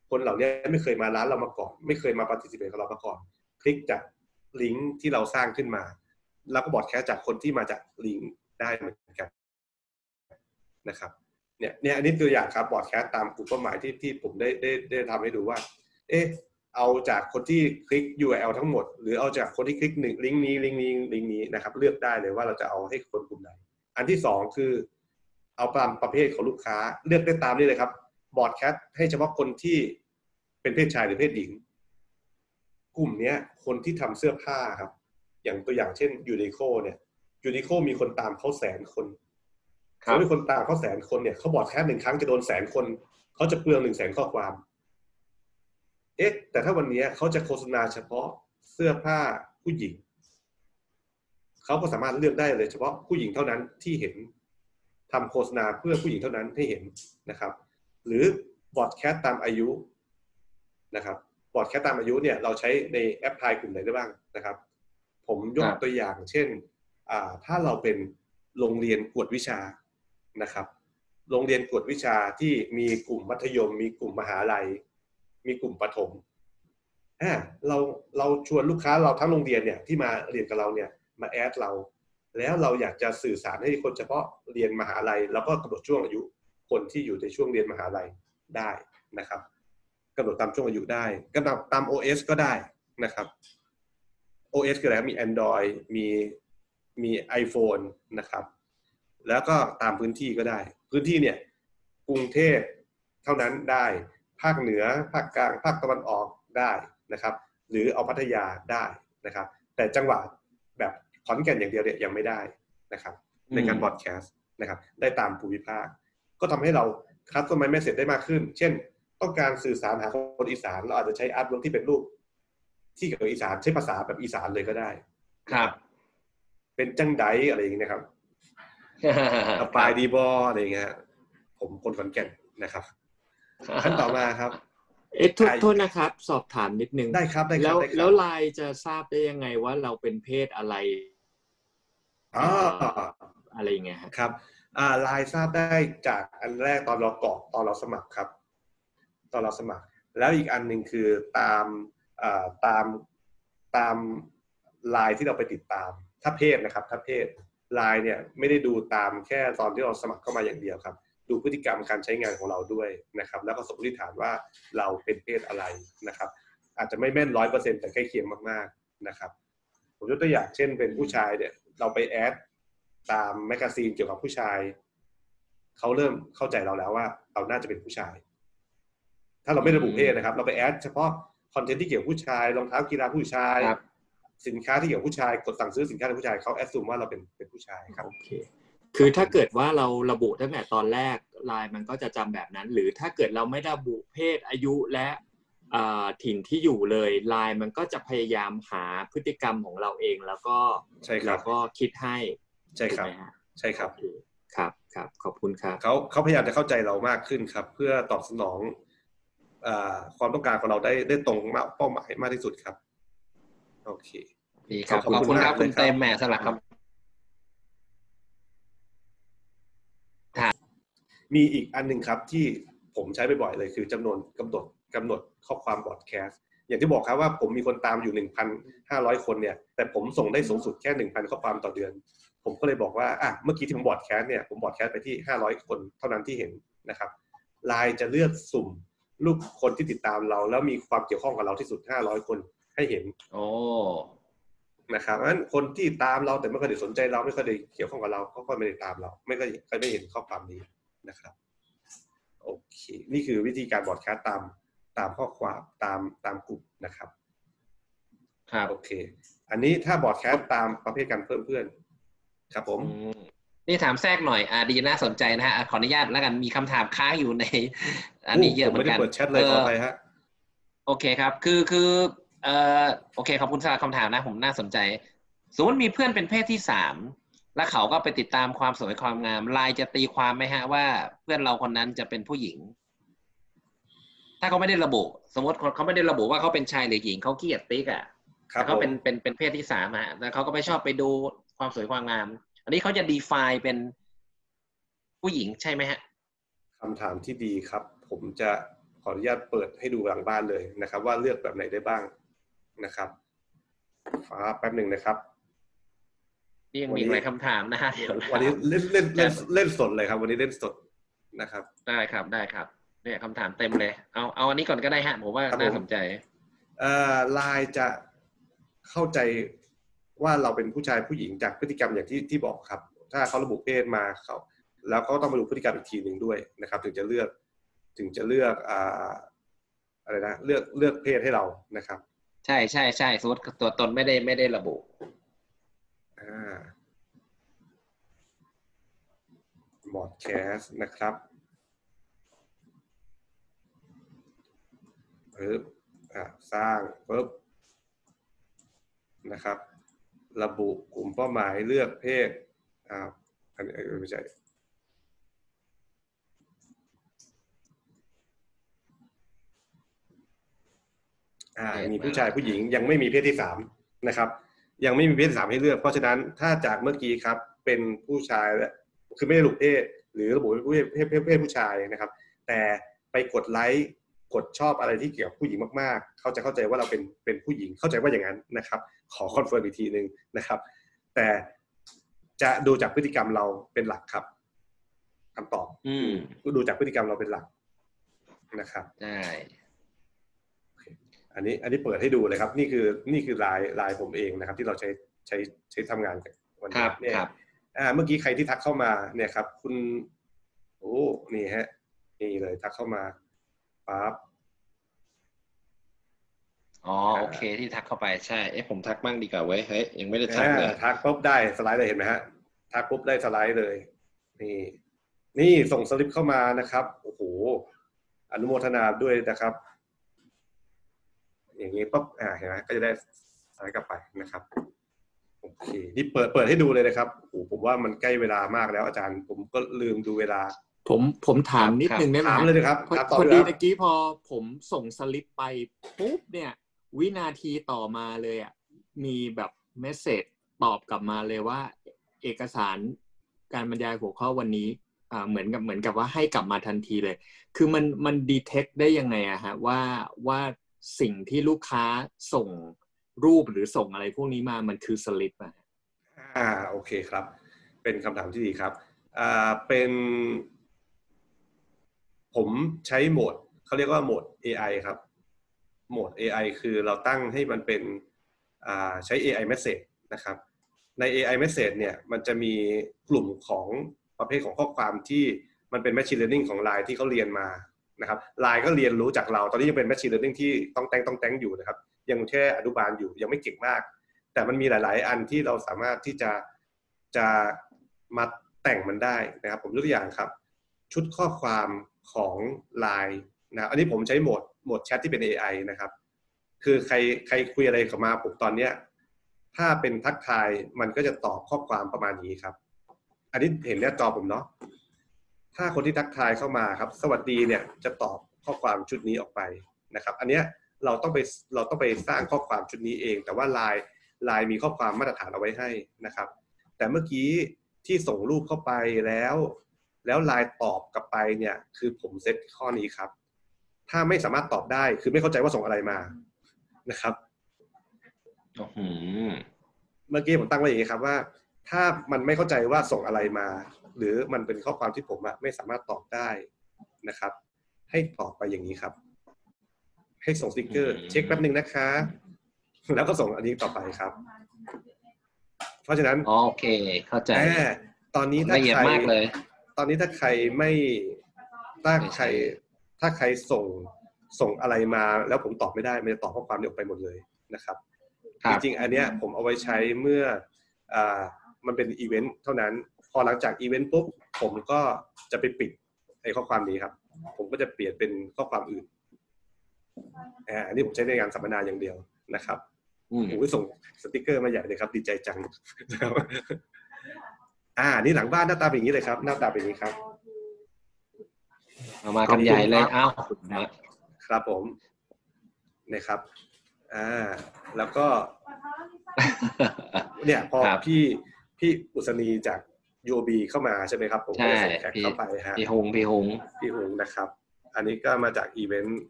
[SPEAKER 2] คนเหล่านี้ไม่เคยมาร้านเรามาก่อน ไม่เคยมาปฏิสิเ e กับเรามาก่อน คลิกจากลิงก์ที่เราสร้างขึ้นมา แล้วก็ broadcast จากคนที่มาจากลิงก์ได้เหมือนกันนะครับเนี่ยเนี่ยอันนี้ตัวอย่างครับ broadcast ตามกลุ่มเป้าหมายที่ที่ผมได้ได้ได้ทำให้ดูว่า เอ๊ะเอาจากคนที่คลิก URL ทั้งหมด หรือเอาจากคนที่คลิกหนึ่งลิงก์นี้ลิงก์นี้ลิงก์นี้นะครับ เลือกได้เลยว่าเราจะเอาให้คนกลุ่มไหน อันที่สองคือ เอาตามประเภทของลูกค้าเลือกได้ตามนี้เลยครับ broadcast ให้เฉพาะคนที่เป็นเพศชายหรือเพศหญิง กลุ่มเนี้ย คนที่ทำเสื้อผ้าครับ อย่างตัวอย่างเช่น Uniqlo เนี่ย Uniqlo มีคนตามเขาแสนคน
[SPEAKER 1] ครับ
[SPEAKER 2] เขามีคนตามเขาแสนคนเนี่ยเขา broadcast หนึ่งครั้งจะโดนแสนคนเขาจะเปลืองหนึ่งแสนข้อความ เอ๊ะ แต่ถ้าวันนี้เขาจะโฆษณาเฉพาะเสื้อผ้าผู้หญิงเขาก็สามารถเลือกได้เลยเฉพาะผู้หญิงเท่านั้นที่เห็นทำโฆษณาเพื่อผู้หญิงเท่านั้นให้เห็นนะครับ หรือบอร์ดแคสตามอายุนะครับบอร์ดแคสตามอายุเนี่ยเราใช้ในแอปพลายกลุ่มไหนได้บ้างนะครับ ผมยก
[SPEAKER 1] ครับ
[SPEAKER 2] ตัวอย่างเช่นอ่าถ้าเราเป็นโรงเรียนกวดวิชานะครับโรงเรียนกวดวิชาที่มีกลุ่มมัธยม มีกลุ่มมหาลัย มีกลุ่มประถมอ่าเราเราชวนลูกค้าเราทั้งโรงเรียนเนี่ยที่มาเรียนกับเราเนี่ยมาแอดเรา แล้วเราอยากจะสื่อสารให้คนเฉพาะเรียนมหาลัยเราก็กำหนดช่วงอายุ คนที่อยู่ในช่วงเรียนมหาลัยได้นะครับกำหนดตามช่วงอายุได้กำหนดตาม OS ก็ได้นะครับ OS คืออะไรมี Android มีมี iPhone นะครับ แล้วก็ตามพื้นที่ก็ได้ พื้นที่เนี่ยกรุงเทพเท่านั้นได้ ภาคเหนือ ภาคกลาง ภาคตะวันออกได้นะครับ หรือเอาพัทยาได้นะครับ แต่จังหวัดแบบขอนแก่นอย่างเดียวเนี่ยยังไม่ได้นะครับ ในการ broadcast นะครับ ได้ตามภูมิภาค ก็ทำให้เรา customize message ได้มากขึ้น เช่น ต้องการสื่อสารหาคนอีสานเราอาจจะใช้ artwork ที่เป็นรูป ที่เกี่ยวกับอีสานใช้ภาษาแบบอีสานเลยก็ได้
[SPEAKER 1] ครับ
[SPEAKER 2] เป็นจังไดอะไรอย่างนี้นะครับอัปายดีบออะไรอย่างเงี้ยฮะผมคนขอนแก่นนะครับขั้นต่อมาครับ
[SPEAKER 4] เอ๊ะโทษ
[SPEAKER 2] ใคร
[SPEAKER 4] โทษนะครับ สอบถามนิดนึง
[SPEAKER 2] ได้ครับได้ค
[SPEAKER 4] แล้
[SPEAKER 2] รับ
[SPEAKER 4] ว
[SPEAKER 2] ได้ครับ
[SPEAKER 4] แล้วไลน์จะทราบได้ยังไงว่าเราเป็นเพศอะไร
[SPEAKER 2] อ๋อ
[SPEAKER 4] อะไรอย่างเงี้ยฮะ
[SPEAKER 2] ครับอ่า ลายทราบได้จากอันแรกตอนเรากรอกตอนเราสมัครครับ ตอนเราสมัคร แล้วอีกอันหนึ่งคือตามตามตามลายที่เราไปติดตาม ถ้าเพศนะครับ ถ้าเพศลายเนี่ยไม่ได้ดูตามแค่ตอนที่เราสมัครเข้ามาอย่างเดียวครับ ดูพฤติกรรมการใช้งานของเราด้วยนะครับ แล้วก็สมมติฐานว่าเราเป็นเพศอะไรนะครับ อาจจะไม่แม่นร้อยเปอร์เซ็นต์แต่ใกล้เคียงมากๆนะครับผมยกตัวอย่างเช่นเป็นผู้ชายเนี่ยเราไป add ตาม magazine เกี่ยวกับผู้ชายเขาเริ่มเข้าใจเราแล้วว่าเราน่าจะเป็นผู้ชาย ถ้าเราไม่ระบุเพศนะครับ เราไป add เฉพาะ content ที่เกี่ยวกับผู้ชายรองเท้ากีฬาผู้ชาย
[SPEAKER 1] ครับ
[SPEAKER 2] สินค้าที่เกี่ยวกับผู้ชายกดสั่งซื้อสินค้าในผู้ชายเขา assume ว่าเราเป็นเป็นผู้ชายครับ
[SPEAKER 4] โอเคคือถ้าเกิดว่าเราระบุตั้งแต่ตอนแรกไลน์มันก็จะจำแบบนั้น หรือถ้าเกิดเราไม่ระบุเพศอายุและอ่าถิ่นที่อยู่เลยไลน์มันก็จะพยายามหาพฤติกรรมของเราเอง แล้วก็
[SPEAKER 2] ใช่ครั
[SPEAKER 4] แล้
[SPEAKER 2] บ
[SPEAKER 4] วก็คิดให้
[SPEAKER 2] ใช่ครับ
[SPEAKER 4] ถูกไหมฮะ
[SPEAKER 2] ใช่ครับ
[SPEAKER 4] โอเคครับครับขอบคุณครับ
[SPEAKER 2] เขาเขาพยายามจะเข้าใจเรามากขึ้นครับ เพื่อตอบสนองอาความต้องการของเราได้ได้ตรงมากเป้าหมายมากที่สุดครับ โอเค
[SPEAKER 1] ดีครับ
[SPEAKER 2] ขอบ
[SPEAKER 1] ขอบ
[SPEAKER 2] คุ
[SPEAKER 1] คุณณครับ
[SPEAKER 2] มาก
[SPEAKER 1] คุณ
[SPEAKER 2] เลยครับ
[SPEAKER 1] เต็มแหม่สลับครับ
[SPEAKER 2] มีอีกอันหนึ่งครับที่ผมใช้บ่อยๆเลยคือจำนวนกำหนดกำหนดข้อความบอดแคสต์อย่างที่บอกครับว่าผมมีคนตามอยู่ 1,500 คนเนี่ย แต่ผมส่งได้สูงสุดแค่ 1,000 ข้อความต่อเดือน ผมก็เลยบอกว่าอะเมื่อกี้ที่ผมบอดแคสต์เนี่ยผมบอดแคสต์ไปที่ 500 คนเท่านั้นที่เห็นนะครับไลน์จะเลือกสุ่มลูกคนที่ติดตามเรา แล้วมีความเกี่ยวข้องกับเราที่สุด 500 คนให้เห็น
[SPEAKER 1] โอ้
[SPEAKER 2] นะครับเพราะฉะนั้นคนที่ตามเราแต่ไม่เคอยได้สนใจเราไม่เคอยได้เกี่ยวข้องกับเราก็ค่อยไม่ได้ตามเรา ไม่เคอยเคอยไม่เห็นข้อความนี้นะครับโอเค นี่คือวิธีการบอดแคสต์ตามตามข้อความตามตามกลุ่มนะครับ
[SPEAKER 1] ครับ
[SPEAKER 2] โอเค อันนี้ถ้าบอดแคสต์ตามประเภทการเพิ่มเพื่อน ครับผม
[SPEAKER 1] อืมนี่ถามแทรกหน่อยอ่าดีน่าสนใจนะฮะอะขออนุญาตแล้วกันมีคำถามค้างอยู่ใน อันนี้เยอะเหมือนกัน
[SPEAKER 2] ผมไม่ได้เปิดแชทเลยขออภัยฮะ
[SPEAKER 1] โอเคครับ คือคือเอ่อโอเคขอบคุณสำหรับคำถามนะ ผมน่าสนใจ สมมติมีเพื่อนเป็นเพศที่สามแล้วเขาก็ไปติดตามความสวยความงามไลน์จะตีความไหมฮะว่าเพื่อนเราคนนั้นจะเป็นผู้หญิง ถ้าเขาไม่ได้ระบุ สมมติเขาไม่ได้ระบุว่าเขาเป็นชายหรือหญิงเขาเกลียดติ๊กอะ
[SPEAKER 2] ครับ
[SPEAKER 1] แต่เขาเป็น
[SPEAKER 2] ผม
[SPEAKER 1] เป็นเป็นเพศที่สามฮะแล้วเขาก็ไปชอบไปดู ความสวยความงาม อันนี้เขาจะ define เป็นผู้หญิงใช่ไหมฮะ
[SPEAKER 2] คำถามที่ดีครับ ผมจะขออนุญาตเปิดให้ดูหลังบ้านเลยนะครับ ว่าเลือกแบบไหนได้บ้างนะครับฟ้าแป๊บหนึ่งนะครับ
[SPEAKER 1] นี่ยัง
[SPEAKER 2] วัน
[SPEAKER 1] มี
[SPEAKER 2] นี้
[SPEAKER 1] หลายคำถามนะฮะเดี๋ยว
[SPEAKER 2] วันนี้เล่นเล่นเล่นเล่นสดเลยครับ วันนี้เล่นสดนะครับ
[SPEAKER 1] ได้ครับได้ครับเนี่ยคำถามเต็มเลย เอาเอาอันนี้ก่อนก็ได้ฮะผมว่า
[SPEAKER 2] ครับผม
[SPEAKER 1] น่าสนใจ
[SPEAKER 2] เอ่อไลน์จะเข้าใจ ว่าเราเป็นผู้ชายผู้หญิงจากพฤติกรรมอย่างที่ที่บอกครับ ถ้าเขาระบุเพศมาเขา แล้วก็ต้องมาดูพฤติกรรมอีกทีหนึ่งด้วยนะครับ ถึงจะเลือกถึงจะเลือกอ่าอะไรนะเลือกเลือกเพศให้เรานะครับ
[SPEAKER 1] ใช่ใช่ใช่สมมติตัวตนไม่ได้ไม่ได้ระบุ
[SPEAKER 2] อ่าบอดแคสต์นะครับปึ๊บอ่าสร้างปึ๊บนะครับ ระบุกลุ่มเป้าหมายเลือกเพศอ่าอันนี้เออไม่ใช่อ่า
[SPEAKER 1] เพศ
[SPEAKER 2] มีผู้
[SPEAKER 1] มา
[SPEAKER 2] ชายผู้หญิงยังไม่มีเพศที่สามนะครับ ยังไม่มีเพศที่สามให้เลือก เพราะฉะนั้นถ้าจากเมื่อกี้ครับเป็นผู้ชายและคือไม่ได้ระบุเพศหรือระบุเพศเพศเพศเพศผู้ชายนะครับ แต่ไปกดไลค์ กดชอบอะไรที่เกี่ยวกับผู้หญิงมากๆ เขาจะเข้าใจว่าเราเป็นเป็นผู้หญิงเข้าใจว่าอย่างนั้นนะครับ ขอ confirm อีกทีหนึ่งนะครับ แต่จะดูจากพฤติกรรมเราเป็นหลักครับคำตอบ
[SPEAKER 1] อืม
[SPEAKER 2] ดูจากพฤติกรรมเราเป็นหลักนะครับ
[SPEAKER 1] ใช่
[SPEAKER 2] อันนี้อันนี้เปิดให้ดูเลยครับ นี่คือนี่คือไลน์ไลน์ผมเองนะครับ ที่เราใช้ใช้ใช้ทำงานกันวัน
[SPEAKER 1] ค
[SPEAKER 2] นี้
[SPEAKER 1] รับ
[SPEAKER 2] เนี่ย
[SPEAKER 1] ครับ
[SPEAKER 2] อ่าเมื่อกี้ใครที่ทักเข้ามาเนี่ยครับ คุณโอ้นี่ฮะนี่เลยทักเข้ามา ปั๊บ
[SPEAKER 1] อ๋อโอเคที่ทักเข้าไปใช่เอ๊ะผมทักบ้างดีกว่าเว้ยเฮ้ยยังไม่ได้ทักเลย
[SPEAKER 2] อ่าทักปุ๊บได้สไลด์เลยเห็นไหมฮะทักปุ๊บได้สไลด์เลย นี่ นี่ส่งสลิปเข้ามานะครับโอ้โหอนุโมทนาด้วยนะครับ อย่างนี้ปุ๊บอ่าเห็นไหมก็จะได้สไลด์กลับไปนะครับโอเคนี่เปิดเปิดให้ดูเลยนะครับโอ้โหผมว่ามันใกล้เวลามากแล้วอาจารย์ ผมก็ลืมดูเวลา
[SPEAKER 4] ผมผมถามนิดนึงได้ไหม
[SPEAKER 2] ถามเลยนะครับ
[SPEAKER 4] พอ
[SPEAKER 2] ถามต่อ
[SPEAKER 4] พอ
[SPEAKER 2] เลย
[SPEAKER 4] ดี
[SPEAKER 2] ครับ
[SPEAKER 4] ตะกี้พอผมส่งสลิปไปปุ๊บเนี่ย วินาทีต่อมาเลยอะมีแบบเมสเซจตอบกลับมาเลยว่า เอกสารการบรรยายหัวข้อวันนี้อ่าเหมือนกับเหมือนกับว่าให้กลับมาทันทีเลย คือมันมันดีเทคได้ยังไงอะฮะว่าว่าสิ่งที่ลูกค้าส่งรูปหรือส่งอะไรพวกนี้มามันคือสลิปอะฮะ
[SPEAKER 2] อ่าโอเคครับ เป็นคำถามที่ดีครับอ่าเป็น ผมใช้โหมดเขาเรียกว่าโหมด AI ครับ โหมด AI คือเราตั้งให้มันเป็นใช้ AI message นะครับ ใน AI message เนี่ยมันจะมีกลุ่มของประเภทของข้อความที่มันเป็น machine learning ของ Line ที่เขาเรียนมานะครับ Line ก็เรียนรู้จากเรา ตอนนี้ยังเป็น machine learning ที่ต้องแต่งต้องแต่งอยู่นะครับ ยังแค่อนุบาลอยู่ยังไม่เก่งมาก แต่มันมีหลาย ๆ อันที่เราสามารถที่จะจะมาแต่งมันได้นะครับ ผมยกตัวอย่างครับ ชุดข้อความ ของ Line นะอันนี้ผมใช้โหมดโหมดแชทที่เป็น AI นะครับ คือใครใครคุยอะไรเข้ามาผมตอนเนี้ยถ้าเป็นทักทายมันก็จะตอบข้อความประมาณนี้ครับ อันนี้เห็นหน้าจอผมเนาะถ้าคนที่ทักทายเข้ามาครับ สวัสดีเนี่ยจะตอบข้อความชุดนี้ออกไปนะครับ อันเนี้ยเราต้องไปเราต้องไปสร้างข้อความชุดนี้เอง แต่ว่าไลน์ไลน์มีข้อความมาตรฐานเอาไว้ให้นะครับ แต่เมื่อกี้ที่ส่งรูปเข้าไปแล้ว แล้วไลน์ตอบกลับไปเนี่ย คือผมเซตข้อนี้ครับ ถ้าไม่สามารถตอบได้คือไม่เข้าใจว่าส่งอะไรมานะครับ
[SPEAKER 1] อื้อหือ
[SPEAKER 2] เมื่อกี้ผมตั้งไว้อย่างนี้ครับว่า ถ้ามันไม่เข้าใจว่าส่งอะไรมา หรือมันเป็นข้อความที่ผมอะไม่สามารถตอบได้นะครับ ให้ตอบไปอย่างนี้ครับ ให้ส่งสติกเกอร์ เช็คแป๊บหนึ่งนะคะ แล้วก็ส่งอันนี้ต่อไปครับ เพราะฉะนั้น
[SPEAKER 1] อ๋อโอเค เข้าใจ
[SPEAKER 2] แม่ตอนนี้ถ้า
[SPEAKER 1] ละเอียด
[SPEAKER 2] ใคร
[SPEAKER 1] มากเลย
[SPEAKER 2] ตอนนี้ถ้าใครไม่ถ้าใครถ้าใครส่งส่งอะไรมาแล้วผมตอบไม่ได้ มันจะตอบข้อความนี้ออกไปหมดเลยนะครับ
[SPEAKER 1] ครั
[SPEAKER 2] จ
[SPEAKER 1] บ
[SPEAKER 2] ริงๆ อันเนี้ยผมเอาไว้ใช้เมื่ออ่ามันเป็นอีเวนต์เท่านั้น พอหลังจากอีเวนต์ปุ๊บผมก็จะไปปิดไอ้ข้อความนี้ครับ ผมก็จะเปลี่ยนเป็นข้อความอื่นอ่าอันนี้ผมใช้ในงานสัมมนาอย่างเดียวนะครับ
[SPEAKER 1] อืม
[SPEAKER 2] โอ้ยส่งสติกเกอร์มาใหญ่เลยครับ ดีใจจังนะครับ อ่า นี่หลังบ้านหน้าตาเป็นอย่างนี้เลยครับ หน้าตาเป็นอย่างนี้ครับ
[SPEAKER 1] เอามากันใหญ่เลยเอ้า
[SPEAKER 2] ครับผมนะครับอ่าแล้วก็ เนี่ยพอ
[SPEAKER 1] ครับ
[SPEAKER 2] พี่พี่อุศนีจาก UOB เข้ามาใช่ไหมครับ ผมก็
[SPEAKER 1] ใช่
[SPEAKER 2] จะส่งแท็ก
[SPEAKER 1] พี่
[SPEAKER 2] เข้าไปฮะ
[SPEAKER 1] พี่หงพี่หง
[SPEAKER 2] พี่หงนะครับ อันนี้ก็มาจากอีเวนต์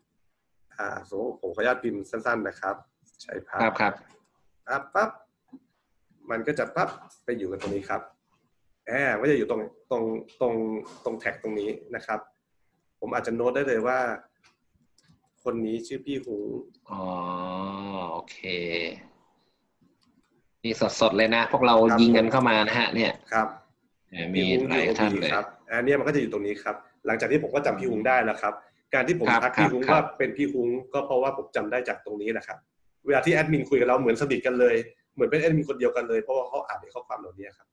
[SPEAKER 2] อ่าสมมติผมขออนุญาตพิมพ์สั้น ๆ นะครับ ใช้ภา
[SPEAKER 1] ครับ
[SPEAKER 2] พ
[SPEAKER 1] ครับ
[SPEAKER 2] ปั๊บปั๊บมันก็จะปั๊บไปอยู่กันตรงนี้ครับแอบก็จะอยู่ตรงตรงตรงตรงแท็กตรงนี้นะครับ ผมอาจจะโน้ตได้เลยว่า คนนี้ชื่อพี่หง
[SPEAKER 1] อ๋อโอเค นี่สดๆเลยนะ พวกเรายิงกันเข้ามานะฮะ เนี่ย
[SPEAKER 2] ครับ
[SPEAKER 1] เอ่อมี
[SPEAKER 2] พี่ฮุ้ง
[SPEAKER 1] หลาย
[SPEAKER 2] UOB
[SPEAKER 1] ท่านเลย
[SPEAKER 2] ครับอันเนี้ยมันก็จะอยู่ตรงนี้ครับ หลังจากที่ผมก็จำพี่ฮุ้งได้แล้วครับ การที่ผม
[SPEAKER 1] ครับ
[SPEAKER 2] ทักพี่ฮุ้ง
[SPEAKER 1] ครับ
[SPEAKER 2] ว่าเป็นพี่ฮุ้งก็เพราะว่าผมจำได้จากตรงนี้แหละครับ เวลาที่แอดมินคุยกับเราเหมือนสนิทกันเลย เหมือนเป็นแอดมินคนเดียวกันเลยเพราะว่าเขาอ่านในข้อความเหล่านี้ครับ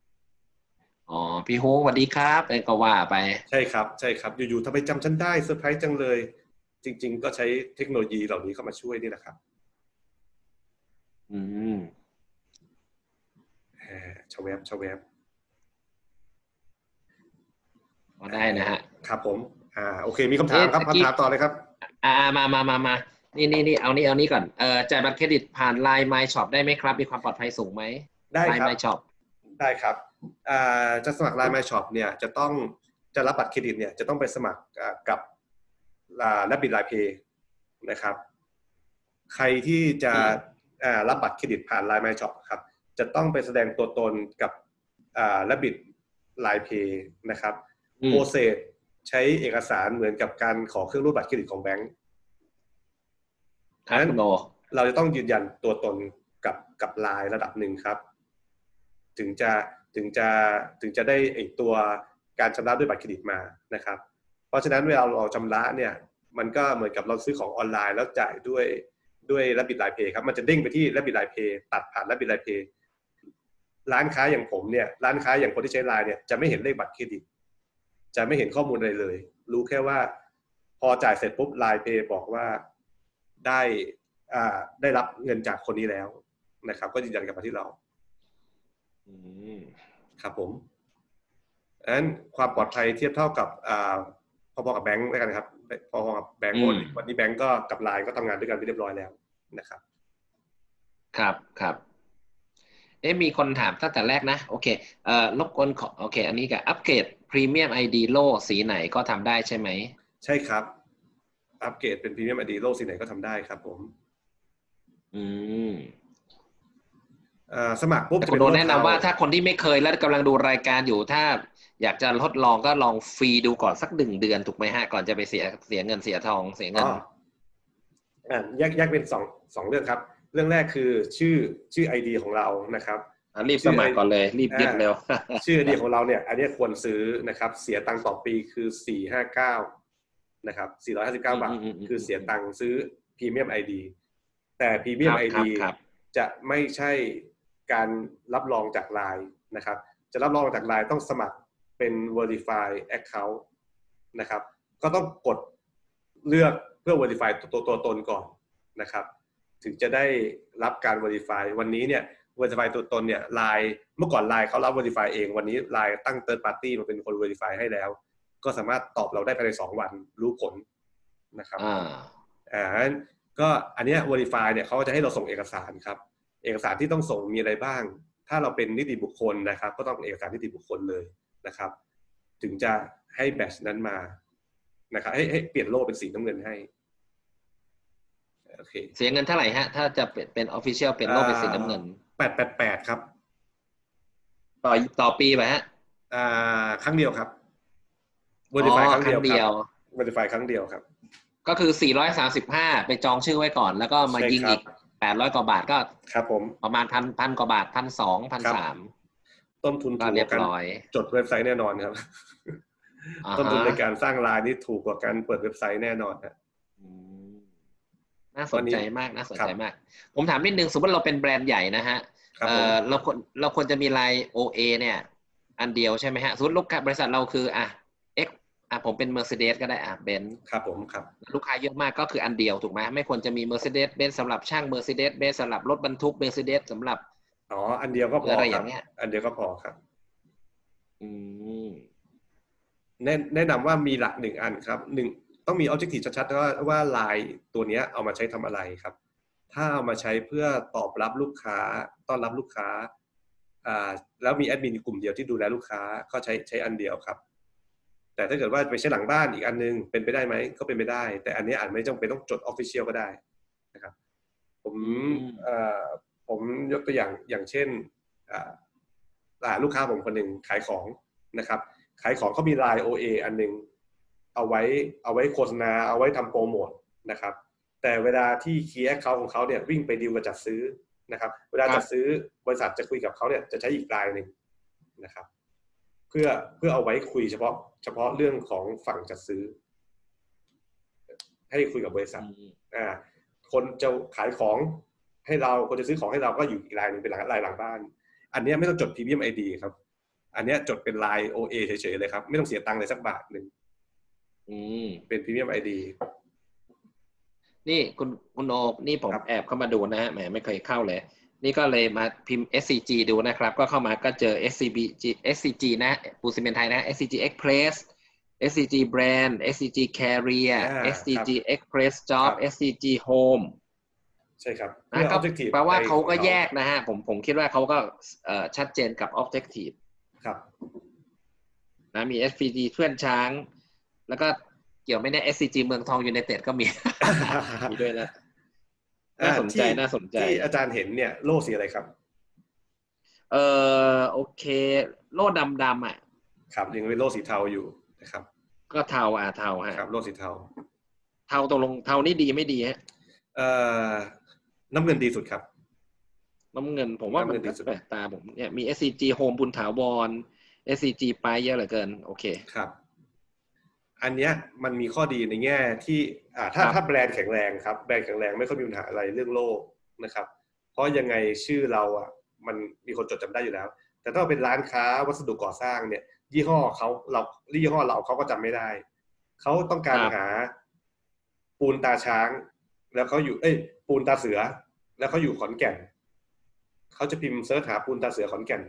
[SPEAKER 1] อ๋อพี่หงสวัสดีครับเอ้ยก็ว่าไป
[SPEAKER 2] ใช่ครับใช่ครับ อยู่ๆทำไมจำฉันได้เซอร์ไพรส์จังเลย จริง ๆ ก็ใช้เทคโนโลยีเหล่านี้เข้ามาช่วยนี่แหละครับ
[SPEAKER 1] อืม
[SPEAKER 2] แหมชะแวบชะแวบ
[SPEAKER 1] ก็ได้นะฮะ
[SPEAKER 2] ครับผม อ่าโอเค มีคำถามครับ
[SPEAKER 1] เอ๊ะตะกี้
[SPEAKER 2] คำถามต่อเลยครับ
[SPEAKER 1] อ่ามามามามานี่นี่นี่เอานี่เอานี่ก่อนเอ่อจ่ายบัตรเครดิตผ่านไลน์ My Shop ได้ไหมครับ มีความปลอดภัยสูงไหม
[SPEAKER 2] ได้
[SPEAKER 1] ไลน์
[SPEAKER 2] ครับ
[SPEAKER 1] My Shop
[SPEAKER 2] ได้ครับอ่า จะสมัคร Line My Shop เนี่ยจะต้องจะรับบัตรเครดิตเนี่ยจะต้องไปสมัครอ่ากับอ่า Rabbit LINE Pay นะครับ ใครที่จะอ่ารับบัตรเครดิตผ่าน Line My Shop ครับจะต้องไปแสดงตัวตนกับอ่าและบิด Line Pay นะครับ
[SPEAKER 1] อืม
[SPEAKER 2] processใช้เอกสารเหมือนกับการขอเครื่องรูดบัตรเครดิตของแบงก์
[SPEAKER 1] ครับคุณโอ
[SPEAKER 2] เราจะต้องยืนยันตัวตนกับกับไลน์ระดับหนึ่งครับ ถึงจะ ถึงจะถึงจะได้ไอตัวการชำระด้วยบัตรเครดิตมานะครับ เพราะฉะนั้นเวลาเราชำระเนี่ยมันก็เหมือนกับเราซื้อของออนไลน์แล้วจ่ายด้วยด้วย Rabbit LINE Pay ครับมันจะเด้งไปที่ Rabbit LINE Pay ตัดผ่าน Rabbit LINE Pay ร้านค้าอย่างผมเนี่ยร้านค้าอย่างคนที่ใช้ไลน์เนี่ยจะไม่เห็นเลขบัตรเครดิต จะไม่เห็นข้อมูลอะไรเลย รู้แค่ว่า พอจ่ายเสร็จปุ๊บไลน์เพย์บอกว่าได้อ่าได้รับเงินจากคนนี้แล้วนะครับ ก็ยืนยันกลับมาที่เรา
[SPEAKER 1] อืม
[SPEAKER 2] ครับผมดังนั้นความปลอดภัยเทียบเท่ากับอ่าพอๆกับแบงค์แล้วกันครับพอๆกับแบงค์วันวันนี้แบงค์ก็กับไลน์ก็ทำงานด้วยกันไปเรียบร้อยแล้วนะครับ
[SPEAKER 1] ครับครับเอ๊ะมีคนถามตั้งแต่แรกนะ โอเคเอ่อรบกวนขอโอเค อันนี้ก็อัปเกรด Premium ID โล่สีไหนก็ทำได้ใช่ไหม
[SPEAKER 2] ใช่ครับ อัปเกรดเป็น Premium ID โล่สีไหนก็ทำได้ครับผม
[SPEAKER 1] อืม
[SPEAKER 2] อ่า สมัครปุ๊บ
[SPEAKER 1] แต่
[SPEAKER 2] จะ
[SPEAKER 1] คุณ
[SPEAKER 2] เป็
[SPEAKER 1] โด
[SPEAKER 2] น
[SPEAKER 1] แนะนำว่าถ้าคนที่ไม่เคยแล้วกำลังดูรายการอยู่ถ้า อยากจะทดลองก็ลองฟรีดูก่อนสักหนึ่งเดือนถูกไหมฮะก่อนจะไปเสียเสียเงินเสียทองเสียเงิ
[SPEAKER 2] อ๋
[SPEAKER 1] น
[SPEAKER 2] ออ่าแยกแยกเป็นสองสองเรื่องครับ เรื่องแรกคือชื่อชื่อ ID ของเรานะครับ
[SPEAKER 1] อะรีบสมัครก่อนเลยรีบรีบเร็ว
[SPEAKER 2] ชื่อ ID ของเราเนี่ย อันนี้ควรซื้อนะครับ เสียตังค์ต่อปีคือสี่ห้าเก้านะครับสี่ร้อยห้าสิบเก้าบาท
[SPEAKER 1] อืมอืมอืม
[SPEAKER 2] คือเสียตังค์ซื้อ Premium ID แต่พรีเมียม
[SPEAKER 1] ครับ
[SPEAKER 2] ID
[SPEAKER 1] ครับ
[SPEAKER 2] จะไม่ใช่ การรับรองจากไลน์นะครับ จะรับรองจากไลน์ต้องสมัครเป็น verify account นะครับ ก็ต้องกดเลือกเพื่อ verify ตัวตัวตัวตนก่อนนะครับ ถึงจะได้รับการ verify วันนี้เนี่ย verify ตัวตนเนี่ยไลน์เมื่อก่อนไลน์เขารับ verify เอง วันนี้ไลน์ตั้ง third party มาเป็นคน verify ให้แล้ว ก็สามารถตอบเราได้ภายในสองวันรู้ผลนะครับ
[SPEAKER 1] อ่า
[SPEAKER 2] อ่างั้นก็อันเนี้ย verify เนี่ยเขาก็จะให้เราส่งเอกสารครับ เอกสารที่ต้องส่งมีอะไรบ้าง ถ้าเราเป็นนิติบุคคลนะครับ ก็ต้องเป็นเอกสารนิติบุคคลเลยนะครับ ถึงจะให้แบชนั้นมานะครับให้ให้เปลี่ยนโล่เป็นสีน้ำเงินให้โอเค
[SPEAKER 1] เสียเงินเท่าไหร่ฮะ ถ้าจะเป็นเป็นออฟฟิเชียลเป็นโลกเป็นสีน้ำเงิน
[SPEAKER 2] แปดแปดแปดครับ
[SPEAKER 1] ต่อต่อปีไปฮะ
[SPEAKER 2] อ่าครั้งเดียวครับ
[SPEAKER 1] อ๋อ
[SPEAKER 2] verify ครั้ง
[SPEAKER 1] ครั้
[SPEAKER 2] เดียว
[SPEAKER 1] งเดียว
[SPEAKER 2] ครับ verify ครั้งเดียวครับ
[SPEAKER 1] ก็คือ 435 ไปจองชื่อไว้ก่อน แล้วก็มา
[SPEAKER 2] ใช่
[SPEAKER 1] ยิง
[SPEAKER 2] ครับ
[SPEAKER 1] อีก800กว่าบาทก็
[SPEAKER 2] ครับผม
[SPEAKER 1] ประมาณพันพันกว่าบาทพันสองพันสาม
[SPEAKER 2] ต้นทุน
[SPEAKER 1] ก็
[SPEAKER 2] ถูก
[SPEAKER 1] เรี
[SPEAKER 2] ก
[SPEAKER 1] ยบ
[SPEAKER 2] ว่าการ
[SPEAKER 1] ร้อย
[SPEAKER 2] จดเว็บไซต์แน่นอนครับ
[SPEAKER 1] อ่า
[SPEAKER 2] ต้นทุน
[SPEAKER 1] ฮะ
[SPEAKER 2] ในการสร้างไลน์นี่ถูกกว่าการเปิดเว็บไซต์แน่นอนนะ
[SPEAKER 1] อืมน่าสนใจมากน่าสนใจมาก ผมถามนิดนึงสมมติเราเป็นแบรนด์ใหญ่นะฮะ
[SPEAKER 2] ครับ
[SPEAKER 1] เอ
[SPEAKER 2] ผม
[SPEAKER 1] อเราควรเราควรจะมีไลน์ OA เนี่ย อันเดียวใช่ไหมฮะสมมติลูกค้าบริษัทเราคือ อะ X อะผมเป็น Mercedes ก็ได้อะเบน
[SPEAKER 2] ครับผมครับ
[SPEAKER 1] ลูกค้าเยอะมากก็คืออันเดียวถูกไหมไม่ควรจะมี Mercedes เบนสำหรับช่าง Mercedes เบนสำหรับรถบรรทุก Mercedes สำหรับ
[SPEAKER 2] อ๋ออันเดียวก็พอ
[SPEAKER 1] อะไร
[SPEAKER 2] ค
[SPEAKER 1] อ
[SPEAKER 2] รั
[SPEAKER 1] ย่า
[SPEAKER 2] บ
[SPEAKER 1] งเงี้ย
[SPEAKER 2] อันเดียวก็พอครับ
[SPEAKER 1] อืม
[SPEAKER 2] แนะแนะนำว่ามีหลักหนึ่งอันครับหนึ่งต้องมี objective ชัดๆว่าว่าไลน์ตัวเนี้ยเอามาใช้ทำอะไรครับ ถ้าเอามาใช้เพื่อตอบรับลูกค้า ต้อนรับลูกค้าอ่าแล้วมีแอดมินกลุ่มเดียวที่ดูแลลูกค้าก็ใช้ใช้อันเดียวครับ แต่ถ้าเกิดว่าไปใช้หลังบ้านอีกอันนึงเป็นไปได้ไหมก็เป็นไปได้ แต่อันนี้อาจไม่จำเป็นต้องจด official ก็ได้นะครับ ผมเอ่อผมยกตัวอย่างอย่างเช่นอ่าอ่าลูกค้าผมคนหนึ่งขายของนะครับ ขายของเขามีไลน์ OA อันหนึงเอาไว้เอาไว้โฆษณาเอาไว้ทำโปรโมทนะครับ แต่เวลาที่ key account ของเขาเนี่ยวิ่งไปดีลกับจัดซื้อนะครับ เวลาจัดซื้อบริษัทจะคุยกับเขาเนี่ยจะใช้อีกไลน์หนึ่งนะครับเพื่อเพื่อเอาไว้คุยเฉพาะเฉพาะเรื่องของฝั่งจัดซื้อ ให้คุยกับบริษัทอ่าคนจะขายของให้เราคนจะซื้อของให้เราก็อยู่อีกไลน์หนึ่งเป็นหลังไลน์หลังบ้าน อันเนี้ยไม่ต้องจด premium ID ครับ อันเนี้ยจดเป็นไลน์ OA เฉยๆเลยครับ ไม่ต้องเสียตังค์เลยสักบาทหนึ่ง
[SPEAKER 1] อืม
[SPEAKER 2] เป็น premium ID
[SPEAKER 1] นี่คุณคุณโอนี่ผม
[SPEAKER 2] ครับ
[SPEAKER 1] แอบเข้ามาดูนะฮะแหมไม่เคยเข้าเลย นี่ก็เลยมาพิมพ์ SCG ดูนะครับ ก็เข้ามาก็เจอ SCB SCG นะปูนซิเมนต์ไทยนะ SCG Express SCG Brand SCG Carrier
[SPEAKER 2] อ่า
[SPEAKER 1] SCG Express Job
[SPEAKER 2] ครับ
[SPEAKER 1] SCG Home
[SPEAKER 2] ใช่ครับ
[SPEAKER 1] นะ
[SPEAKER 2] เพื่อ
[SPEAKER 1] ก็
[SPEAKER 2] objective
[SPEAKER 1] แปลว่าเขาก็
[SPEAKER 2] ในของ
[SPEAKER 1] แยกนะฮะ ผมผมคิดว่าเขาก็เอ่อชัดเจนกับ Objective
[SPEAKER 2] ครับ
[SPEAKER 1] นะมี SCG เพื่อนช้าง แล้วก็เกี่ยวไหม่แน่ SCG เมืองทองยูไนเต็ดก็มีมีด้วยนะ น่าสนใจ
[SPEAKER 2] ที่
[SPEAKER 1] น่าสนใจ
[SPEAKER 2] ที่อาจารย์เห็นเนี่ยโล่สีอะไรครับ
[SPEAKER 1] เออโอเค โล่ดำดำๆอะ
[SPEAKER 2] ครับยังเป็นโล่สีเทาอยู่นะครับ
[SPEAKER 1] ก็เทาอะเทาฮะ
[SPEAKER 2] ครับ โล่สีเทา
[SPEAKER 1] เทาตกลงเทานี่ดีไม่ดีฮะ
[SPEAKER 2] เอ่อน้ำเงินดีสุดครับ
[SPEAKER 1] น้ำเงินผมว่ามัน
[SPEAKER 2] น้ำเงินดี
[SPEAKER 1] ก็
[SPEAKER 2] สุด
[SPEAKER 1] แปลกตาผมเนี่ยมี SCG โฮมบุญถาวร SCG ไปเยอะเหลือเกิน โอเค
[SPEAKER 2] ครับ อันเนี้ยมันมีข้อดีในแง่ที่อ่าถ้า
[SPEAKER 1] ครับ
[SPEAKER 2] ถ้าแบรนด์แข็งแรงครับแบรนด์แข็งแรงไม่ค่อยมีปัญหาอะไรเรื่องโลกนะครับ เพราะยังไงชื่อเราอะมันมีคนจดจำได้อยู่แล้ว แต่ถ้าเป็นร้านค้าวัสดุก่อสร้างเนี่ย ยี่ห้อเขาเรายี่ห้อเราเขาก็จำไม่ได้ เขาต้องการ
[SPEAKER 1] ครับ
[SPEAKER 2] หาปูนตาช้าง แล้วเขาอยู่ เอ้ย ปูนตาเสือ แล้วเขาอยู่ขอนแก่นเขาจะพิมพ์ search หาปูนตาเสือขอนแก่น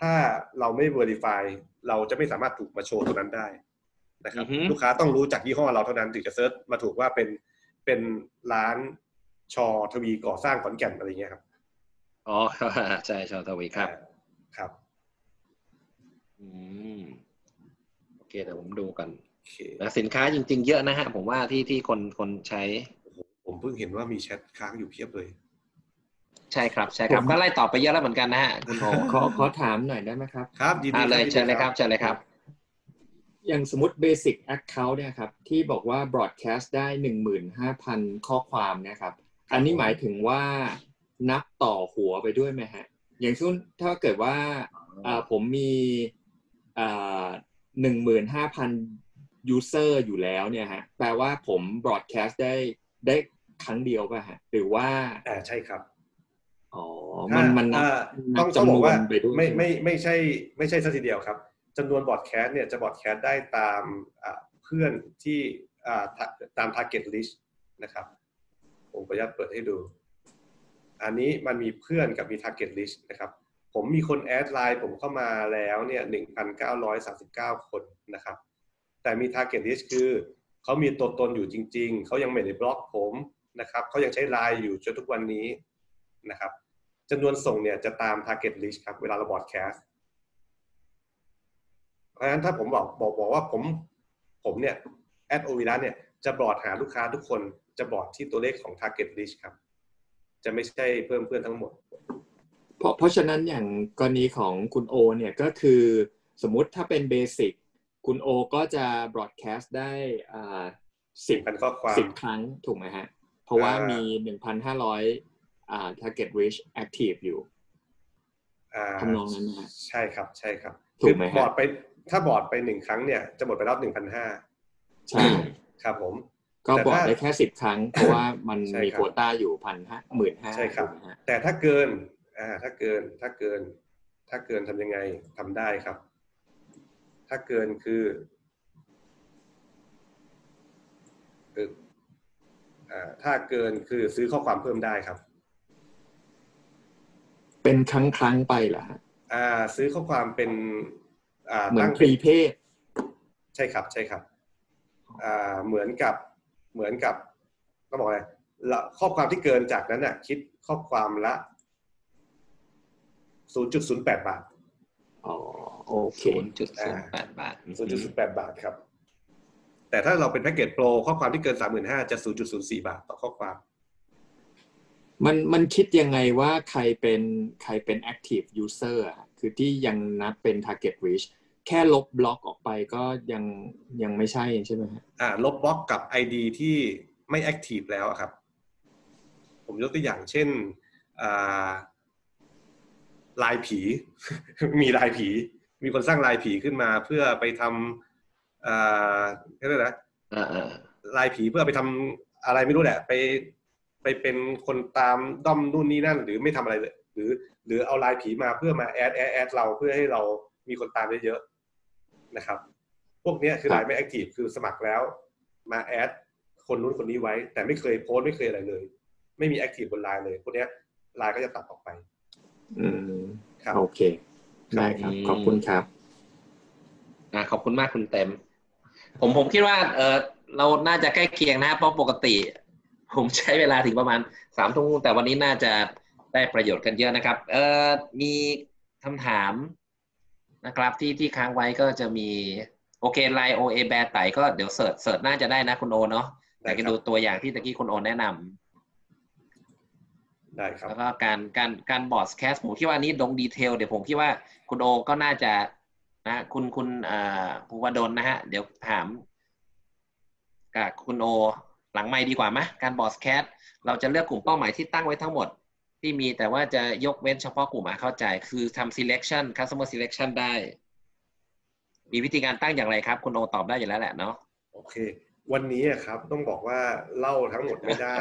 [SPEAKER 2] ถ้าเราไม่ verify เราจะไม่สามารถถูกมาโชว์ตัวนั้นได้ นะครับ
[SPEAKER 1] อือฮึ
[SPEAKER 2] ลูกค้าต้องรู้จากยี่ห้อเราเท่านั้นถึงจะ search มาถูกว่าเป็นเป็นร้านชอทวีก่อสร้างขอนแก่นอะไรเงี้ยครับ
[SPEAKER 1] อ๋อใช่ชาวทวีครับ
[SPEAKER 2] ครับ
[SPEAKER 1] อืมโอเคเดี๋ยวผมดูกัน
[SPEAKER 2] โอเค
[SPEAKER 1] นะสินค้าจริง ๆ เยอะนะฮะผมว่าที่ที่คนคนใช้
[SPEAKER 2] ผมเพิ่งเห็นว่ามีแชทค้างอยู่เพียบเลย
[SPEAKER 1] ใช่ครับใช่ครับ
[SPEAKER 4] ผม
[SPEAKER 1] ก็ไล่ตอบไปเยอะแล้วเหมือนกันนะฮะคุณโอ
[SPEAKER 4] ขอขอถามหน่อยได้ไหมครับ
[SPEAKER 2] ครับยินดี
[SPEAKER 1] อ่าเลย
[SPEAKER 2] ยินดี
[SPEAKER 1] เชิญเลยครับเชิญเลยครับ
[SPEAKER 4] อย่างสมมติ Basic Account เนี่ยครับที่บอกว่า broadcast ได้15,000ข้อความเนะครับ อันนี้หมายถึงว่านับต่อหัวไปด้วยไหมฮะ อย่างเช่นถ้าเกิดว่าอ่าผมมีอ่า15,000 user อยู่แล้วเนี่ยฮะแปลว่าผม broadcast ได้ได้ครั้งเดียวป่ะฮะหรือว่า
[SPEAKER 2] อ่าใช่ครับ
[SPEAKER 4] อ๋อมันมันนับ
[SPEAKER 2] อ่า
[SPEAKER 4] นั
[SPEAKER 2] ต้
[SPEAKER 4] บ
[SPEAKER 2] องต้อง
[SPEAKER 4] จำ
[SPEAKER 2] บ
[SPEAKER 4] น
[SPEAKER 2] อก
[SPEAKER 4] ว
[SPEAKER 2] ว่าน
[SPEAKER 4] ไปด้วย
[SPEAKER 2] ไม่
[SPEAKER 4] ใช่ห
[SPEAKER 2] ไม่ไม่ใช่ ไม่ใช่ซะทีเดียวครับ จำนวน broadcast เนี่ยจะ broadcast ได้ตามเพื่อนที่อ่า ta- ตาม target list นะครับ ผมขออนุญาตเปิดให้ดู อันนี้มันมีเพื่อนกับมี target list นะครับ ผมมีคน add ไลน์ผมเข้ามาแล้วเนี่ย1,939 คนนะครับ แต่มี target list คือเขามีตัวตนอยู่จริง ๆ เขายังไม่ได้บล็อกผมนะครับเขายังใช้ไลน์อยู่จนทุกวันนี้นะครับจำนวนส่งเนี่ยจะตาม target list ครับ เวลาเราบอดแคสต์ ราะฉะนั้นถ้าผมบอกบอกบอกว่าผมผมเนี่ยแอดโอวิรัเนี่ยจะบอดหาลูกค้าทุกคนจะบอดที่ตัวเลขของ target list ครับ จะไม่ใช่เพิ่มเพื่อนทั้งหมด
[SPEAKER 4] เพราะเพราะฉะนั้นอย่างกรณีของคุณโอเนี่ยก็คือสมมุติถ้าเป็นเบสิกคุณโอก็จะบ r อ a แคสต์ได้อ่าสิบ
[SPEAKER 2] พันข้อความ
[SPEAKER 4] สิบครั้งถูกไหมฮะ เพราะว่า
[SPEAKER 2] อ่ามี
[SPEAKER 4] มีหนึ่งพันห้าร้อยอ่า target reach active อยู่
[SPEAKER 2] อ่า
[SPEAKER 4] ทำนองนั้นนะฮะ
[SPEAKER 2] ใช่ครับ ใช่ครับ
[SPEAKER 4] ถูกไหมฮะ
[SPEAKER 2] บอร์ดไป ถ้าบอร์ดไปหนึ่งครั้งเนี่ยจะหมดไปแล้วหนึ่งพันห้า
[SPEAKER 4] ใช่
[SPEAKER 2] ครับผม
[SPEAKER 4] ก็
[SPEAKER 2] แต่
[SPEAKER 4] บอ
[SPEAKER 2] ถ้า
[SPEAKER 4] ดได้แค่สิบครั้ง เพราะว่ามัน
[SPEAKER 2] ใช่
[SPEAKER 4] มี
[SPEAKER 2] ครับ
[SPEAKER 4] โควต้าอยู่พันห้าหมื่นห้า
[SPEAKER 2] ใช่ครับ
[SPEAKER 4] ถูกไหมฮะ
[SPEAKER 2] แต่ถ้าเกินอ่าถ้าเกินถ้าเกิน ถ้าเกินทำยังไงทำได้ครับ ถ้าเกินคือคืออ่าถ้าเกินคือซื้อข้อความเพิ่มได้ครับ
[SPEAKER 4] เป็นครั้งครั้งๆไปเหรอฮะ
[SPEAKER 2] อ่า ซื้อข้อความเป็นอ่า
[SPEAKER 4] เหมือน
[SPEAKER 2] ตั้ง
[SPEAKER 4] พรีเพด
[SPEAKER 2] ใช่ครับใช่ครับอ่าเหมือนกับเหมือนกับต้องบอกอะไรละข้อความที่เกินจากนั้นน่ะ คิดข้อความละ 0.08 บาท
[SPEAKER 4] อ๋อโอเค
[SPEAKER 1] ศูนย์จุดศูนย์แปดบาท
[SPEAKER 2] 0.08 บาทครับ แต่ถ้าเราเป็นแพ็กเกจโปรข้อความที่เกิน 35,000จะ 0.04 บาทต่อข้อความ
[SPEAKER 4] มันมันคิดยังไงว่าใครเป็นใครเป็น active user อะ คือที่ยังนับเป็น target reach แค่ลบบล็อกออกไปก็ยังยังไม่ใช่ใช่ไหมฮะ
[SPEAKER 2] อ่าลบบล็อกกับ ID ที่ไม่ active แล้วอะครับ ผมยกตัวอย่างเช่นอ่าไลน์ผี มีไลน์ผี มีคนสร้างไลน์ผีขึ้นมาเพื่อไปทำอ่าเรียกอะไรนะ
[SPEAKER 1] อ่าอ่า
[SPEAKER 2] ไลน์ผีเพื่อไปทำอะไรไม่รู้แหละ ไปไปเป็นคนตามด้อมนู่นนี่นั่น หรือไม่ทำอะไรเลยหรือ หรือเอาไลน์ผีมาเพื่อมา add add add เราเพื่อให้เรามีคนตามเยอะๆนะครับ พวกเนี้ยคือ
[SPEAKER 4] ครับ
[SPEAKER 2] ลน์ไม่ active คือสมัครแล้ว มา add คนนู้นคนนี้ไว้ แต่ไม่เคยโพสต์ไม่เคยอะไรเลย ไม่มี active บนไลน์เลยพวกเนี้ยไลน์ก็จะตัดออกไป
[SPEAKER 4] อืม
[SPEAKER 2] ครับ
[SPEAKER 4] โอเคได้ครับขอบคุณครับ
[SPEAKER 1] อ่าขอบคุณมากคุณเต็ม ผมผมคิดว่า เออเราน่าจะใกล้เคียงนะเพราะปกติ ผมใช้เวลาถึงประมาณสามทุ่มแต่วันนี้น่าจะ ได้ประโยชน์กันเยอะนะครับ เออมีคำถามนะครับที่ที่ค้างไว้ก็จะมีโอเคไลน์ OA แบร์ไตก็เดี๋ยว search search น่าจะได้นะคุณโอเนาะ
[SPEAKER 2] ได้
[SPEAKER 1] แต่
[SPEAKER 2] ครับ
[SPEAKER 1] ก็ดูตัวอย่างที่ตะกี้คุณโอแนะนำ
[SPEAKER 2] ได้ครับ
[SPEAKER 1] แล้วก็การการการ broadcast ผมคิดว่าอันนี้ลง detail เดี๋ยวผมคิดว่าคุณโอก็น่าจะนะคุณคุณเอ่อภูวดลนะฮะ เดี๋ยวถามกับคุณโอหลังไม่ดีกว่าไหมการ broadcast เราจะเลือกกลุ่มเป้าหมายที่ตั้งไว้ทั้งหมด ที่มีแต่ว่าจะยกเว้นเฉพาะกลุ่มอะเข้าใจ คือทำ selection customer selection ได้ มีวิธีการตั้งอย่างไรครับ คุณโอตอบได้อยู่แล้วแหละเนาะ
[SPEAKER 2] โอเค วันนี้อะครับต้องบอกว่าเล่าทั้งหมดไม่ได้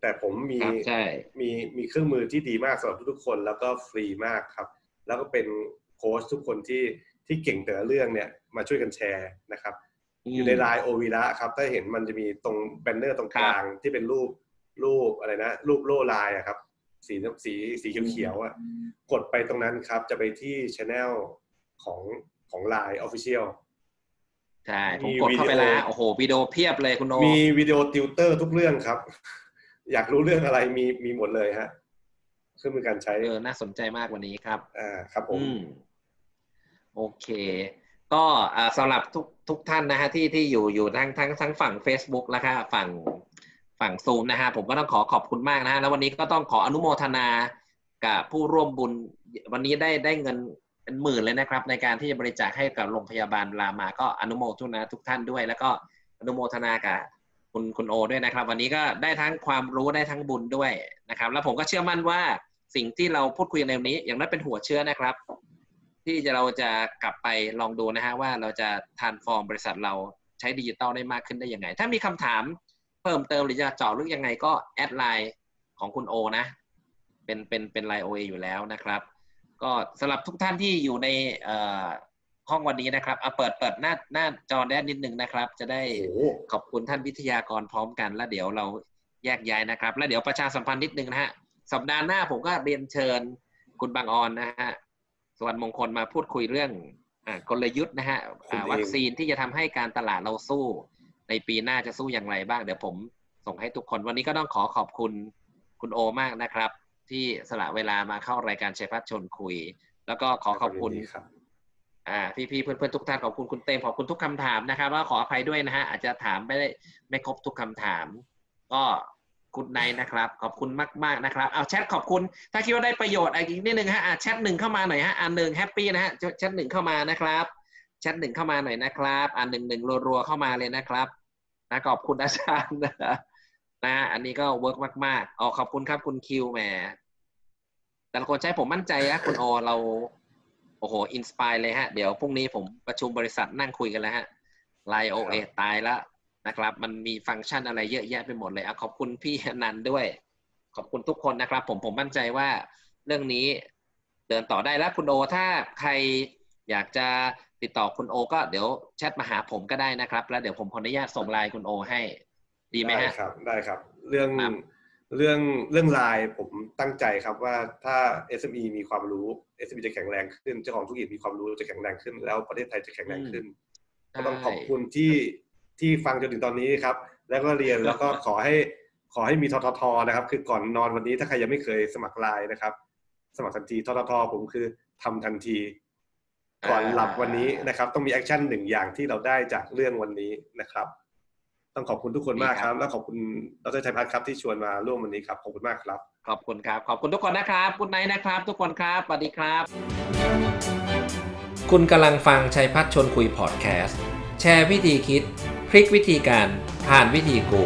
[SPEAKER 2] แต่ผมมี
[SPEAKER 1] ครับใช่
[SPEAKER 2] มีมีเครื่องมือที่ดีมากสำหรับทุกๆคนแล้วก็ฟรีมากครับ แล้วก็เป็นโค้ชทุกคนที่ที่เก่งแต่ละเรื่องเนี่ยมาช่วยกันแชร์นะครับอยู่ในไลน์โอวีระครับ ถ้าเห็นมันจะมีตรงแบนเนอร์ตรงกลางที่เป็นรูปรูปอะไรนะ รูปโล่ลายอะครับ สีน้ำสีสีเขียวๆอะกดไปตรงนั้นครับ จะไปที่ channel ของของไลน์ official
[SPEAKER 1] ใช่ผม
[SPEAKER 2] มี
[SPEAKER 1] กดเข้าไป
[SPEAKER 2] วิดีโอ
[SPEAKER 1] แล้วโอ้โหวิดีโอเพียบเลยคุณโอ
[SPEAKER 2] มีวิดีโอติวเตอร์ทุกเรื่องครับ อยากรู้เรื่องอะไรมีมีหมดเลยฮะเครื่องมือการใช้
[SPEAKER 1] เออน่าสนใจมากวันนี้ครับ
[SPEAKER 2] อ่าครับผม
[SPEAKER 1] อืมโอเค ก็อ่าสำหรับทุกทุกท่านนะฮะที่ที่อยู่อยู่ทั้งทั้งทั้งฝั่ง Facebook แล้วก็ฝั่ง ฝั่งซูมนะฮะผมก็ต้องขอขอบคุณมากนะฮะแล้ววันนี้ก็ต้องขออนุโมทนากับผู้ร่วมบุญวันนี้ได้ได้เงินเป็นหมื่นเลยนะครับ ในการที่จะบริจาคให้กับโรงพยาบาลรามาก็อนุโมทนาทุกท่านด้วย แล้วก็อนุโมทนากับคุณคุณโอด้วยนะครับ วันนี้ก็ได้ทั้งความรู้ได้ทั้งบุญด้วยนะครับ แล้วผมก็เชื่อมั่นว่าสิ่งที่เราพูดคุยในวันนี้อย่างนั้นเป็นหัวเชื้อนะครับ ที่จะเราจะกลับไปลองดูนะฮะว่าเราจะ transform บริษัทเราใช้ดิจิตอลได้มากขึ้นได้ยังไง ถ้ามีคำถาม เพิ่มเติมหรือจะเจาะลึกยังไงก็ add ไลน์ของคุณโอนะ เป็นเป็นเป็นไลน์โอเออยู่แล้วนะครับ ก็สำหรับทุกท่านที่อยู่ในเอ่อห้องวันนี้นะครับเอาเปิดเปิดหน้าหน้าจอได้นิดนึงนะครับ จะได้
[SPEAKER 2] โอ้โห
[SPEAKER 1] ขอบคุณท่านวิทยากรพร้อมกัน แล้วเดี๋ยวเราแยกย้ายนะครับ แล้วเดี๋ยวประชาสัมพันธ์นิดนึงนะฮะสัปดาห์หน้าผมก็เรียนเชิญคุณบางออนนะฮะสวรรณมงคลมาพูดคุยเรื่องอ่ากลยุทธ์นะฮะอ่าวัคซีนที่จะทำให้การตลาดเราสู้ ในปีหน้าจะสู้อย่างไรบ้าง เดี๋ยวผมส่งให้ทุกคน วันนี้ก็ต้องขอขอบคุณคุณโอมากนะครับ ที่สละเวลามาเข้ารายการชัยพัฒน์ชวนคุย แล้วก็ขอขอบคุณ
[SPEAKER 2] ยินดีครับ
[SPEAKER 1] อ่าพี่ๆเพื่อนๆทุกท่านขอบคุณคุณเต็มขอบคุณทุกคำถามนะครับว่าขออภัยด้วยนะฮะอาจจะถามไม่ได้ไม่ครบทุกคำถาม ก็คุณไนนะครับ ขอบคุณมากๆนะครับ เอาแชทขอบคุณ ถ้าคิดว่าได้ประโยชน์อีกนิดนึงฮะอะแชทหนึ่งเข้ามาหน่อยฮะอันหนึ่งแฮปปี้นะฮะแชทหนึ่งเข้ามานะครับ แชทหนึ่งเข้ามาหน่อยนะครับอันหนึ่งหนึ่งรัวๆเข้ามาเลยนะครับนะขอบคุณอาจารย์นะนะอันนี้ก็ work มากๆอ๋อขอบคุณครับคุณคิวแหมแต่ละคนใช้ผมมั่นใจนะคุณโอเรา โอ้โห inspire เลยฮะ เดี๋ยวพรุ่งนี้ผมประชุมบริษัทนั่งคุยกันแล้วฮะไลน์ OA ตายแล้วนะครับ มันมีฟังก์ชันอะไรเยอะแยะไปหมดเลยอะขอบคุณพี่อนันต์ด้วย ขอบคุณทุกคนนะครับ ผมผมมั่นใจว่าเรื่องนี้เดินต่อได้แล้วคุณโอถ้าใครอยากจะ ติดต่อคุณโอ ก็เดี๋ยวแชทมาหาผมก็ได้นะครับ แล้วเดี๋ยวผมขออนุญาตส่งไลน์คุณโอ ให้ ดีไหม
[SPEAKER 2] ได้
[SPEAKER 1] ฮะ
[SPEAKER 2] ครับ ได้ครับ เรื่อง
[SPEAKER 1] ครับ
[SPEAKER 2] เรื่องเรื่องไลน์ผมตั้งใจครับว่าถ้า SME มีความรู้ SME จะแข็งแรงขึ้นเจ้าของธุรกิจมีความรู้จะแข็งแรงขึ้น แล้วประเทศไทยจะแข็งแรงขึ้นก็ต้องขอบคุณที่ที่ฟังจนถึงตอนนี้ครับ แล้วก็เรียนแล้วก็ขอให้ขอให้มีทททนะครับ คือก่อนนอนวันนี้ถ้าใครยังไม่เคยสมัครไลน์นะครับ สมัครทันทีทททผมคือทำทันที ก่อนหลับวันนี้นะครับ ต้องมี action หนึ่งอย่างที่เราได้จากเรื่องวันนี้นะครับ ต้องขอบคุณทุกคนมากครับ แล้วขอบคุณดรชัยพัชร์ครับที่ชวนมาร่วมวันนี้ครับขอบคุณมากครับ
[SPEAKER 1] ขอบคุณครับ ขอบคุณทุกคนนะครับคุณไนท์นะครับ ทุกคนครับสวัสดีครับ คุณกำลังฟังชัยพัชร์ชวนคุยพอดแคสต์แชร์วิธีคิด พลิกวิธีการผ่านวิธีกู